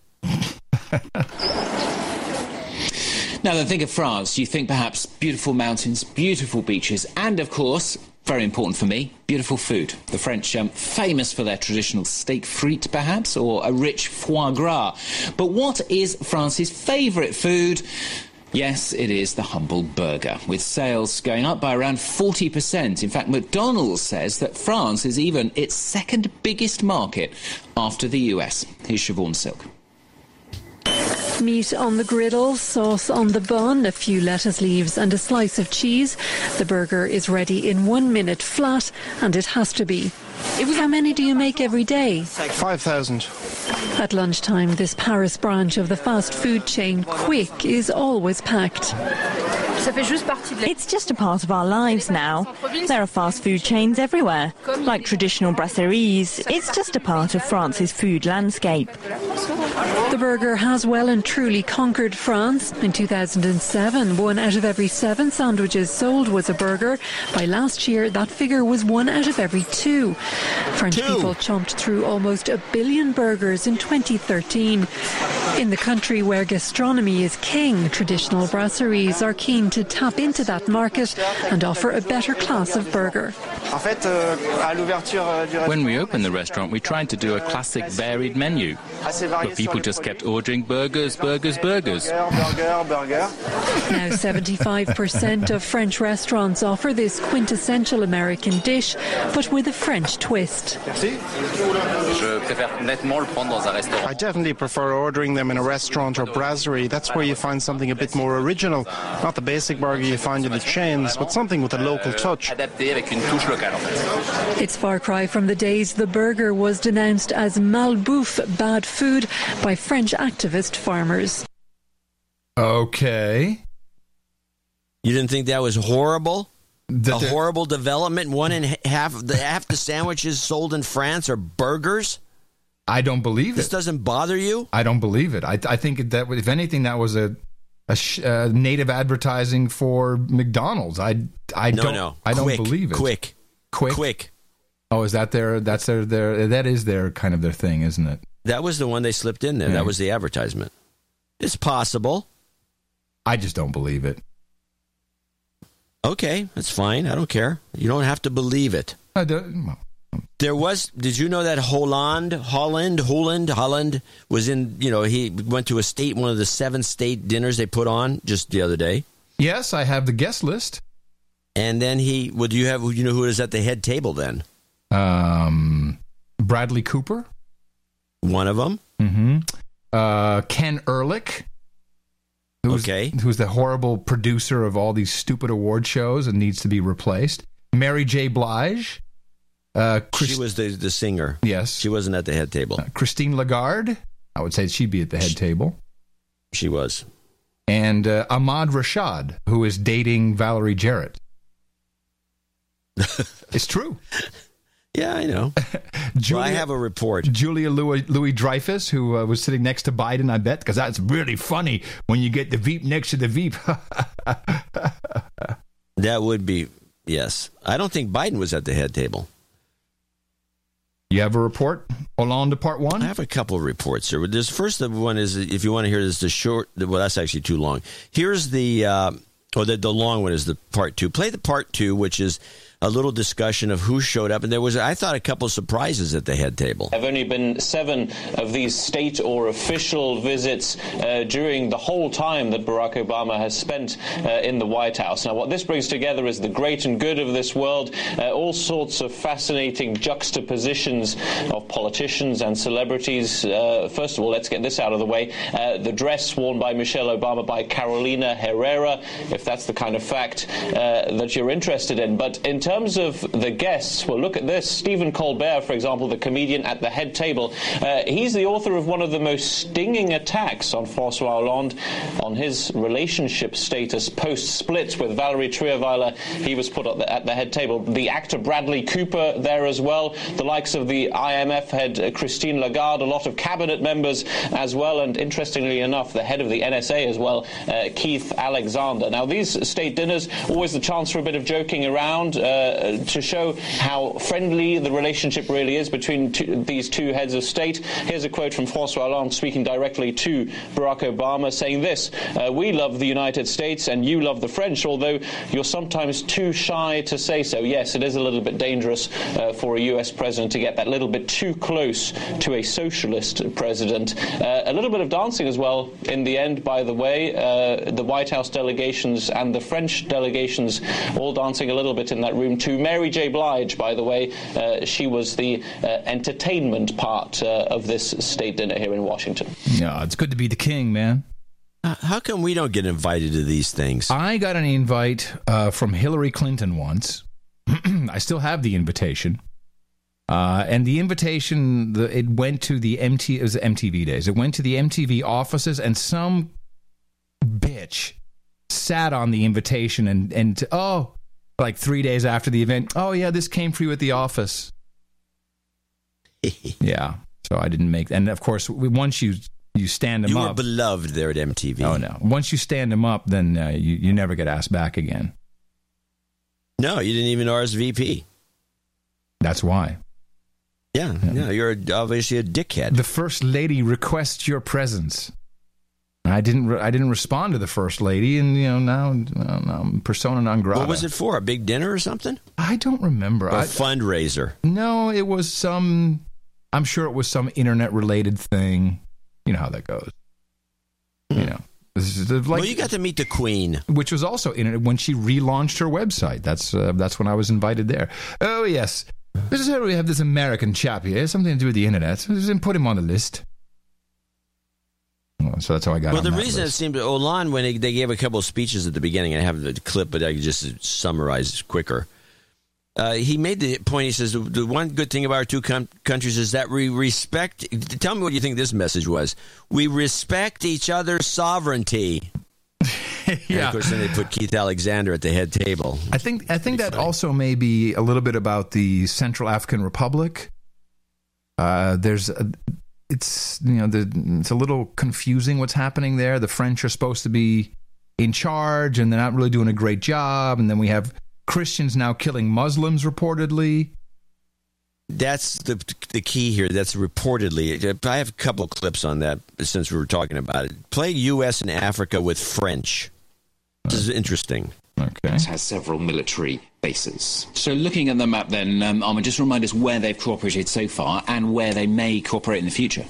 Now then, think of France. You think perhaps beautiful mountains, beautiful beaches, and of course, very important for me, beautiful food. The French um, famous for their traditional steak frite, perhaps, or a rich foie gras. But what is France's favourite food? Yes, it is the humble burger, with sales going up by around 40%. In fact, McDonald's says that France is even its second biggest market after the US. Here's Siobhan Silk. Meat on the griddle, sauce on the bun, a few lettuce leaves and a slice of cheese. The burger is ready in one minute flat, and it has to be. How many do you make every day? 5,000. At lunchtime, this Paris branch of the fast food chain Quick is always packed. It's just a part of our lives now. There are fast food chains everywhere, like traditional brasseries. It's just a part of France's food landscape. The burger has well and truly conquered France. In 2007, one out of every seven sandwiches sold was a burger. By last year, that figure was one out of every two. French Two. people chomped through almost a billion burgers in 2013. In the country where gastronomy is king, traditional brasseries are keen to tap into that market and offer a better class of burger. When we opened the restaurant, we tried to do a classic varied menu. But people just kept ordering burgers, burgers, burgers. Now 75% of French restaurants offer this quintessential American dish, but with a French twist. I definitely prefer ordering them in a restaurant or brasserie. That's where you find something a bit more original. Not the basic burger you find in the chains, but something with a local touch. It's far cry from the days the burger was denounced as malbouffe, bad food, by French activist farmers. Okay. You didn't think that was horrible? A horrible development. One and half the half the sandwiches sold in France are burgers. I don't believe This it. doesn't bother you? I don't believe it. I, I think that if anything, that was a, a sh- uh, native advertising for McDonald's. I I No, don't no. I don't Quick, believe it. quick. quick, Quick. Oh, is that their? That's their their. That is their kind of their thing, isn't it? That was the one they slipped in there. Yeah. That was the advertisement. It's possible. I just don't believe it. Okay, that's fine. I don't care. You don't have to believe it. I don't, There was. Did you know that Hollande, Hollande, Hollande, Hollande was in? You know, he went to a state, one of the seven state dinners they put on just the other day, yes, I have the guest list. and then he. Would you have? You know who is at the head table then? Um, Bradley Cooper. One of them. Mm-hmm. Uh, Ken Ehrlich. Who's, Okay. Who's the horrible producer of all these stupid award shows and needs to be replaced. Mary J. Blige. Uh, Chris- she was the the singer. yes. She wasn't at the head table. Christine Lagarde. I would say she'd be at the head table. She was. And uh, Ahmad Rashad, who is dating Valerie Jarrett. it's true. Yeah, I know. Julia, Well, I have a report. Julia Louis, Louis Dreyfus, who uh, was sitting next to Biden, I bet, because that's really funny when you get the Veep next to the Veep. That would be yes. I don't think Biden was at the head table. you have a report? Hollande part one? I have a couple of reports here. This first one is if you want to hear this, the short. Well, that's actually too long. Here's the. Uh, or the, the long one is the part two. Play the part two, which is a little discussion of who showed up, and there was, I thought, a couple of surprises at the head table. There have only been seven of these state or official visits uh, during the whole time that Barack Obama has spent uh, in the White House. Now, what this brings together is the great and good of this world, uh, all sorts of fascinating juxtapositions of politicians and celebrities. Uh, first of all, let's get this out of the way. Uh, the dress worn by Michelle Obama by Carolina Herrera, if that's the kind of fact uh, that you're interested in. But in terms of the guests, well, look at this. Stephen Colbert, for example, the comedian at the head table, uh, he's the author of one of the most stinging attacks on Francois Hollande on his relationship status post split with Valerie Trierweiler. He was put at the, at the head table. The actor Bradley Cooper there as well, the likes of the IMF head uh, Christine Lagarde, a lot of cabinet members as well, and interestingly enough, the head of the NSA as well, uh, Keith Alexander. Now, these state dinners, always the chance for a bit of joking around. Uh, uh, to show how friendly the relationship really is between two, these two heads of state. Here's a quote from Francois Hollande speaking directly to Barack Obama, saying this: uh, "We love the United States, and you love the French, although you're sometimes too shy to say so." Yes, it is a little bit dangerous uh, for a U.S. president to get that little bit too close to a socialist president. Uh, a little bit of dancing as well in the end, by the way. Uh, the White House delegations and the French delegations all dancing a little bit in that room too. Mary J. Blige, by the way, uh, she was the uh, entertainment part uh, of this state dinner here in Washington. Yeah, it's good to be the king, man. Uh, How come we don't get invited to these things? I got an invite uh, from Hillary Clinton once. I still have the invitation. Uh, and the invitation, the, it went to the MT, it was MTV days. It went to the MTV offices, and some bitch sat on the invitation and, and oh, like three days after the event, oh, yeah, this came for you at the office. yeah. So I didn't make, and of course, once you you stand them You up. were beloved there at MTV. Oh no! Once you stand them up, then uh, you you never get asked back again. No, you didn't even RSVP. That's why. Yeah, yeah, you're obviously a dickhead. The first lady requests your presence. I didn't. Re- I didn't respond to the first lady, and you know now, now I'm persona non grata. What was it for? A big dinner or something? I don't remember. A fundraiser? No, it was some. I'm sure it was some internet related thing. You know how that goes. You know, this is the- like, well, you got to meet the Queen. which was also internet when she relaunched her website. That's uh, that's when I was invited there. Oh yes, this is how we have this American chap here, something to do with the internet. Just put him on the list. Well, So that's how I got. Well, on the that reason it list. seemed Hollande when they, they gave a couple of speeches at the beginning, I have the clip, but I can just summarize quicker. Uh, he made the point. He says the, the one good thing about our two com- countries is that we respect. Tell me what you think this message was. We respect each other's sovereignty. And of course, then they put Keith Alexander at the head table. I think I think that also may be a little bit about the Central African Republic. Uh, there's a, it's you know the, it's a little confusing what's happening there. The French are supposed to be in charge, and they're not really doing a great job. And then we have Christians now killing Muslims reportedly. That's the the key here. That's reportedly. I have a couple of clips on that since we were talking about it. Play U.S. and Africa with French. This is interesting. Okay. It has several military bases. So, looking at the map, then, um, Armin, just remind us where they've cooperated so far and where they may cooperate in the future.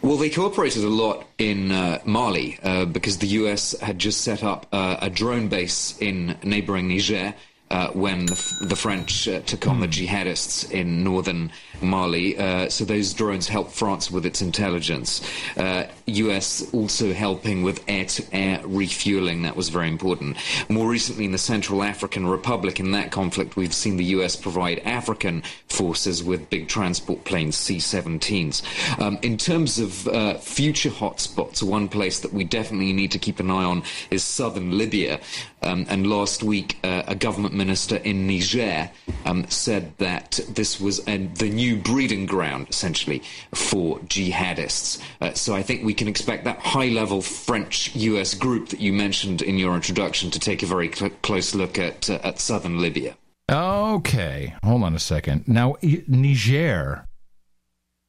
Well, they cooperated a lot in uh, Mali uh, because the US had just set up uh, a drone base in neighboring Niger. Uh, when the, the French uh, took on the jihadists in northern Mali, uh, so those drones helped France with its intelligence. Uh, U.S. also helping with air-to-air refueling. That was very important. More recently, in the Central African Republic, in that conflict, we've seen the U.S. provide African forces with big transport planes, C-17s. Um, in terms of uh, future hotspots, one place that we definitely need to keep an eye on is southern Libya. Um, and last week, uh, a government minister in Niger um, said that this was uh, the new breeding ground, essentially, for jihadists. Uh, so I think we can expect that high level French US group that you mentioned in your introduction to take a very cl- close look at, uh, at southern Libya. Okay, hold on a second. Now Niger,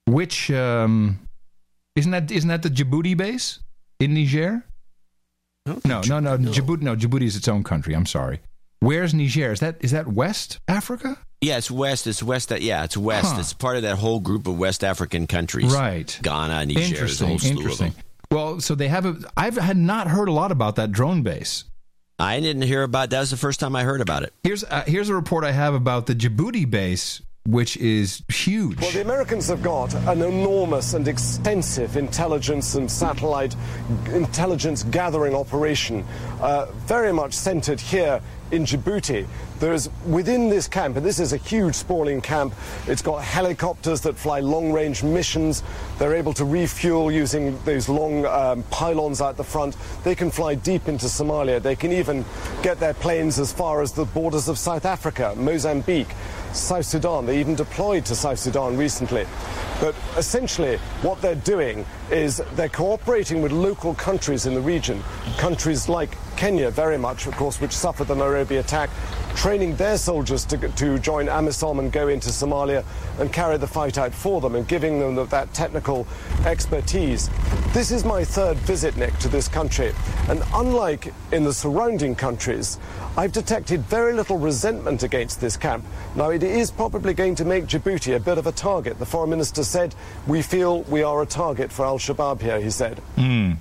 which um, isn't that isn't that the Djibouti base in Niger? No, no, no, Djibouti. No, Djibouti is its own country. I'm sorry. Where's Niger? Is that is that West Africa? Yeah, it's west. It's west. Yeah, it's west. Huh. It's part of that whole group of West African countries. Right. Ghana, Niger, interesting. whole slew of Interesting. Well, so they have a. I've had not heard a lot about that drone base. I didn't hear about. That was the first time I heard about it. Here's uh, here's a report I have about the Djibouti base, which is huge. Well, the Americans have got an enormous and extensive intelligence and satellite intelligence gathering operation, uh, very much centered here in Djibouti. There's within this camp, and this is a huge sprawling camp, it's got helicopters that fly long range missions. They're able to refuel using those long um, pylons out the front. They can fly deep into Somalia. They can even get their planes as far as the borders of South Africa, Mozambique. South Sudan. They even deployed to South Sudan recently. But essentially, what they're doing is they're cooperating with local countries in the region. Countries like Kenya, very much, of course, which suffered the Nairobi attack, training their soldiers to, to join AMISOM and go into Somalia and carry the fight out for them and giving them that technical expertise. This is my third visit, Nick, to this country. And unlike in the surrounding countries, I've detected very little resentment against this camp. Now, it is probably going to make Djibouti a bit of a target. The foreign minister said, We feel we are a target for Al Shabaab here, he said. Mm.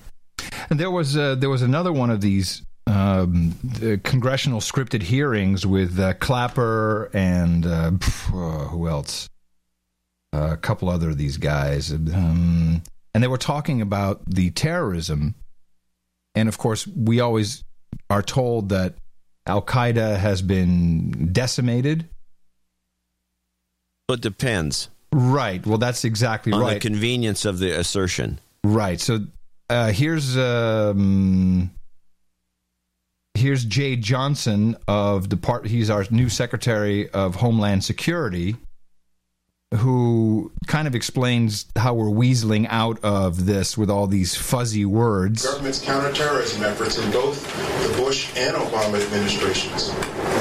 And there was uh, there was another one of these um, congressional scripted hearings with uh, Clapper and uh, who else? a couple other of these guys, um, and they were talking about the terrorism. And of course, we always are told that Al Qaeda has been decimated. It depends. Right. Well, that's exactly On right. the convenience of the assertion. Right. So uh, here's um, here's Jeh Johnson of Depart. He's our new Secretary of Homeland Security, who kind of explains how we're weaseling out of this with all these fuzzy words. Government's counterterrorism efforts in both the Bush and Obama administrations.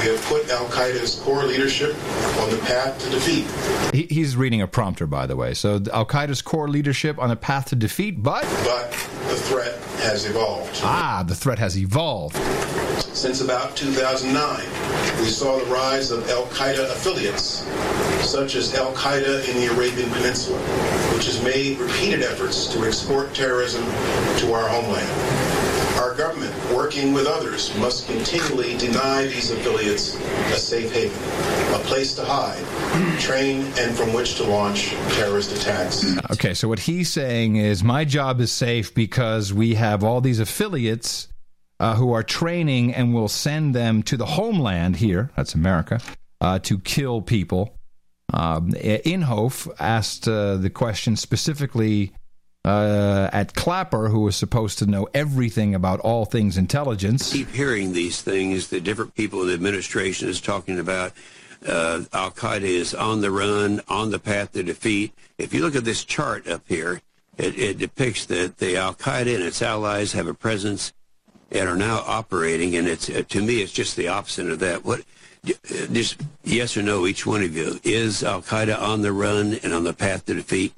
We have put Al Qaeda's core leadership on the path to defeat. He, he's reading a prompter, by the way. So Al Qaeda's core leadership on a path to defeat, but But the threat has evolved. ah, the threat has evolved. Since about 2009, we saw the rise of Al Qaeda affiliates, such as Al Qaeda in the Arabian Peninsula, which has made repeated efforts to export terrorism to our homeland. Government, working with others, must continually deny these affiliates a safe haven, a place to hide, train, and from which to launch terrorist attacks. Okay, so what he's saying is my job is safe because we have all these affiliates uh, who are training and will send them to the homeland here, that's America, uh, to kill people. Um, Inhofe asked uh, the question specifically uh, at Clapper, who was supposed to know everything about all things intelligence. keep hearing these things that different people in the administration is talking about. Uh, Al Qaeda is on the run, on the path to defeat. If you look at this chart up here, it, it depicts that the Al Qaeda and its allies have a presence and are now operating. And it's uh, to me, it's just the opposite of that. What? uh, Just yes or no, each one of you is Al Qaeda on the run and on the path to defeat.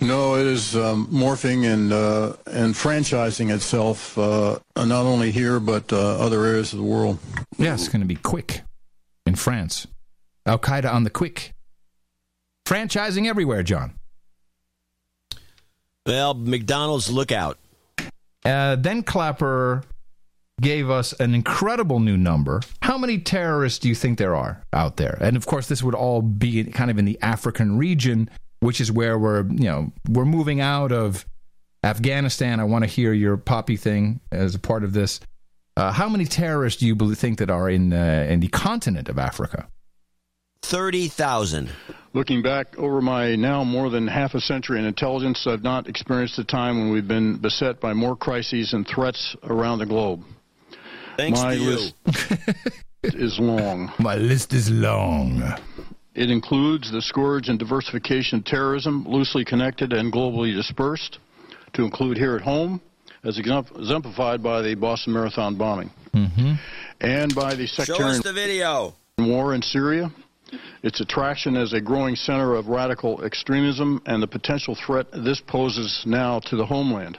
No, it is um, morphing and uh, and franchising itself uh, not only here but uh, other areas of the world. Yeah, it's going to be quick in France. Al Qaeda on the quick. Franchising everywhere, John. Well, McDonald's lookout. Uh, then Clapper gave us an incredible new number. How many terrorists do you think there are out there? And of course, this would all be kind of in the African region, which is where we're, you know, we're moving out of Afghanistan. I want to hear your poppy thing as a part of this. Uh, how many terrorists do you believe, think that are in uh, in the continent of Africa? Thirty thousand. Looking back over my now more than half a century in intelligence, I've not experienced a time when we've been beset by more crises and threats around the globe. Thanks my to you. list is long. My list is long. It includes the scourge and diversification of terrorism, loosely connected and globally dispersed, to include here at home, as exemplified by the Boston Marathon bombing, mm-hmm. and by the Show sectarian us the video. war in Syria, its attraction as a growing center of radical extremism, and the potential threat this poses now to the homeland.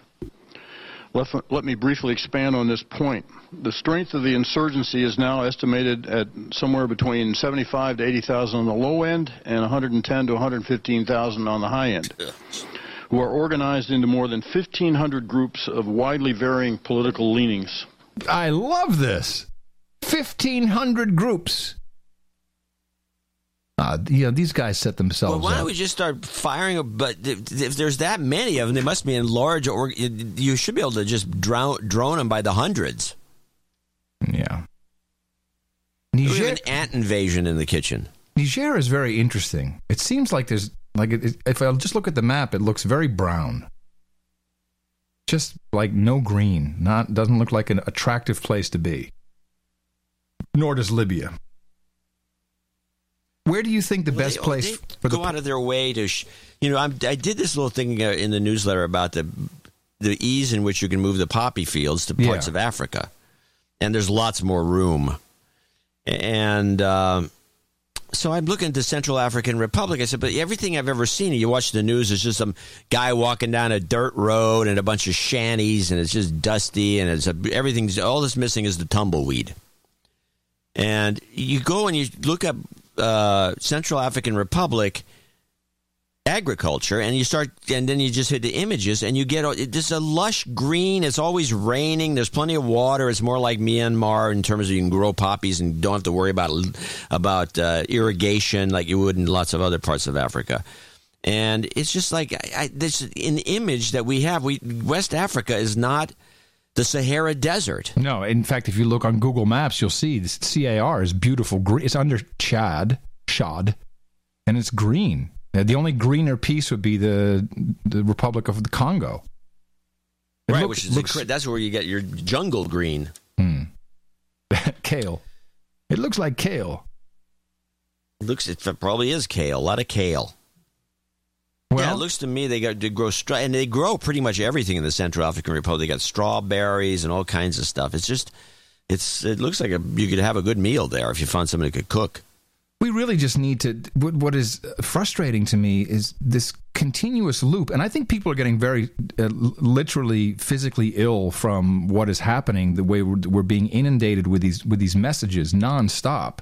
Let, let me briefly expand on this point. The strength of the insurgency is now estimated at somewhere between 75 to 80,000 on the low end and 110 to 115,000 on the high end, who are organized into more than 1,500 groups of widely varying political leanings. I love this. 1,500 groups. Uh, you know, these guys set themselves Well, why don't we just start firing? But if, if there's that many of them, they must be in large. Or you should be able to just drown, drone them by the hundreds. Yeah. Niger, an ant invasion in the kitchen. Niger is very interesting. It seems like there's like it, if I just look at the map, it looks very brown. Just like no green. Not doesn't look like an attractive place to be. Nor does Libya. Where do you think the Well, best they- place they for the go out of their way to, sh- you know, I'm, I did this little thing uh, in the newsletter about the the ease in which you can move the poppy fields to parts Yeah. of Africa, and there's lots more room. and. Uh, so I'm looking at the Central African Republic. I said, but everything I've ever seen, you watch the news, is just some guy walking down a dirt road and a bunch of shanties, and it's just dusty, and it's a, everything's all that's missing is the tumbleweed. And you go and you look up uh, Central African Republic agriculture, and you start, and then you just hit the images, and you get it's a lush green. It's always raining. There's plenty of water. It's more like Myanmar in terms of you can grow poppies and don't have to worry about about uh, irrigation like you would in lots of other parts of Africa. And it's just like I, I, this an image that we have. We West Africa is not the Sahara Desert. No, in fact, if you look on Google Maps, you'll see this CAR is beautiful. It's under Chad, Chad, and it's green. The only greener piece would be the the Republic of the Congo. It right, which is looks, that's where you get your jungle green. Hmm. kale. It looks like kale. It looks it probably is kale. A lot of kale. Well, yeah, it looks to me they got to grow stra- and they grow pretty much everything in the Central African Republic. They got strawberries and all kinds of stuff. It's just it's it looks like a, you could have a good meal there if you found somebody who could cook we really just need to what, is frustrating to me is this continuous loop. And i think people are getting very uh, literally physically ill from what is happening the way we're, we're, being inundated with these with these messages nonstop.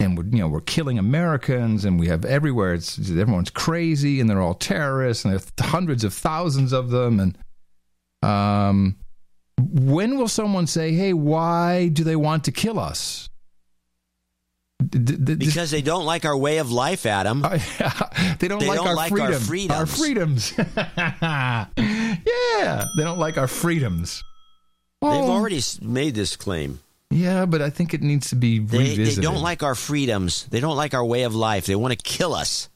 And we're you know we're killing americans and we have everywhere it's everyone's crazy and they're all terrorists and there's hundreds of thousands of them. And um when will someone say hey why do they want to kill us because they don't like our way of life, Adam. Uh, they don't, they like, don't our, like freedom, our freedoms. Our freedoms. yeah, they don't like our freedoms. They've oh. already made this claim. Yeah, but I think it needs to be they, revisited. They don't like our freedoms. They don't like our way of life. They want to kill us.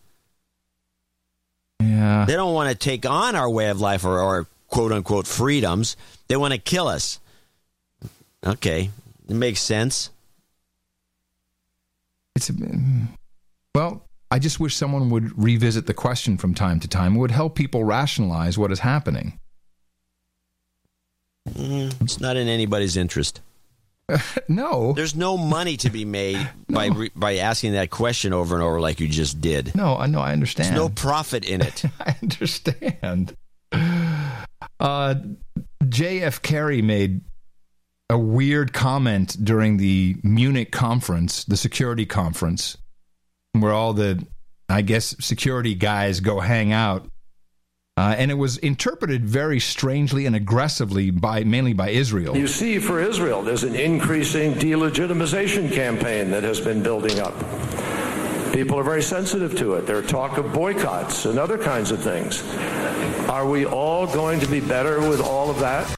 Yeah. They don't want to take on our way of life or, our quote unquote freedoms. They want to kill us. Okay, it makes sense. It's well, I just wish someone would revisit the question from time to time. It would help people rationalize what is happening. Mm, it's not in anybody's interest. no, there's no money to be made no. by re- by asking that question over and over like you just did. No, I know, I understand. There's no profit in it. I understand. Uh, J.F. Kerry made a weird comment during the Munich conference, the security conference, where all the, I guess, security guys go hang out. Uh, and it was interpreted very strangely and aggressively by mainly by Israel. You see, for Israel, there's an increasing delegitimization campaign that has been building up. People are very sensitive to it. There are talk of boycotts and other kinds of things. Are we all going to be better with all of that?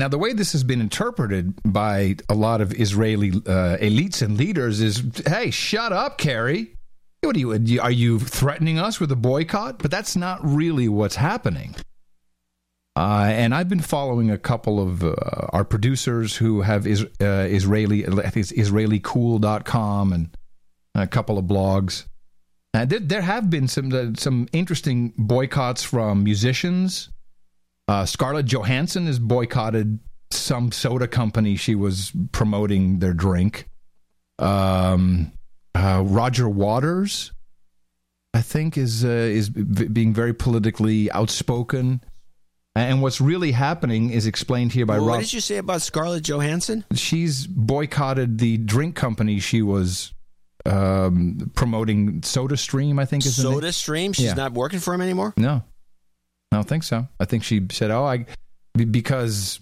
Now, the way this has been interpreted by a lot of Israeli uh, elites and leaders is, "Hey, shut up, Kerry. What are you? Are you threatening us with a boycott?" But that's not really what's happening. Uh, and I've been following a couple of uh, our producers who have is, uh, Israeli, I think it's Israellycool.com and a couple of blogs. Uh, there, there, have been some uh, some interesting boycotts from musicians uh, Scarlett Johansson has boycotted some soda company she was promoting their drink. Um, uh, Roger Waters, I think, is uh, is v- being very politically outspoken. And what's really happening is explained here by well, Rob. What did you say about Scarlett Johansson? She's boycotted the drink company she was um, promoting. Soda Stream, I think is Soda Stream. She's yeah. not working for him anymore. No, I don't think so. I think she said, "Oh, I," because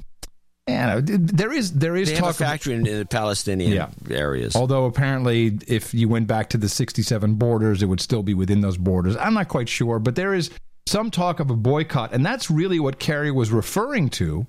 yeah, there is there is they talk factory in, in the Palestinian yeah. areas. Although apparently, if you went back to the '67 borders, it would still be within those borders. I'm not quite sure, but there is some talk of a boycott, and that's really what Kerry was referring to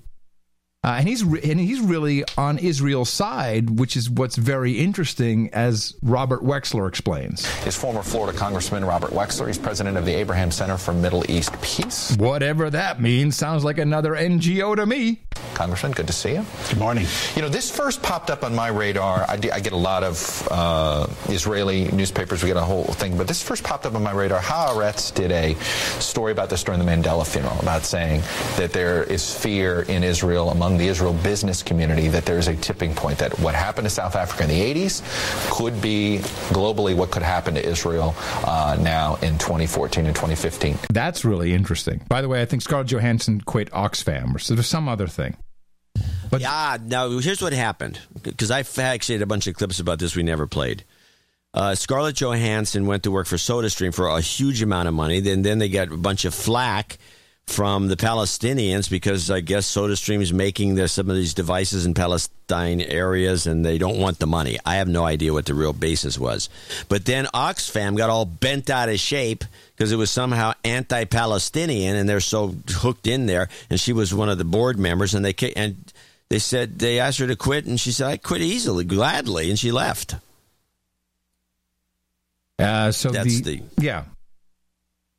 uh, and he's re- and he's really on Israel's side, which is what's very interesting, as Robert Wexler explains. Is former Florida Congressman Robert Wexler. He's president of the Abraham Center for Middle East Peace. Whatever that means, sounds like another NGO to me. Congressman, good to see you. Good morning. You know, this first popped up on my radar. I, I get a lot of uh, Israeli newspapers. We get a whole thing, but this first popped up on my radar. Haaretz did a story about this during the Mandela funeral, about saying that there is fear in Israel among the Israel business community that there is a tipping point. That what happened to South Africa in the 80s could be globally what could happen to Israel uh, now in 2014 and 2015. That's really interesting. By the way, I think Scarlett Johansson quit Oxfam, or so there's some other thing. But yeah, now here's what happened because I actually had a bunch of clips about this we never played. Uh, Scarlett Johansson went to work for SodaStream for a huge amount of money. Then, then they got a bunch of flack from the Palestinians because I guess SodaStream is making some of these devices in Palestine areas and they don't want the money. I have no idea what the real basis was. But then Oxfam got all bent out of shape because it was somehow anti-Palestinian and they're so hooked in there. And she was one of the board members and they and they said they asked her to quit and she said I quit easily, gladly, and she left. Uh, so that's the, the yeah.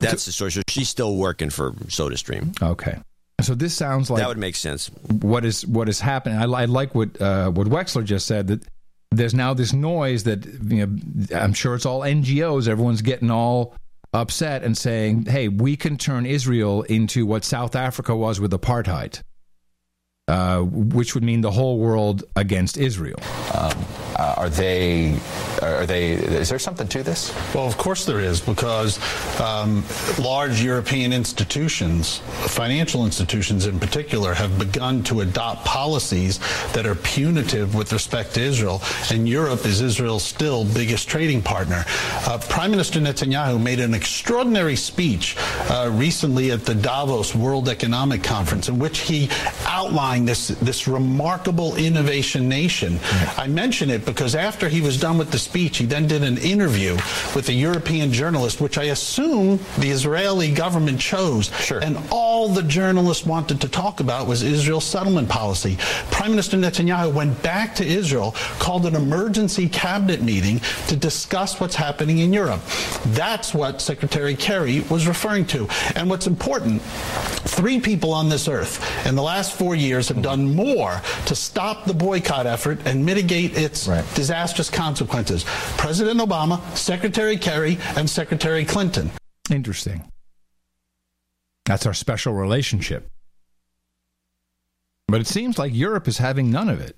That's the story. So she's still working for SodaStream. Okay. So this sounds like that would make sense. What is what is happening? I, I like what uh, what Wexler just said that there's now this noise that you know I'm sure it's all NGOs. Everyone's getting all upset and saying, "Hey, we can turn Israel into what South Africa was with apartheid." Uh, which would mean the whole world against Israel. Um, uh, are they? Are they? Is there something to this? Well, of course there is, because um, large European institutions, financial institutions in particular, have begun to adopt policies that are punitive with respect to Israel, and Europe is Israel's still biggest trading partner. Uh, Prime Minister Netanyahu made an extraordinary speech uh, recently at the Davos World Economic Conference, in which he outlined this this remarkable innovation nation. I mention it because after he was done with the speech, he then did an interview with a European journalist, which I assume the Israeli government chose. Sure. And all the journalist wanted to talk about was Israel's settlement policy. Prime Minister Netanyahu went back to Israel, called an emergency cabinet meeting to discuss what's happening in Europe. That's what Secretary Kerry was referring to. And what's important, three people on this earth in the last four years have mm-hmm. done more to stop the boycott effort and mitigate its right. disastrous consequences. President Obama, Secretary Kerry, and Secretary Clinton. Interesting. That's our special relationship. But it seems like Europe is having none of it.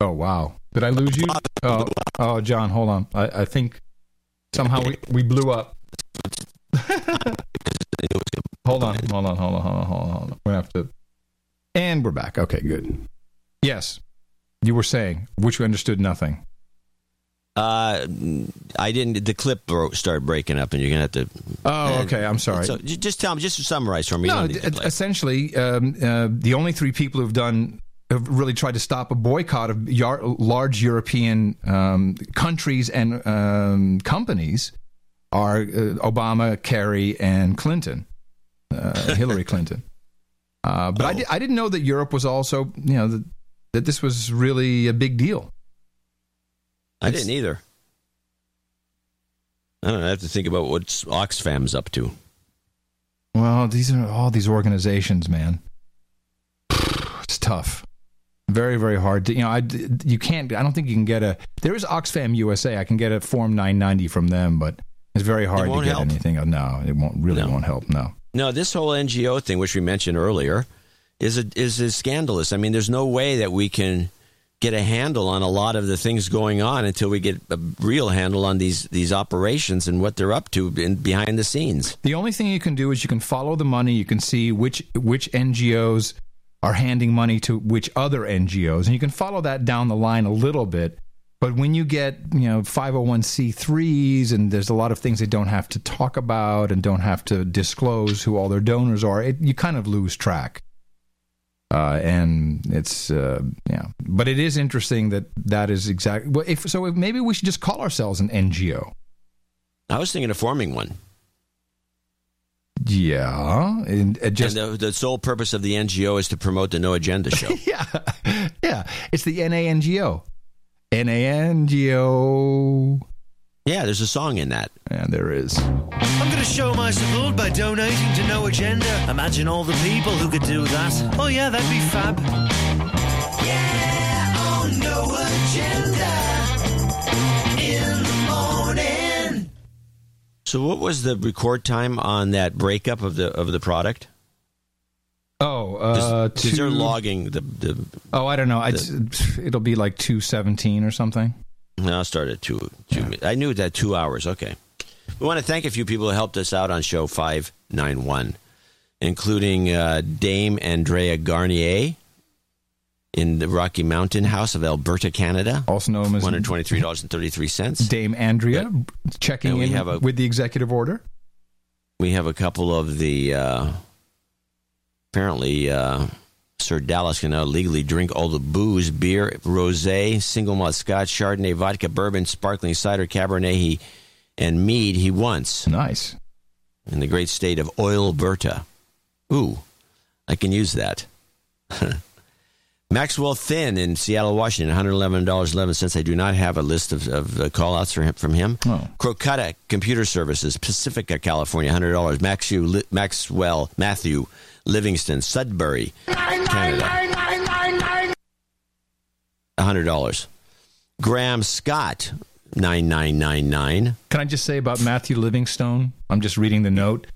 Oh wow! Did I lose you? Oh, oh, John, hold on. I, I think somehow we, we blew up. hold on, hold on, hold on, hold on, hold on, hold on. We're gonna have to. And we're back. Okay, good. Yes, you were saying which we understood nothing. Uh, I didn't. The clip broke, started breaking up, and you're gonna have to. Oh, okay. I'm sorry. So just tell me, just summarize for me. No, essentially, um, uh, the only three people who've done have really tried to stop a boycott of yar- large European um, countries and um, companies are uh, Obama, Kerry, and Clinton, uh, Hillary Clinton. Uh, but oh. I, di- I didn't know that Europe was also, you know, that, that this was really a big deal. I it's, didn't either. I don't know. I have to think about what Oxfam's up to. Well, these are all these organizations, man. It's tough. Very, very hard to, you know, I, you can't, I don't think you can get a, there is Oxfam USA. I can get a Form 990 from them, but it's very hard to get help. anything. No, it won't, really no. won't help. No. No, this whole NGO thing, which we mentioned earlier, is a, is, scandalous. I mean, there's no way that we can get a handle on a lot of the things going on until we get a real handle on these these operations and what they're up to in, behind the scenes. The only thing you can do is you can follow the money. You can see which which NGOs are handing money to which other NGOs, and you can follow that down the line a little bit. But when you get, you know, 501c3s and there's a lot of things they don't have to talk about and don't have to disclose who all their donors are, it, you kind of lose track. Uh, and it's uh, yeah, but it is interesting that that is exactly. Well, if so, if maybe we should just call ourselves an NGO. I was thinking of forming one. Yeah, and, uh, just, and the, the, sole purpose of the NGO is to promote the No Agenda show. yeah, yeah, it's the NANGO, NANGO. Yeah, there's a song in that. Yeah, there is. I'm going to show my support by donating to No Agenda. Imagine all the people who could do that. Oh, yeah, that'd be fab. Yeah, on No Agenda. In the morning. So, what was the record time on that breakup of the of the product? Oh, uh, Because they're logging the the. Oh, I don't know. I'd, it'll be like two seventeen or something. No, I'll start at two. two I knew that two hours. Okay. We want to thank a few people who helped us out on show five nine one, including uh, Dame Andrea Garnier in the Rocky Mountain House of Alberta, Canada, also known as one hundred twenty three dollars and thirty three cents. Dame Andrea checking we in have a- with the executive order. We have a couple of the uh, apparently uh, Sir Dallas can now legally drink all the booze, beer, rosé, single malt Scotch, Chardonnay, vodka, bourbon, sparkling cider, Cabernet, he, and mead he wants. Nice. In the great state of Alberta. Ooh, I can use that. Maxwell Thin in Seattle, Washington, $111.11. I do not have a list of, of uh, call outs him, from him. Oh. Crocutta Computer Services, Pacifica, California, $100. Maxu, Li- Maxwell Matthew Livingston, Sudbury, Canada, $100. Graham Scott, 9999 Can I just say about Matthew Livingstone? I'm just reading the note.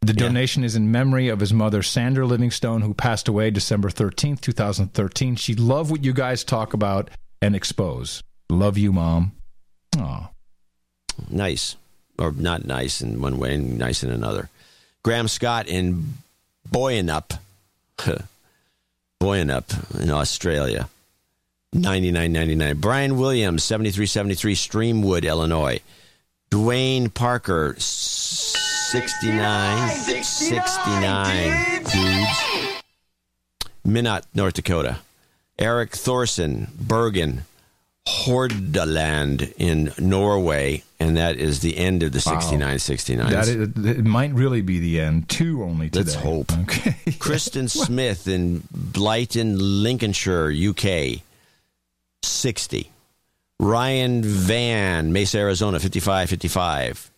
The donation is in memory of his mother, Sandra Livingstone, who passed away December 13th, 2013. She loved what you guys talk about and expose. Love you, Mom. Aw. nice or not nice in one way and nice in another. Graham Scott in Boyanup, Boyanup in Australia, ninety nine ninety nine. Brian Williams seventy three seventy three Streamwood, Illinois. Dwayne Parker sixty nine sixty nine dudes. Minot, North Dakota. Eric Thorson, Bergen, Hordaland in Norway, and that is the end of the Wow. 69 69. That is, it might really be the end. Two only today. Let's hope. Okay. Kristen Smith in Blyton, Lincolnshire, UK, 60. Ryan Van, Mesa, Arizona, 55 55.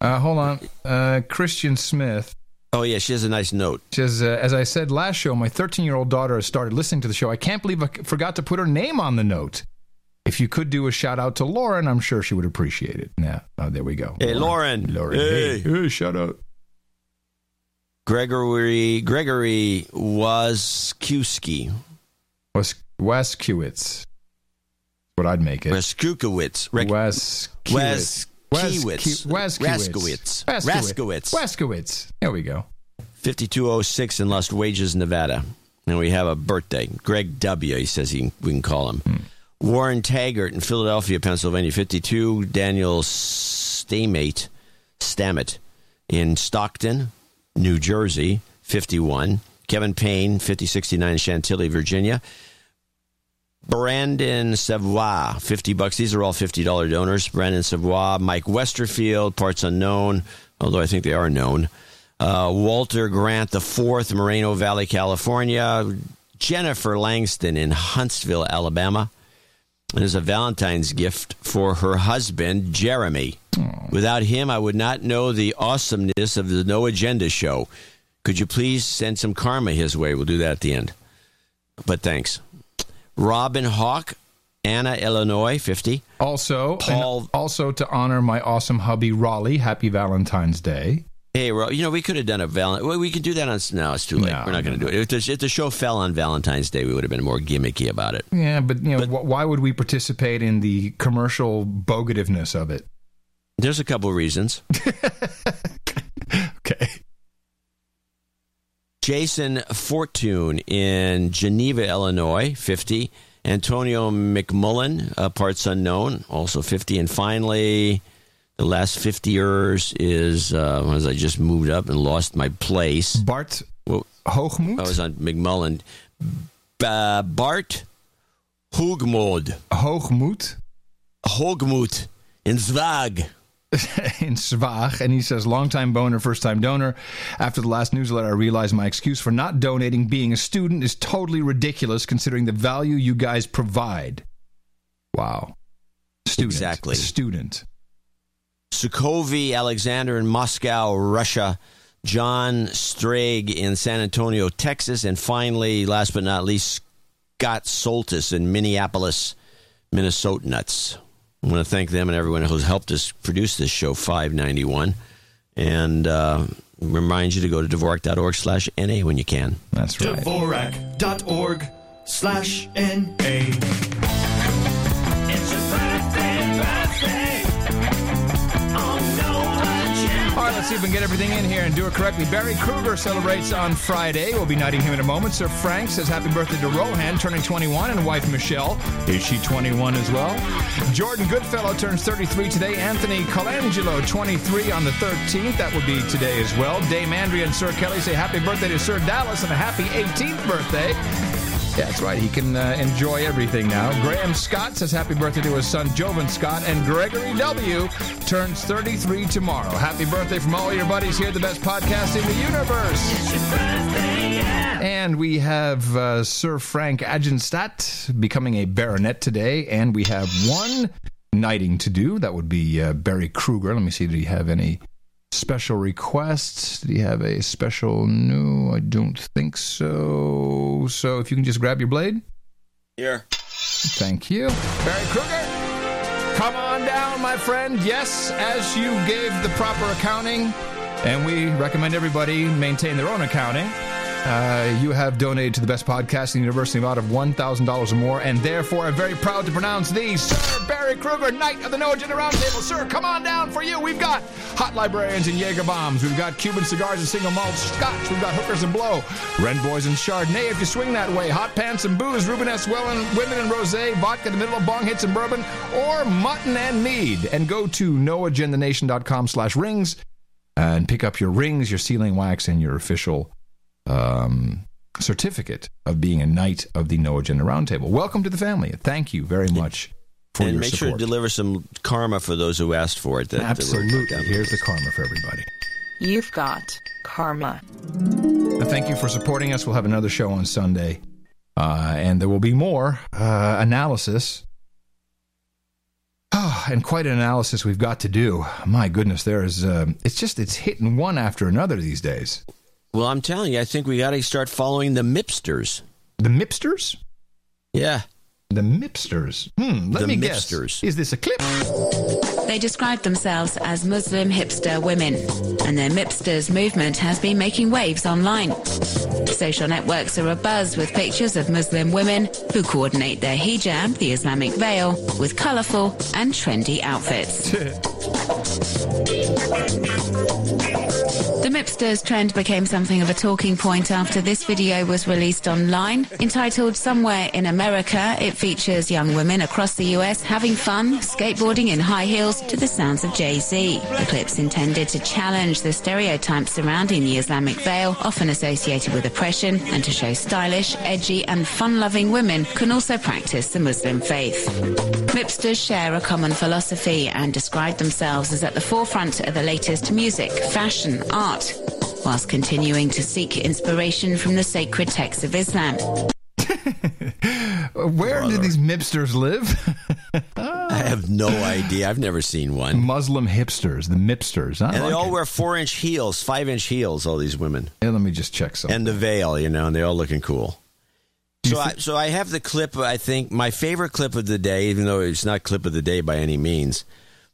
Uh, hold on. Uh, Christian Smith Oh, yeah, she has a nice note. She says, uh, as I said last show, my 13 year old daughter has started listening to the show. I can't believe I forgot to put her name on the note. If you could do a shout out to Lauren, I'm sure she would appreciate it. Yeah, oh, there we go. Hey, Lauren. Lauren. Hey. Hey, hey, shout out. Gregory Gregory Waskiewski. Was Waskiewicz. What I'd make it. Waskiewicz. Waskiewicz. Waskiewicz. Raskowitz. Raskowitz. Waskowitz. There we go. 5206 in Lost Wages, Nevada. And we have a birthday. Greg W. He says he, we can call him. Hmm. Warren Taggart in Philadelphia, Pennsylvania, 52. Daniel Stamate, Stammet in Stockton, New Jersey, 51. Kevin Payne, 5069 Chantilly, Virginia. Brandon Savoy, 50 bucks. These are all $50 donors. Brandon Savoy, Mike Westerfield, parts unknown, although I think they are known. Uh, Walter Grant IV, Moreno Valley, California. Jennifer Langston in Huntsville, Alabama. And as a Valentine's gift for her husband, Jeremy. Without him, I would not know the awesomeness of the No Agenda show. Could you please send some karma his way? We'll do that at the end. But thanks. Robin Hawk, Anna, Illinois, 50. Also, Paul- also to honor my awesome hubby Raleigh, happy Valentine's Day. Hey, Ro, you know, we could have done a Valentine. Well, we could do that on. No, it's too late. No, We're not going to do it. If the, if the show fell on Valentine's Day, we would have been more gimmicky about it. Yeah, but you know, wh- why would we participate in the commercial bogativeness of it? There's a couple of reasons. Okay. Jason Fortune in Geneva, Illinois, 50. Antonio McMullen, uh, parts unknown, also 50. And finally, the last 50 years is, uh, as I just moved up and lost my place. Bart Well, Hoogmoed? I was on McMullen. Uh, Bart Hoogmoed. Hoogmoed Hoogmoed in Zwag. in Svag, and he says, longtime boner, first time donor. After the last newsletter, I realized my excuse for not donating being a student is totally ridiculous considering the value you guys provide. Wow. Student. Exactly. Student. Sukovi, Alexander in Moscow, Russia. John Strag in San Antonio, Texas. And finally, last but not least, Scott Soltis in Minneapolis, Minnesota nuts. I want to thank them and everyone who's helped us produce this show, 591. And uh, remind you to go to Dvorak.org slash NA when you can. That's right. Dvorak.org slash NA. See if we can get everything in here and do it correctly. Barry Kruger celebrates on Friday. We'll be knighting him in a moment. Sir Frank says happy birthday to Rohan, turning 21, and wife Michelle. Is she 21 as well? Jordan Goodfellow turns 33 today. Anthony Colangelo, 23 on the 13th. That would be today as well. Dame Andrea and Sir Kelly say happy birthday to Sir Dallas and a happy 18th birthday. Yeah, that's right. He can uh, enjoy everything now. Graham Scott says happy birthday to his son Jovan Scott, and Gregory W. turns 33 tomorrow. Happy birthday from all your buddies here, at the best podcast in the universe. And we have uh, Sir Frank Agenstadt becoming a baronet today, and we have one knighting to do. That would be uh, Barry Kruger. Let me see. Did he have any special requests? Did he have a special? No, I don't think so. So if you can just grab your blade. Here. Thank you. Barry Kruger, come on down, my friend. Yes, as you gave the proper accounting, and we recommend everybody maintain their own accounting. Uh, you have donated to the best podcast in the universe in the amount of $1,000 or more, and therefore I'm very proud to pronounce the Sir Barry Kruger, Knight of the No Agenda Roundtable. Sir, come on down for you. We've got hot librarians and Jaeger bombs. We've got Cuban cigars and single malt scotch. We've got hookers and blow. Ren Boys and Chardonnay if you swing that way. Hot pants and booze. Rubenesque Wellen, women and rosé. Vodka in the middle of bong hits and bourbon. Or mutton and mead. And go to noagendanation.com slash rings and pick up your rings, your sealing wax, and your official um, certificate of being a knight of the No Agenda Roundtable. Welcome to the family. Thank you very much for your support. and your make support. sure to deliver some karma for those who asked for it. That, that Absolutely. Here's the karma for everybody. You've got karma. Uh, Thank you for supporting us. We'll have another show on Sunday, uh, and there will be more uh, analysis. Ah, and quite an analysis we've got to do. My goodness, there is. Uh, it's just it's hitting one after another these days. Well, I'm telling you, I think we got to start following the Mipsters. The Mipsters? Yeah. The Mipsters. Hmm. Let The me Mipsters. guess. Is this a clip? They describe themselves as Muslim hipster women, and their Mipsters movement has been making waves online. Social networks are abuzz with pictures of Muslim women who coordinate their hijab, the Islamic veil, with colourful and trendy outfits. The Mipsters trend became something of a talking point after this video was released online. Entitled Somewhere in America, it features young women across the US having fun, skateboarding in high heels to the sounds of Jay-Z. The clip's intended to challenge the stereotypes surrounding the Islamic veil, often associated with oppression, and to show stylish, edgy, and fun-loving women can also practice the Muslim faith. Mipsters share a common philosophy and describe themselves as at the forefront of the latest music, fashion, art, whilst continuing to seek inspiration from the sacred texts of Islam. Where do these Mipsters live? I have no idea. I've never seen one. Muslim hipsters, the Mipsters. I and they all it. wear four inch heels, five inch heels, all these women. Yeah, let me just check some. And the veil, you know, and they're all looking cool. So I, so I have the clip, I think, my favorite clip of the day, even though it's not clip of the day by any means.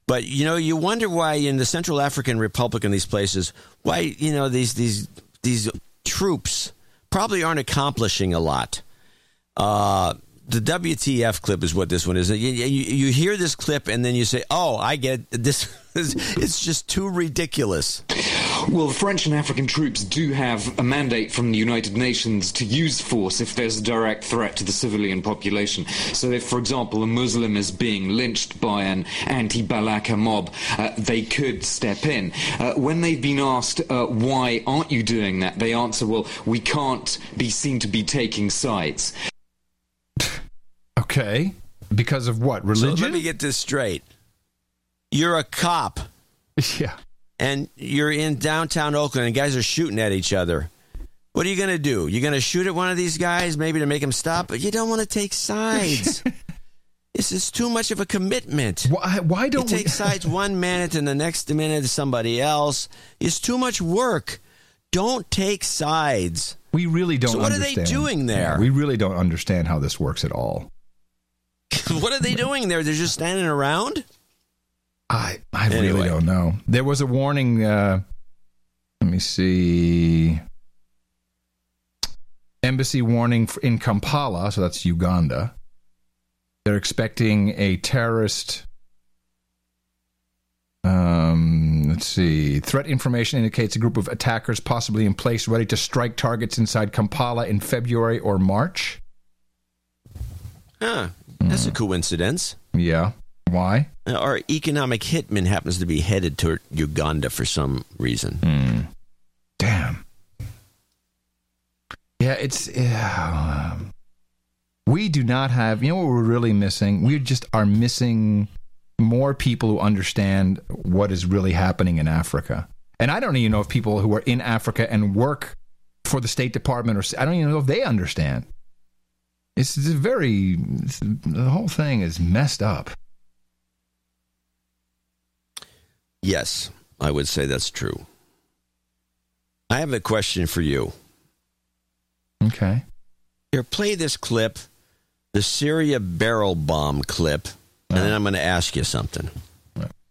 But, you know, you wonder why in the Central African Republic and these places, why, you know, these, these, these troops probably aren't accomplishing a lot. Uh, the WTF clip is what this one is. You, you, you hear this clip and then you say, "Oh, I get it. this." It's just too ridiculous. Well, the French and African troops do have a mandate from the United Nations to use force if there's a direct threat to the civilian population. So, if, for example, a Muslim is being lynched by an anti Balaka mob, uh, they could step in. Uh, when they've been asked, uh, why aren't you doing that, they answer, well, we can't be seen to be taking sides. Okay. Because of what? So Religion? let me get this straight. You're a cop. Yeah. And you're in downtown Oakland and guys are shooting at each other. What are you going to do? You're going to shoot at one of these guys maybe to make him stop, but you don't want to take sides. this is too much of a commitment. Why, why don't you we- take sides one minute and the next minute somebody else? It's too much work. Don't take sides. We really don't. So what are they doing there? Yeah, we really don't understand how this works at all. what are they doing there? They're just standing around. I I Anyway. really don't know. There was a warning. Uh, let me see. Embassy warning in Kampala, so that's Uganda. They're expecting a terrorist. Um, let's see. Threat information indicates a group of attackers possibly in place, ready to strike targets inside Kampala in February or March. Huh. That's a coincidence. Yeah. Why? Uh, our economic hitman happens to be headed toward Uganda for some reason. Hmm. Damn. Yeah, it's. Yeah, we do not have. You know what we're really missing? We just are missing more people who understand what is really happening in Africa. And I don't even know if people who are in Africa and work for the State Department or I don't even know if they understand. It's, it's very. It's, the whole thing is messed up. Yes, I would say that's true. I have a question for you. Okay. Here, play this clip, the Syria barrel bomb clip, and then uh-huh. I'm going to ask you something.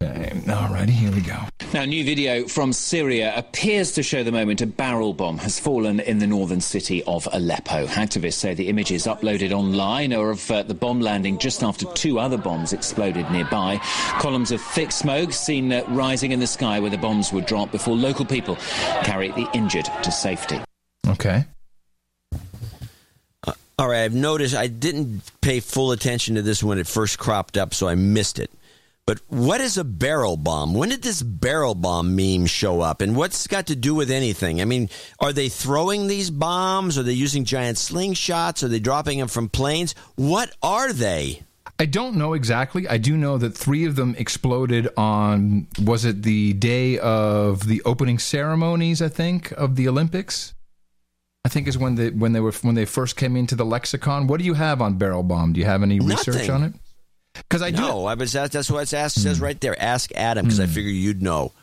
Okay. All righty, here we go. Now, new video from Syria appears to show the moment a barrel bomb has fallen in the northern city of Aleppo. Activists say the images uploaded online are of uh, the bomb landing just after two other bombs exploded nearby. Columns of thick smoke seen uh, rising in the sky where the bombs would drop before local people carry the injured to safety. Okay. All right, I've noticed I didn't pay full attention to this when it first cropped up, so I missed it. But what is a barrel bomb? When did this barrel bomb meme show up? And what's got to do with anything? I mean, are they throwing these bombs? Are they using giant slingshots? Are they dropping them from planes? What are they? I don't know exactly. I do know that three of them exploded on was it the day of the opening ceremonies? I think of the Olympics. I think is when they when they were when they first came into the lexicon. What do you have on barrel bomb? Do you have any research Nothing. on it? Because I do. no, I was that, that's what it asked, says right there. Ask Adam because I figure you'd know.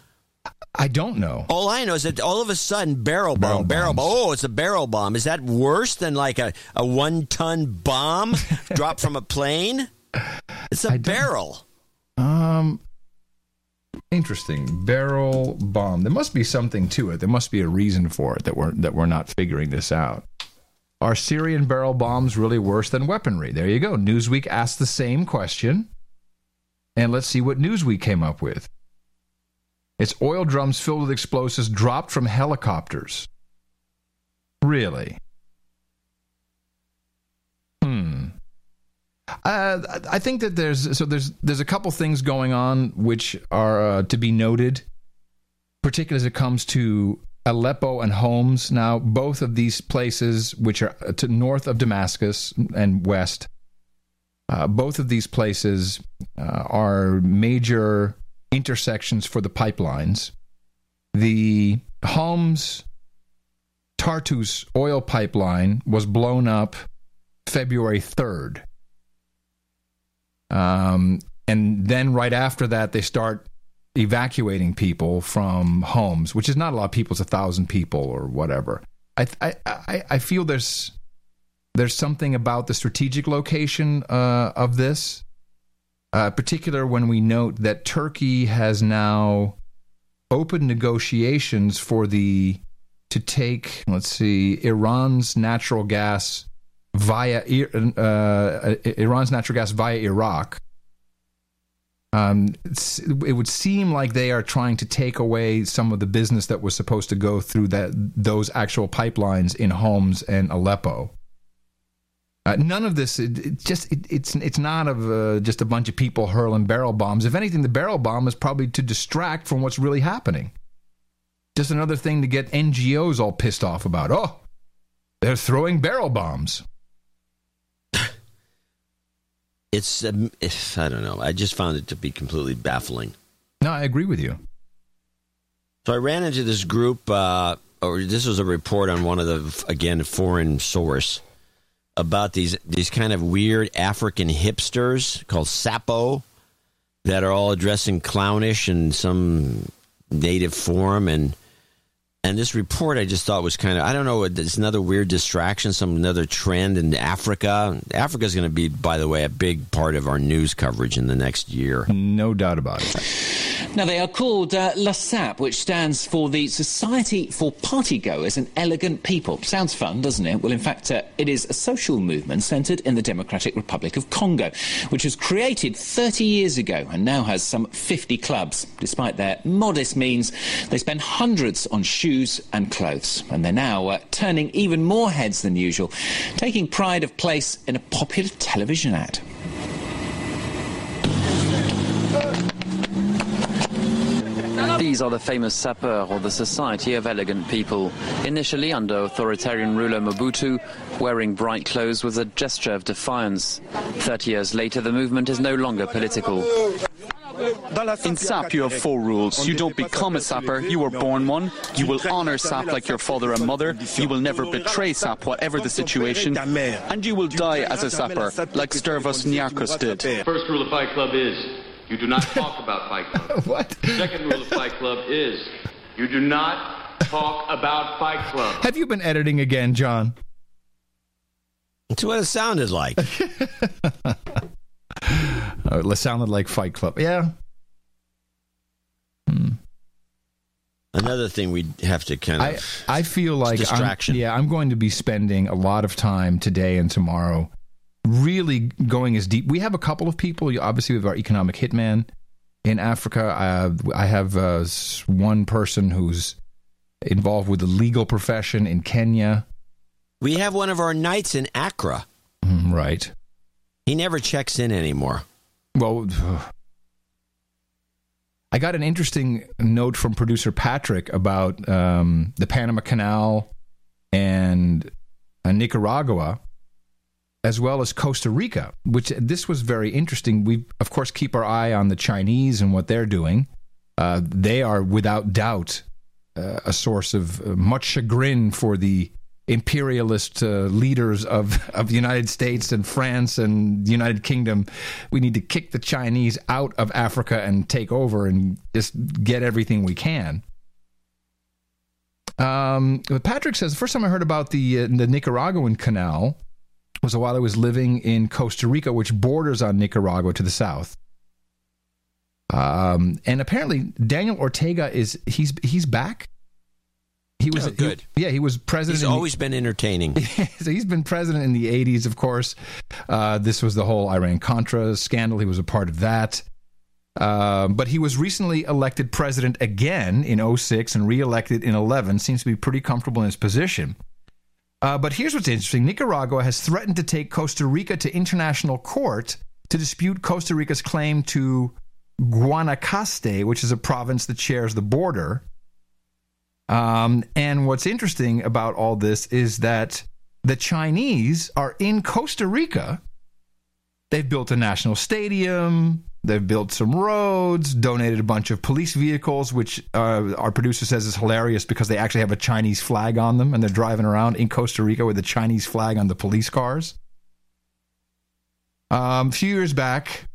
I don't know. All I know is that all of a sudden barrel Barrel bomb, barrel bomb. Oh, it's a barrel bomb. Is that worse than like a, a one ton bomb dropped from a plane? It's a barrel. Um, interesting. Barrel bomb. There must be something to it. There must be a reason for it that we're that we're not figuring this out. Are Syrian barrel bombs really worse than weaponry? There you go. Newsweek asked the same question, and let's see what Newsweek came up with. It's oil drums filled with explosives dropped from helicopters. Really? Hmm. Uh, I think that there's so there's there's a couple things going on which are uh, to be noted, particularly as it comes to Aleppo and Homs. Now, both of these places, which are uh, to north of Damascus and west, uh, both of these places uh, are major intersections for the pipelines. The Homs Tartus oil pipeline was blown up February 3rd. Um, and then right after that, they start evacuating people from homes, which is not a lot of people. It's a thousand people or whatever. I I I, feel there's there's something about the strategic location uh, of this, uh, particular when we note that Turkey has now opened negotiations for the to take let's see Iran's natural gas via uh, Iran's natural gas via Iraq. Um, it would seem like they are trying to take away some of the business that was supposed to go through that those actual pipelines in Homs and Aleppo. Uh, none of this, it, it just it, it's it's not of uh, just a bunch of people hurling barrel bombs. If anything, the barrel bomb is probably to distract from what's really happening. Just another thing to get NGOs all pissed off about. Oh, they're throwing barrel bombs. It's, um, it's I don't know. I just found it to be completely baffling. No, I agree with you. So I ran into this group, uh, or this was a report on one of the again foreign source about these these kind of weird African hipsters called Sapo that are all dressing clownish in some native form and and this report I just thought was kind of I don't know it's another weird distraction some another trend in Africa. Africa is going to be by the way a big part of our news coverage in the next year. No doubt about it Now, they are called uh, LASAP, which stands for the Society for Partygoers and Elegant People. Sounds fun, doesn't it? Well, in fact, uh, it is a social movement centred in the Democratic Republic of Congo, which was created 30 years ago and now has some 50 clubs. Despite their modest means, they spend hundreds on shoes and clothes, and they're now uh, turning even more heads than usual, taking pride of place in a popular television ad. These are the famous sapeurs, or the Society of Elegant People. Initially under authoritarian ruler Mobutu, wearing bright clothes was a gesture of defiance. Thirty years later, the movement is no longer political. In SAP, you have four rules. You don't become a sapper, you were born one. You will honor SAP like your father and mother. You will never betray SAP, whatever the situation. And you will die as a sapper, like Stervos Niarchos did. First rule of Fight Club is you do not talk about Fight Club. what? The Second rule of Fight Club is you do not talk about Fight Club. Have you been editing again, John? That's what it sounded like. Oh, it sounded like Fight Club. Yeah. Hmm. Another thing we have to kind of I, I feel like I'm- distraction. yeah, I'm going to be spending a lot of time today and tomorrow really going as deep. We have a couple of people. Obviously, we have our economic hitman in Africa. Uh, I have uh, one person who's involved with the legal profession in Kenya. we have one of our knights in Accra. Mm, Right. He never checks in anymore. Well, I got an interesting note from producer Patrick about um, the Panama Canal and uh, Nicaragua, as well as Costa Rica. Which this was very interesting. We, of course, keep our eye on the Chinese and what they're doing. Uh, they are without doubt uh, a source of uh, much chagrin for the imperialist uh, leaders of, of the United States and France and the United Kingdom. We need to kick the Chinese out of Africa and take over and just get everything we can. Um, Patrick says the first time I heard about the uh, the Nicaraguan canal was a while I was living in Costa Rica, which borders on Nicaragua to the south. Um, and apparently Daniel Ortega is he's he's back. He was Oh, good. he- yeah, he was president. He's in the- always been entertaining. so he's been president in the 80s, of course. Uh, this was the whole Iran Contra scandal. He was a part of that. Uh, but he was recently elected president again in 06 and reelected in 11. Seems to be pretty comfortable in his position. Uh, but here's what's interesting Nicaragua has threatened to take Costa Rica to international court to dispute Costa Rica's claim to Guanacaste, which is a province that shares the border. Um, and what's interesting about all this is that the Chinese are in Costa Rica. They've built a national stadium. They've built some roads, donated a bunch of police vehicles, which uh, our producer says is hilarious because they actually have a Chinese flag on them and they're driving around in Costa Rica with a Chinese flag on the police cars. Um, a few years back,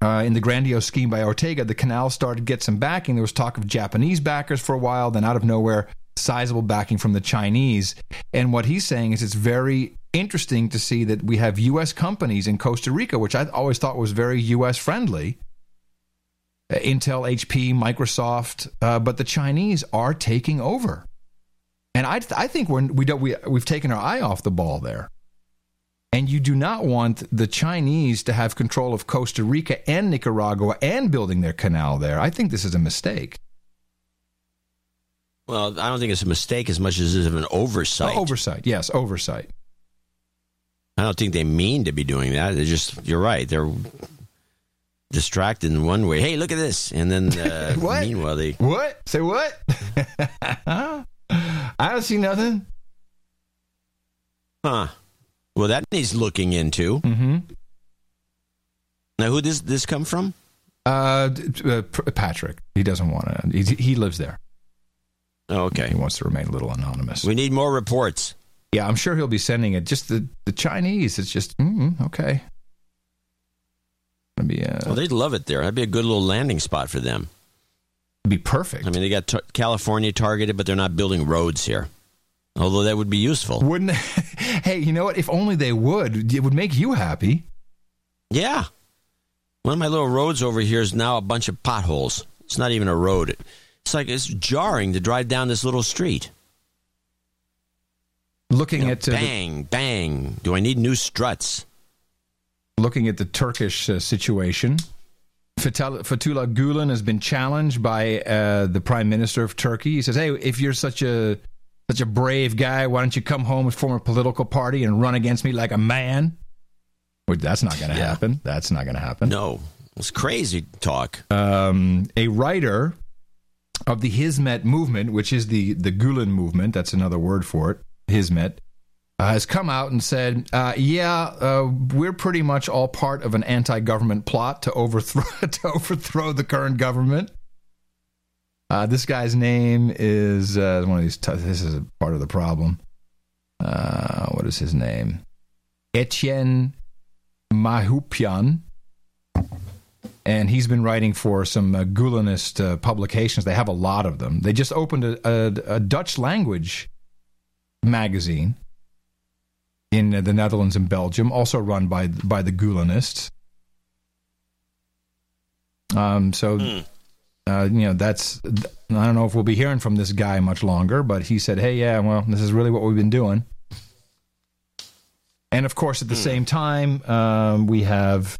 uh, in the grandiose scheme by Ortega, the canal started to get some backing. There was talk of Japanese backers for a while, then out of nowhere, sizable backing from the Chinese. And what he's saying is it's very interesting to see that we have U.S. companies in Costa Rica, which I always thought was very U.S. friendly. Intel, HP, Microsoft, uh, but the Chinese are taking over, and I, I think we're, we don't we we've taken our eye off the ball there. And you do not want the Chinese to have control of Costa Rica and Nicaragua and building their canal there. I think this is a mistake. Well, I don't think it's a mistake as much as it's an oversight. Oh, oversight, yes, oversight. I don't think they mean to be doing that. They're just, you're right. They're distracted in one way. Hey, look at this. And then, uh, What? meanwhile, they. What? Say what? I don't see nothing. Huh. Well, that needs looking into. Mm-hmm. Now, who does this come from? Uh, uh, Patrick. He doesn't want to. He, he lives there. Oh, okay. He wants to remain a little anonymous. We need more reports. Yeah, I'm sure he'll be sending it. Just the, the Chinese. It's just mm, okay. Be uh, Well, they'd love it there. That'd be a good little landing spot for them. be perfect. I mean, they got t- California targeted, but they're not building roads here. Although that would be useful. Wouldn't? hey, you know what? If only they would, it would make you happy. Yeah. One of my little roads over here is now a bunch of potholes. It's not even a road. It's like it's jarring to drive down this little street. Looking You know, at uh, bang, bang. Do I need new struts? looking at the Turkish uh, situation, Fethullah Fethullah Gulen has been challenged by uh, the Prime Minister of Turkey. He says, "Hey, if you're such a such a brave guy, why don't you come home and form a political party and run against me like a man?" Well, that's not going to happen. That's not going to happen. No, it's crazy talk. Um, a writer of the Hizmet movement, which is the the Gulen movement, that's another word for it, Hizmet, uh, has come out and said, uh, "Yeah, uh, we're pretty much all part of an anti-government plot to overthrow to overthrow the current government." Uh, this guy's name is uh, one of these. T- this is a part of the problem. Uh, what is his name? Etyen Mahçupyan and he's been writing for some uh, Gulenist uh, publications. They have a lot of them. They just opened a, a, a Dutch language magazine in the Netherlands and Belgium, also run by by the Gulenists. Um, so, uh, you know, that's I don't know if we'll be hearing from this guy much longer, but he said, "Hey, yeah, well, this is really what we've been doing." And of course, at the same time, um, we have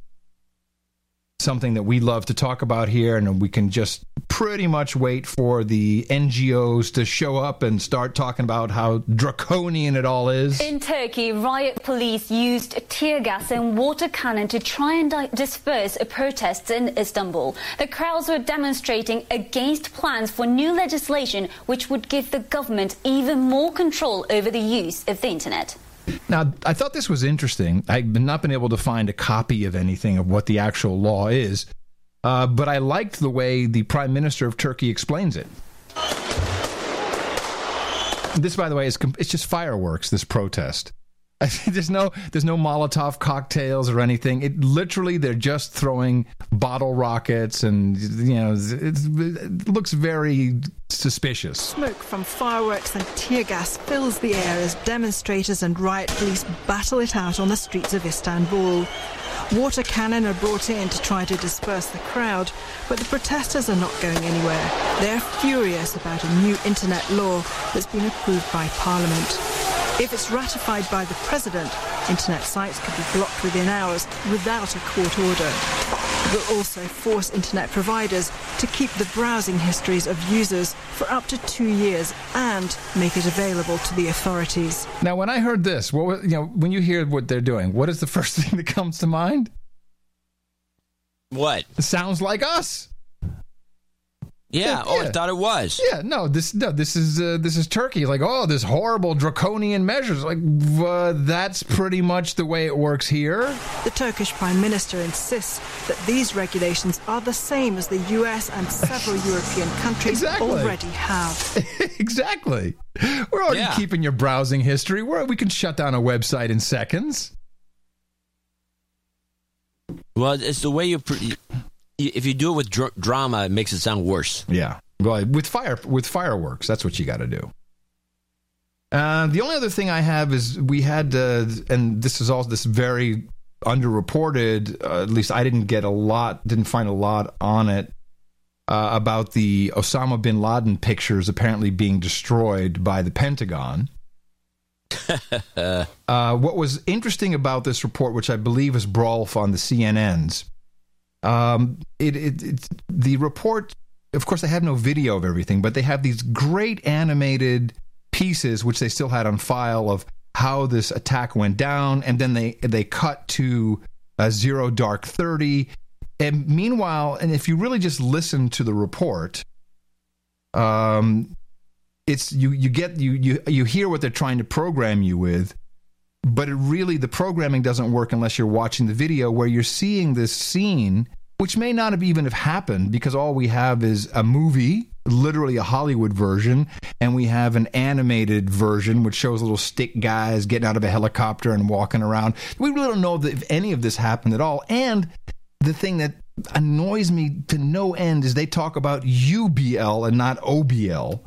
something that we love to talk about here, and we can just pretty much wait for the NGOs to show up and start talking about how draconian it all is. In Turkey, riot police used tear gas and water cannon to try and di- disperse protests in Istanbul. The crowds were demonstrating against plans for new legislation which would give the government even more control over the use of the internet. Now, I thought this was interesting. I've not been able to find a copy of anything of what the actual law is, uh, but I liked the way the Prime Minister of Turkey explains it. This, by the way, is com- it's just fireworks. This protest. there's no there's no Molotov cocktails or anything. It literally they're just throwing bottle rockets and you know it looks very suspicious. Smoke from fireworks and tear gas fills the air as demonstrators and riot police battle it out on the streets of Istanbul. Water cannon are brought in to try to disperse the crowd, but the protesters are not going anywhere. They're furious about a new internet law that's been approved by Parliament. If it's ratified by the President, internet sites could be blocked within hours without a court order. It will also force internet providers to keep the browsing histories of users for up to two years and make it available to the authorities. Now, when I heard this, what was, you know, when you hear what they're doing, what is the first thing that comes to mind? What? It sounds like us. Yeah. Oh, I thought it was. Yeah, no, this no, this is uh, this is Turkey. Like, oh, this horrible draconian measures. Like, uh, that's pretty much the way it works here. The Turkish Prime Minister insists that these regulations are the same as the US and several European countries Exactly. already have. exactly. We're already Yeah. keeping your browsing history. Where we can shut down a website in seconds. Well, it's the way you. Pr- you if you do it with dr- drama, it makes it sound worse. Yeah. Well, with fire with fireworks, that's what you got to do. Uh, the only other thing I have is we had, uh, and this is all this very underreported. Uh, at least I didn't get a lot, didn't find a lot on it uh, about the Osama bin Laden pictures apparently being destroyed by the Pentagon. Uh, what was interesting about this report, which I believe is Brolf on the CNNs, um, it, it, it the report. Of course, they have no video of everything, but they have these great animated pieces, which they still had on file of how this attack went down, and then they they cut to uh, zero dark thirty. And meanwhile, and if you really just listen to the report, um, it's you you get you you you hear what they're trying to program you with but it really the programming doesn't work unless you're watching the video where you're seeing this scene which may not have even have happened because all we have is a movie literally a Hollywood version, and we have an animated version which shows little stick guys getting out of a helicopter and walking around. We really don't know if any of this happened at all. And the thing that annoys me to no end is they talk about UBL and not OBL.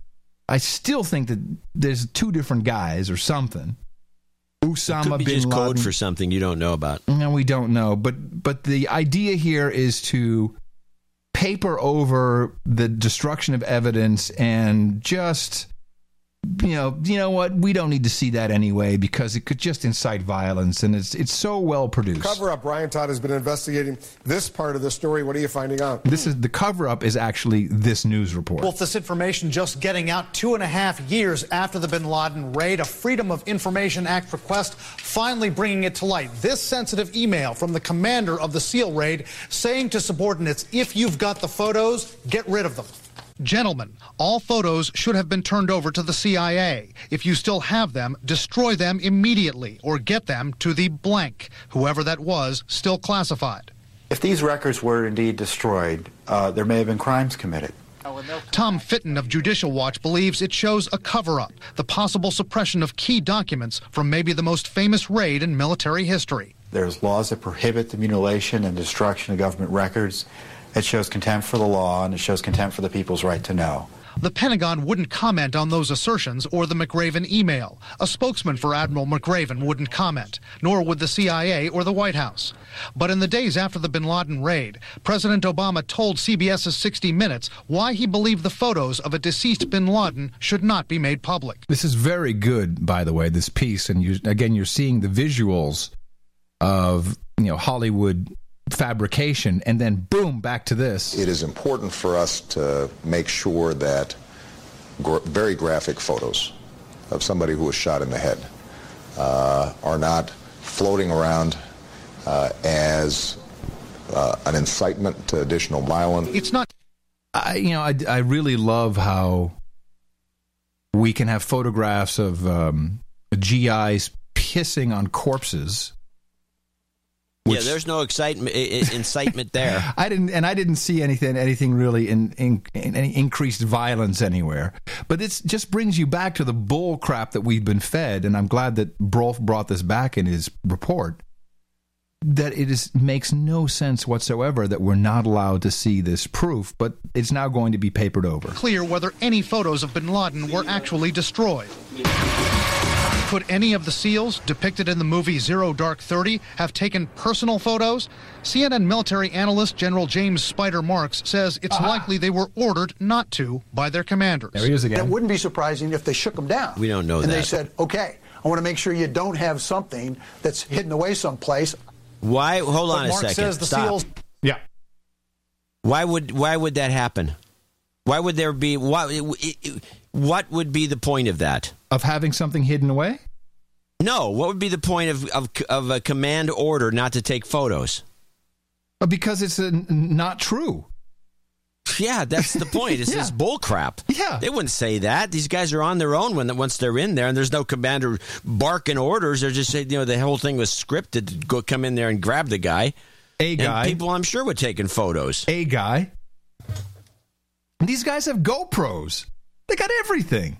I still think that there's two different guys or something. Osama Could be bin just Laden. code for something you don't know about. No, we don't know. But but the idea here is to paper over the destruction of evidence and just you know you know what we don't need to see that anyway because it could just incite violence and it's it's so well produced. Cover up. Brian Todd has been investigating this part of the story. What are you finding out? This is the cover up is actually this news report. With this information just getting out two and a half years after the bin Laden raid, a Freedom of Information Act request finally bringing it to light. This sensitive email from the commander of the SEAL raid saying to subordinates, if you've got the photos, get rid of them. Gentlemen, all photos should have been turned over to the CIA. If you still have them, destroy them immediately or get them to the blank, whoever that was, still classified. If these records were indeed destroyed, uh, there may have been crimes committed. Tom Fitton of Judicial Watch believes it shows a cover up, the possible suppression of key documents from maybe the most famous raid in military history. There's laws that prohibit the mutilation and destruction of government records. It shows contempt for the law and it shows contempt for the people's right to know. The Pentagon wouldn't comment on those assertions or the McRaven email. A spokesman for Admiral McRaven wouldn't comment, nor would the CIA or the White House. But in the days after the bin Laden raid, President Obama told CBS's 60 Minutes why he believed the photos of a deceased bin Laden should not be made public. This is very good, by the way, this piece. And you, again, you're seeing the visuals of you know Hollywood fabrication, and then boom, back to this. It is important for us to make sure that gr- very graphic photos of somebody who was shot in the head uh, are not floating around uh, as uh, an incitement to additional violence. It's not. I, you know, I, I really love how we can have photographs of um, GIs pissing on corpses. Yeah, there's no excitement, i- i- incitement there. I didn't, and I didn't see anything, anything really in, in, in any increased violence anywhere. But it just brings you back to the bull crap that we've been fed, and I'm glad that Brolf brought this back in his report. That it is makes no sense whatsoever that we're not allowed to see this proof, but it's now going to be papered over. Clear whether any photos of bin Laden were actually destroyed. Could any of the SEALs depicted in the movie Zero Dark Thirty have taken personal photos? CNN military analyst General James Spider Marks says it's ah. likely they were ordered not to by their commanders. There he is again. It wouldn't be surprising if they shook them down. We don't know and they said, okay, I want to make sure you don't have something that's hidden away someplace. Why? Hold on But a Mark second. says the Stop. SEALs- Yeah. Why would Why would that happen? Why would there be what? What would be the point of that? Of having something hidden away? No. What would be the point of of, of a command order not to take photos? Uh, Because it's uh, not true. Yeah, that's the point. It's Yeah. this bull crap. Yeah. They wouldn't say that. These guys are on their own when once they're in there, and there's no commander barking orders. They're just saying, you know, the whole thing was scripted to go come in there and grab the guy. A And guy. people, I'm sure, were taking photos. A guy. These guys have GoPros. They got everything.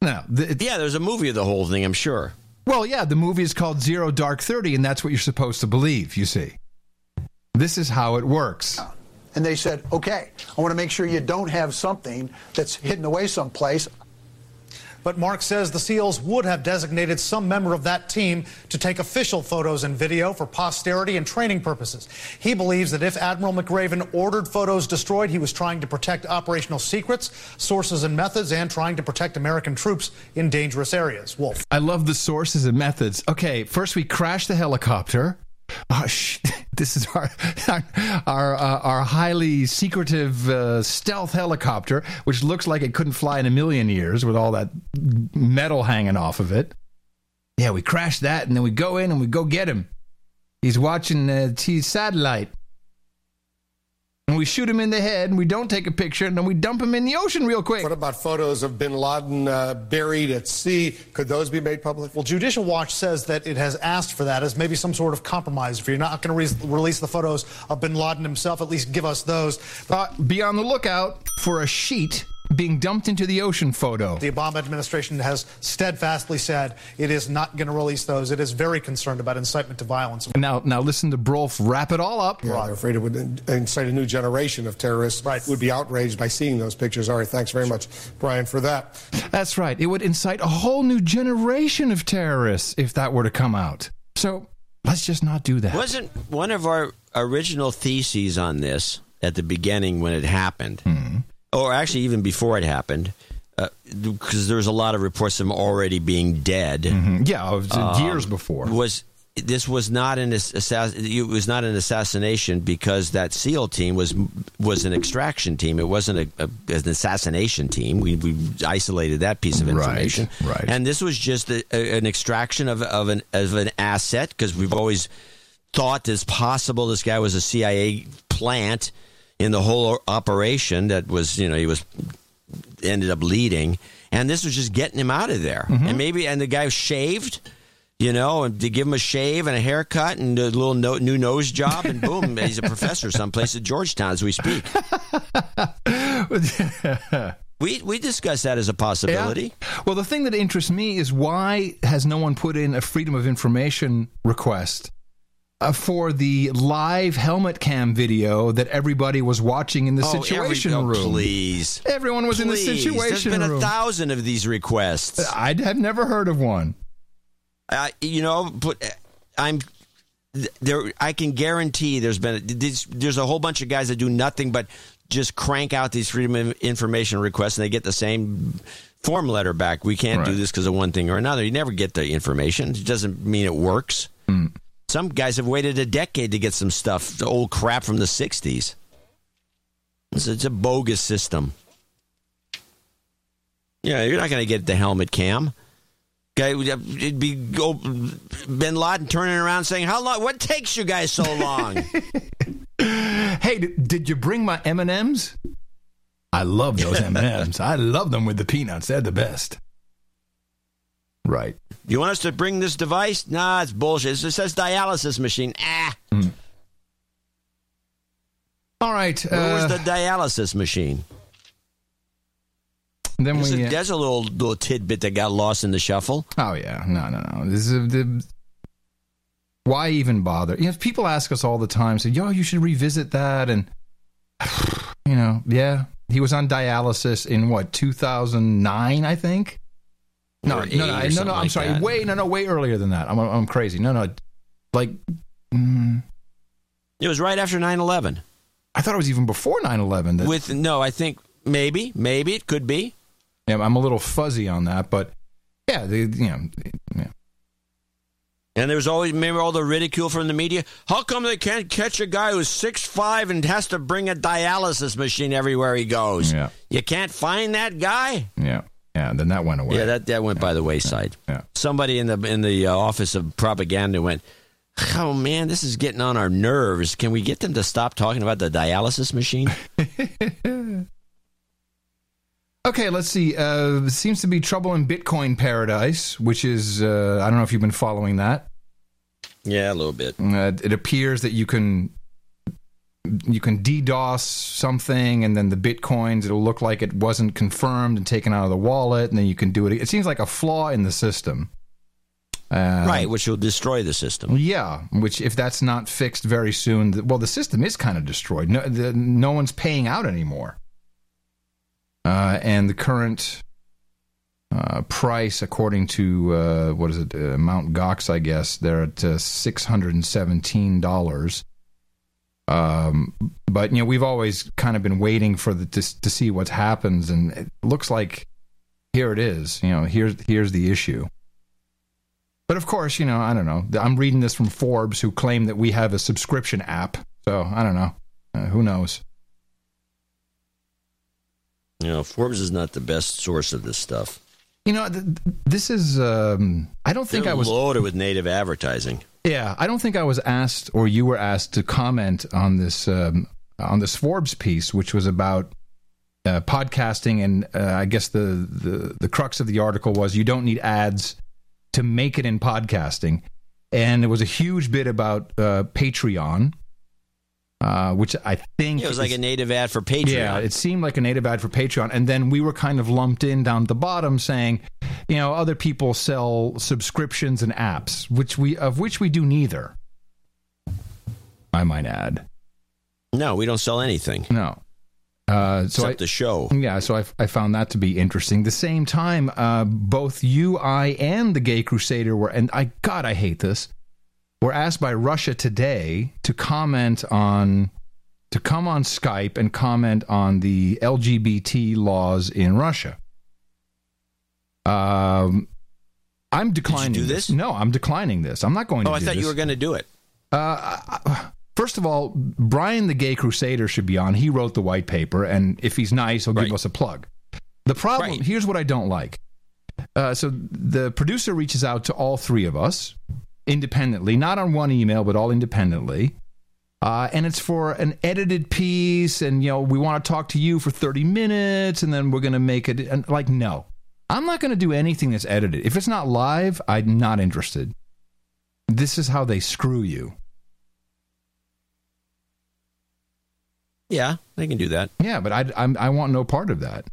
Now, the, yeah, there's a movie of the whole thing. I'm sure. Well, yeah, the movie is called Zero Dark Thirty, and that's what you're supposed to believe. You see, this is how it works. And they said, okay, I want to make sure you don't have something that's hidden away someplace. But Mark says the SEALs would have designated some member of that team to take official photos and video for posterity and training purposes. He believes that if Admiral McRaven ordered photos destroyed, he was trying to protect operational secrets, sources, and methods, and trying to protect American troops in dangerous areas. Wolf. I love the sources and methods. Okay, first we crash the helicopter. Oh, this is our our uh, our highly secretive uh, stealth helicopter, which looks like it couldn't fly in a million years with all that metal hanging off of it. Yeah, we crash that, and then we go in and we go get him. He's watching uh, T satellite. And we shoot him in the head, and we don't take a picture, and then we dump him in the ocean real quick. What about photos of bin Laden uh, buried at sea? Could those be made public? Well, Judicial Watch says that it has asked for that as maybe some sort of compromise. If you're not going to re- release the photos of bin Laden himself, at least give us those. Uh, be on the lookout for a sheet being dumped into the ocean photo. The Obama administration has steadfastly said it is not going to release those. It is very concerned about incitement to violence. Now, now listen to Brolf wrap it all up. Yeah, they're afraid it would incite a new generation of terrorists. Right. Would be outraged by seeing those pictures. All right, thanks very much, Brian, for that. That's right. It would incite a whole new generation of terrorists if that were to come out. So let's just not do that. Wasn't one of our original theses on this at the beginning when it happened, Hmm. Or actually even before it happened, because there was a lot of reports of him already being dead. Mhm. Yeah, it was Um, years before. Was this was not an assass- it was not an assassination because that SEAL team was was an extraction team. It wasn't a, a, an assassination team. We, we isolated that piece of Right, information. right. And this was just a, an extraction of, of an of an asset because we've always thought it's possible this guy was a CIA plant in the whole operation that was you know he was ended up leading. And this was just getting him out of there. Mm-hmm. And maybe and the guy shaved you know and to give him a shave and a haircut and a little no, new nose job and boom he's a professor someplace at georgetown as we speak. We we discussed that as a possibility. Yeah. Well, the thing that interests me is why has no one put in a Freedom of Information request uh, for the live helmet cam video that everybody was watching in the Oh, situation every- oh, room? please Everyone was in the Please. situation there's been room. a thousand of these requests I have never heard of one. Uh, you know, but I'm there. I can guarantee there's been there's, there's a whole bunch of guys that do nothing but just crank out these freedom of information requests, and they get the same form letter back. We can't do this because of one thing or another. You never get the information. It doesn't mean it works. Hmm. Some guys have waited a decade to get some stuff, the old crap from the '60s. It's, it's a bogus system. Yeah, you're not going to get the helmet cam. Guy, it'd be go, Bin Laden turning around saying, "How long? What takes you guys so long?" Hey, did you bring my M and M's? I love those M and M's. I love them with the peanuts. They're the best. Right. you want us to bring this device? Nah, it's bullshit. It says dialysis machine. Ah, All right. where was uh, the dialysis machine? then There's, we. a, there's a little little tidbit that got lost in the shuffle. Oh yeah, no, no, no. This is a, the. Why even bother? You know, people ask us all the time, say, "Yo, you should revisit that," and you know, yeah, he was on dialysis in what 2009, I think. No, no, no, or no, no. I'm like sorry. that. Way, no, no, way earlier than that. I'm, I'm crazy. No, no, like, mm, It was right after 9/11. I thought it was even before 9/11. That, With no, I think maybe, maybe it could be. yeah, I'm a little fuzzy on that, but yeah, the, you know, yeah. And there was always remember all the ridicule from the media. How come they can't catch a guy who's six five and has to bring a dialysis machine everywhere he goes? Yeah. You can't find that guy. yeah, yeah. Then that went away. Yeah, that that went by the wayside. Yeah. Somebody in the in the uh, office of propaganda went, "Oh man, this is getting on our nerves. Can we get them to stop talking about the dialysis machine?" Okay, let's see. Uh, seems to be trouble in Bitcoin paradise, which is uh, I don't know if you've been following that. yeah, a little bit. Uh, it appears that you can you can DDoS something, and then the bitcoins it'll look like it wasn't confirmed and taken out of the wallet, and then you can do it. It seems like a flaw in the system. Uh, right, which will destroy the system. Yeah, which if that's not fixed very soon, well, the system is kind of destroyed. No, the, no one's paying out anymore, uh, and the current uh, price, according to uh, what is it, uh, Mount Gox, I guess, they're at uh, six hundred and seventeen dollars. Um, but you know, we've always kind of been waiting for the to, to see what happens, and it looks like here it is. You know, here's here's the issue. But of course, you know, I don't know. I'm reading this from Forbes, who claim that we have a subscription app. So I don't know. Uh, who knows? You know, Forbes is not the best source of this stuff. You know, th- th- this is. Um, I don't think They're I was. loaded with native advertising. Yeah, I don't think I was asked or you were asked to comment on this um, on this Forbes piece, which was about uh, podcasting, and uh, I guess the, the the crux of the article was you don't need ads to make it in podcasting, and there was a huge bit about uh, Patreon, uh, which I think It was like a native ad for Patreon. yeah, it seemed like a native ad for Patreon, and then we were kind of lumped in down at the bottom, saying, you know, other people sell subscriptions and apps, which we of which we do neither. I might add. No, we don't sell anything. No. Uh, so Except I, the show. Yeah, so I, I found that to be interesting. The same time, uh, both you, I, and the Gay Crusader were, and I, God, I hate this, were asked by Russia today to comment on, to come on Skype and comment on the LGBT laws in Russia. Um, I'm declining do this? No, I'm declining this. I'm not going to do this. Oh, I do thought you were going to do it. Uh, I- first of all, Brian the Gay Crusader should be on. He wrote the white paper, and if he's nice, he'll give us a plug. The problem here's what I don't like. Uh, so the producer reaches out to all three of us independently, not on one email, but all independently. Uh, and it's for an edited piece, and you know we want to talk to you for thirty minutes, and then we're going to make it. And like, no, I'm not going to do anything that's edited. If it's not live, I'm not interested. This is how they screw you. Yeah, they can do that. Yeah, but I, I'm, I want no part of that.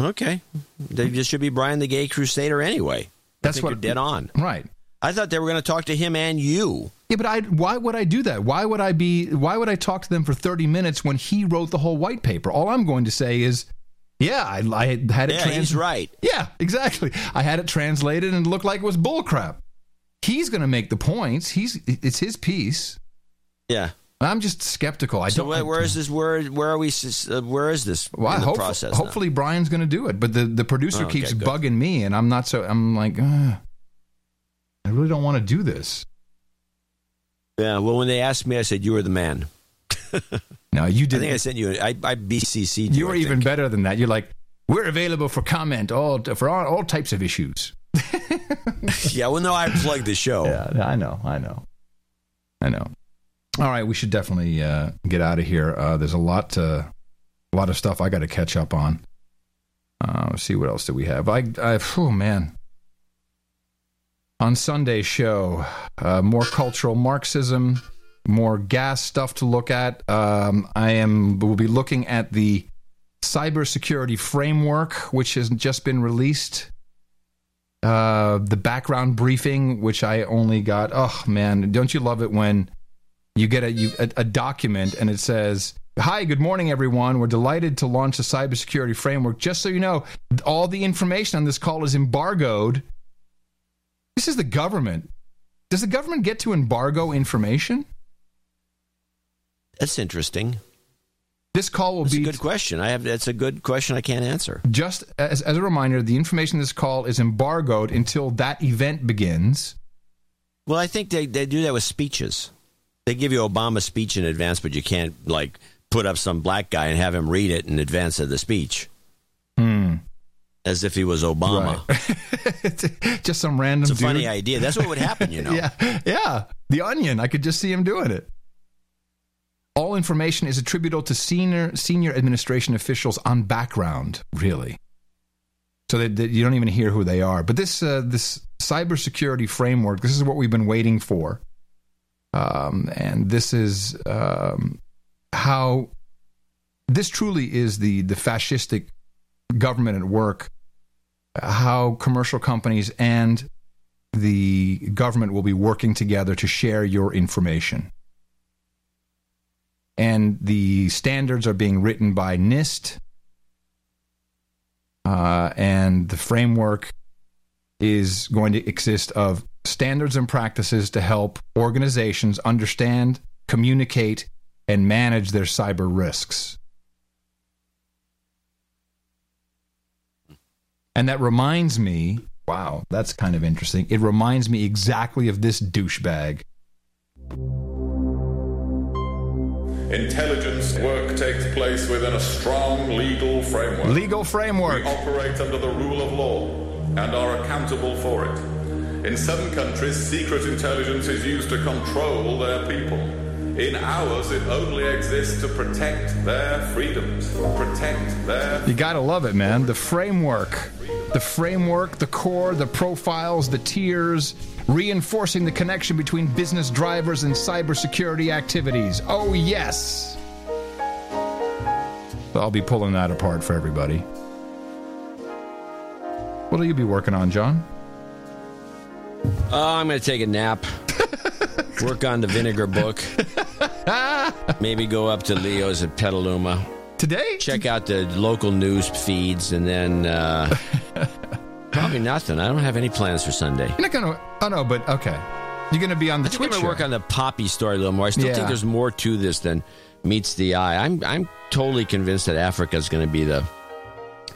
Okay. They just should be Brian the Gay Crusader anyway. That's what- you're dead on. Right. I thought they were going to talk to him and you. Yeah, but I why would I do that? Why would I be why would I talk to them for 30 minutes when he wrote the whole white paper? All I'm going to say is yeah, I, I had it Yeah, trans- he's right. Yeah, exactly. I had it translated and it looked like it was bullcrap. He's going to make the points. He's it's his piece. Yeah. I'm just skeptical. I so don't where, where is this? Where where are we? Uh, where is this Well, hope- process? now? hopefully Brian's going to do it, but the the producer Oh, okay, keeps good. bugging me, and I'm not so. I'm like, "Ugh, I really don't want to do this. Yeah. Well, when they asked me, I said you were the man. No, you didn't. I think I sent you. I, I BCC'd you. You were even better than that. You're like, we're available for comment all for all, all types of issues. yeah. Well, no, I plugged the show. Yeah, I know, I know, I know. All right, we should definitely uh, get out of here. Uh, there's a lot, to, a lot of stuff I got to catch up on. Uh, let's see what else do we have. I, I, oh man. On Sunday's show, uh, more cultural Marxism, more gas stuff to look at. Um, I am. We'll be looking at the cybersecurity framework, which has just been released uh, the background briefing, which I only got. Oh man, don't you love it when you get a, you, a, a document and it says, "Hi, good morning, everyone. We're delighted to launch a cybersecurity framework. Just so you know, all the information on this call is embargoed. This is the government. Does the government get to embargo information? That's interesting. This call will That's be a good question. I have. That's a good question. I can't answer. just as, as a reminder, the information in this call is embargoed until that event begins. Well, I think they, they do that with speeches. They give you Obama's speech in advance, but you can't like put up some black guy and have him read it in advance of the speech, Hmm. As if he was Obama. Just some random. It's a dude. funny idea. That's what would happen, you know. yeah, yeah. The Onion. I could just see him doing it. All information is attributable to senior senior administration officials on background. Really, so that, that you don't even hear who they are. But this uh, this cybersecurity framework. This is what we've been waiting for, um, and this is um, how this truly is the the fascistic government at work. How commercial companies and the government will be working together to share your information. And the standards are being written by NIST, uh, and the framework is going to exist of standards and practices to help organizations understand, communicate, and manage their cyber risks. And that reminds me, wow, that's kind of interesting. It reminds me exactly of this douchebag. Intelligence work takes place within a strong legal framework. Legal framework. We operate under the rule of law and are accountable for it. In some countries, secret intelligence is used to control their people. In ours, it only exists to protect their freedoms, protect their. You gotta love it, man. The framework. The framework, the core, the profiles, the tiers, reinforcing the connection between business drivers and cybersecurity activities. Oh, yes. I'll be pulling that apart for everybody. What'll you be working on, John? Oh, I'm going to take a nap. Work on the vinegar book. Maybe go up to Leo's at Petaluma. Today? Check out the local news feeds and then uh, probably nothing. I don't have any plans for Sunday. You're not gonna. Oh no, but okay. You're gonna be on the I Twitch. I'm gonna work on the poppy story a little more. I still Yeah. think there's more to this than meets the eye. I'm I'm totally convinced that Africa is going to be the.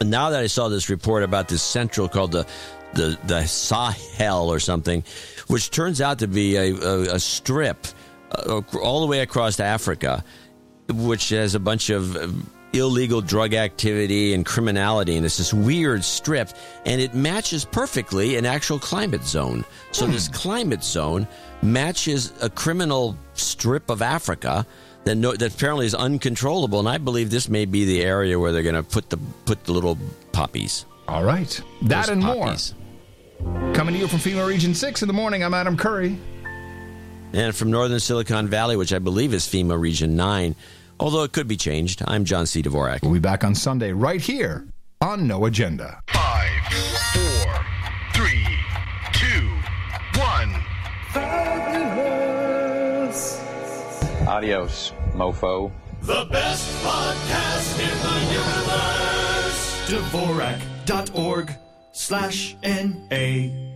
And now that I saw this report about this central called the the the Sahel or something, which turns out to be a, a, a strip uh, all the way across Africa, which has a bunch of uh, illegal drug activity and criminality, and it's this weird strip, and it matches perfectly an actual climate zone. So this climate zone matches a criminal strip of Africa that no, that apparently is uncontrollable, and I believe this may be the area where they're going to put the put the little poppies. All right, that Those and poppies. more. Coming to you from FEMA Region Six in the morning. I'm Adam Curry. And from northern Silicon Valley, which I believe is FEMA Region 9, although it could be changed, I'm John C. Dvorak. We'll be back on Sunday right here on No Agenda. Five, four, three, two, one. Adios, mofo. The best podcast in the universe. Dvorak.org slash N-A.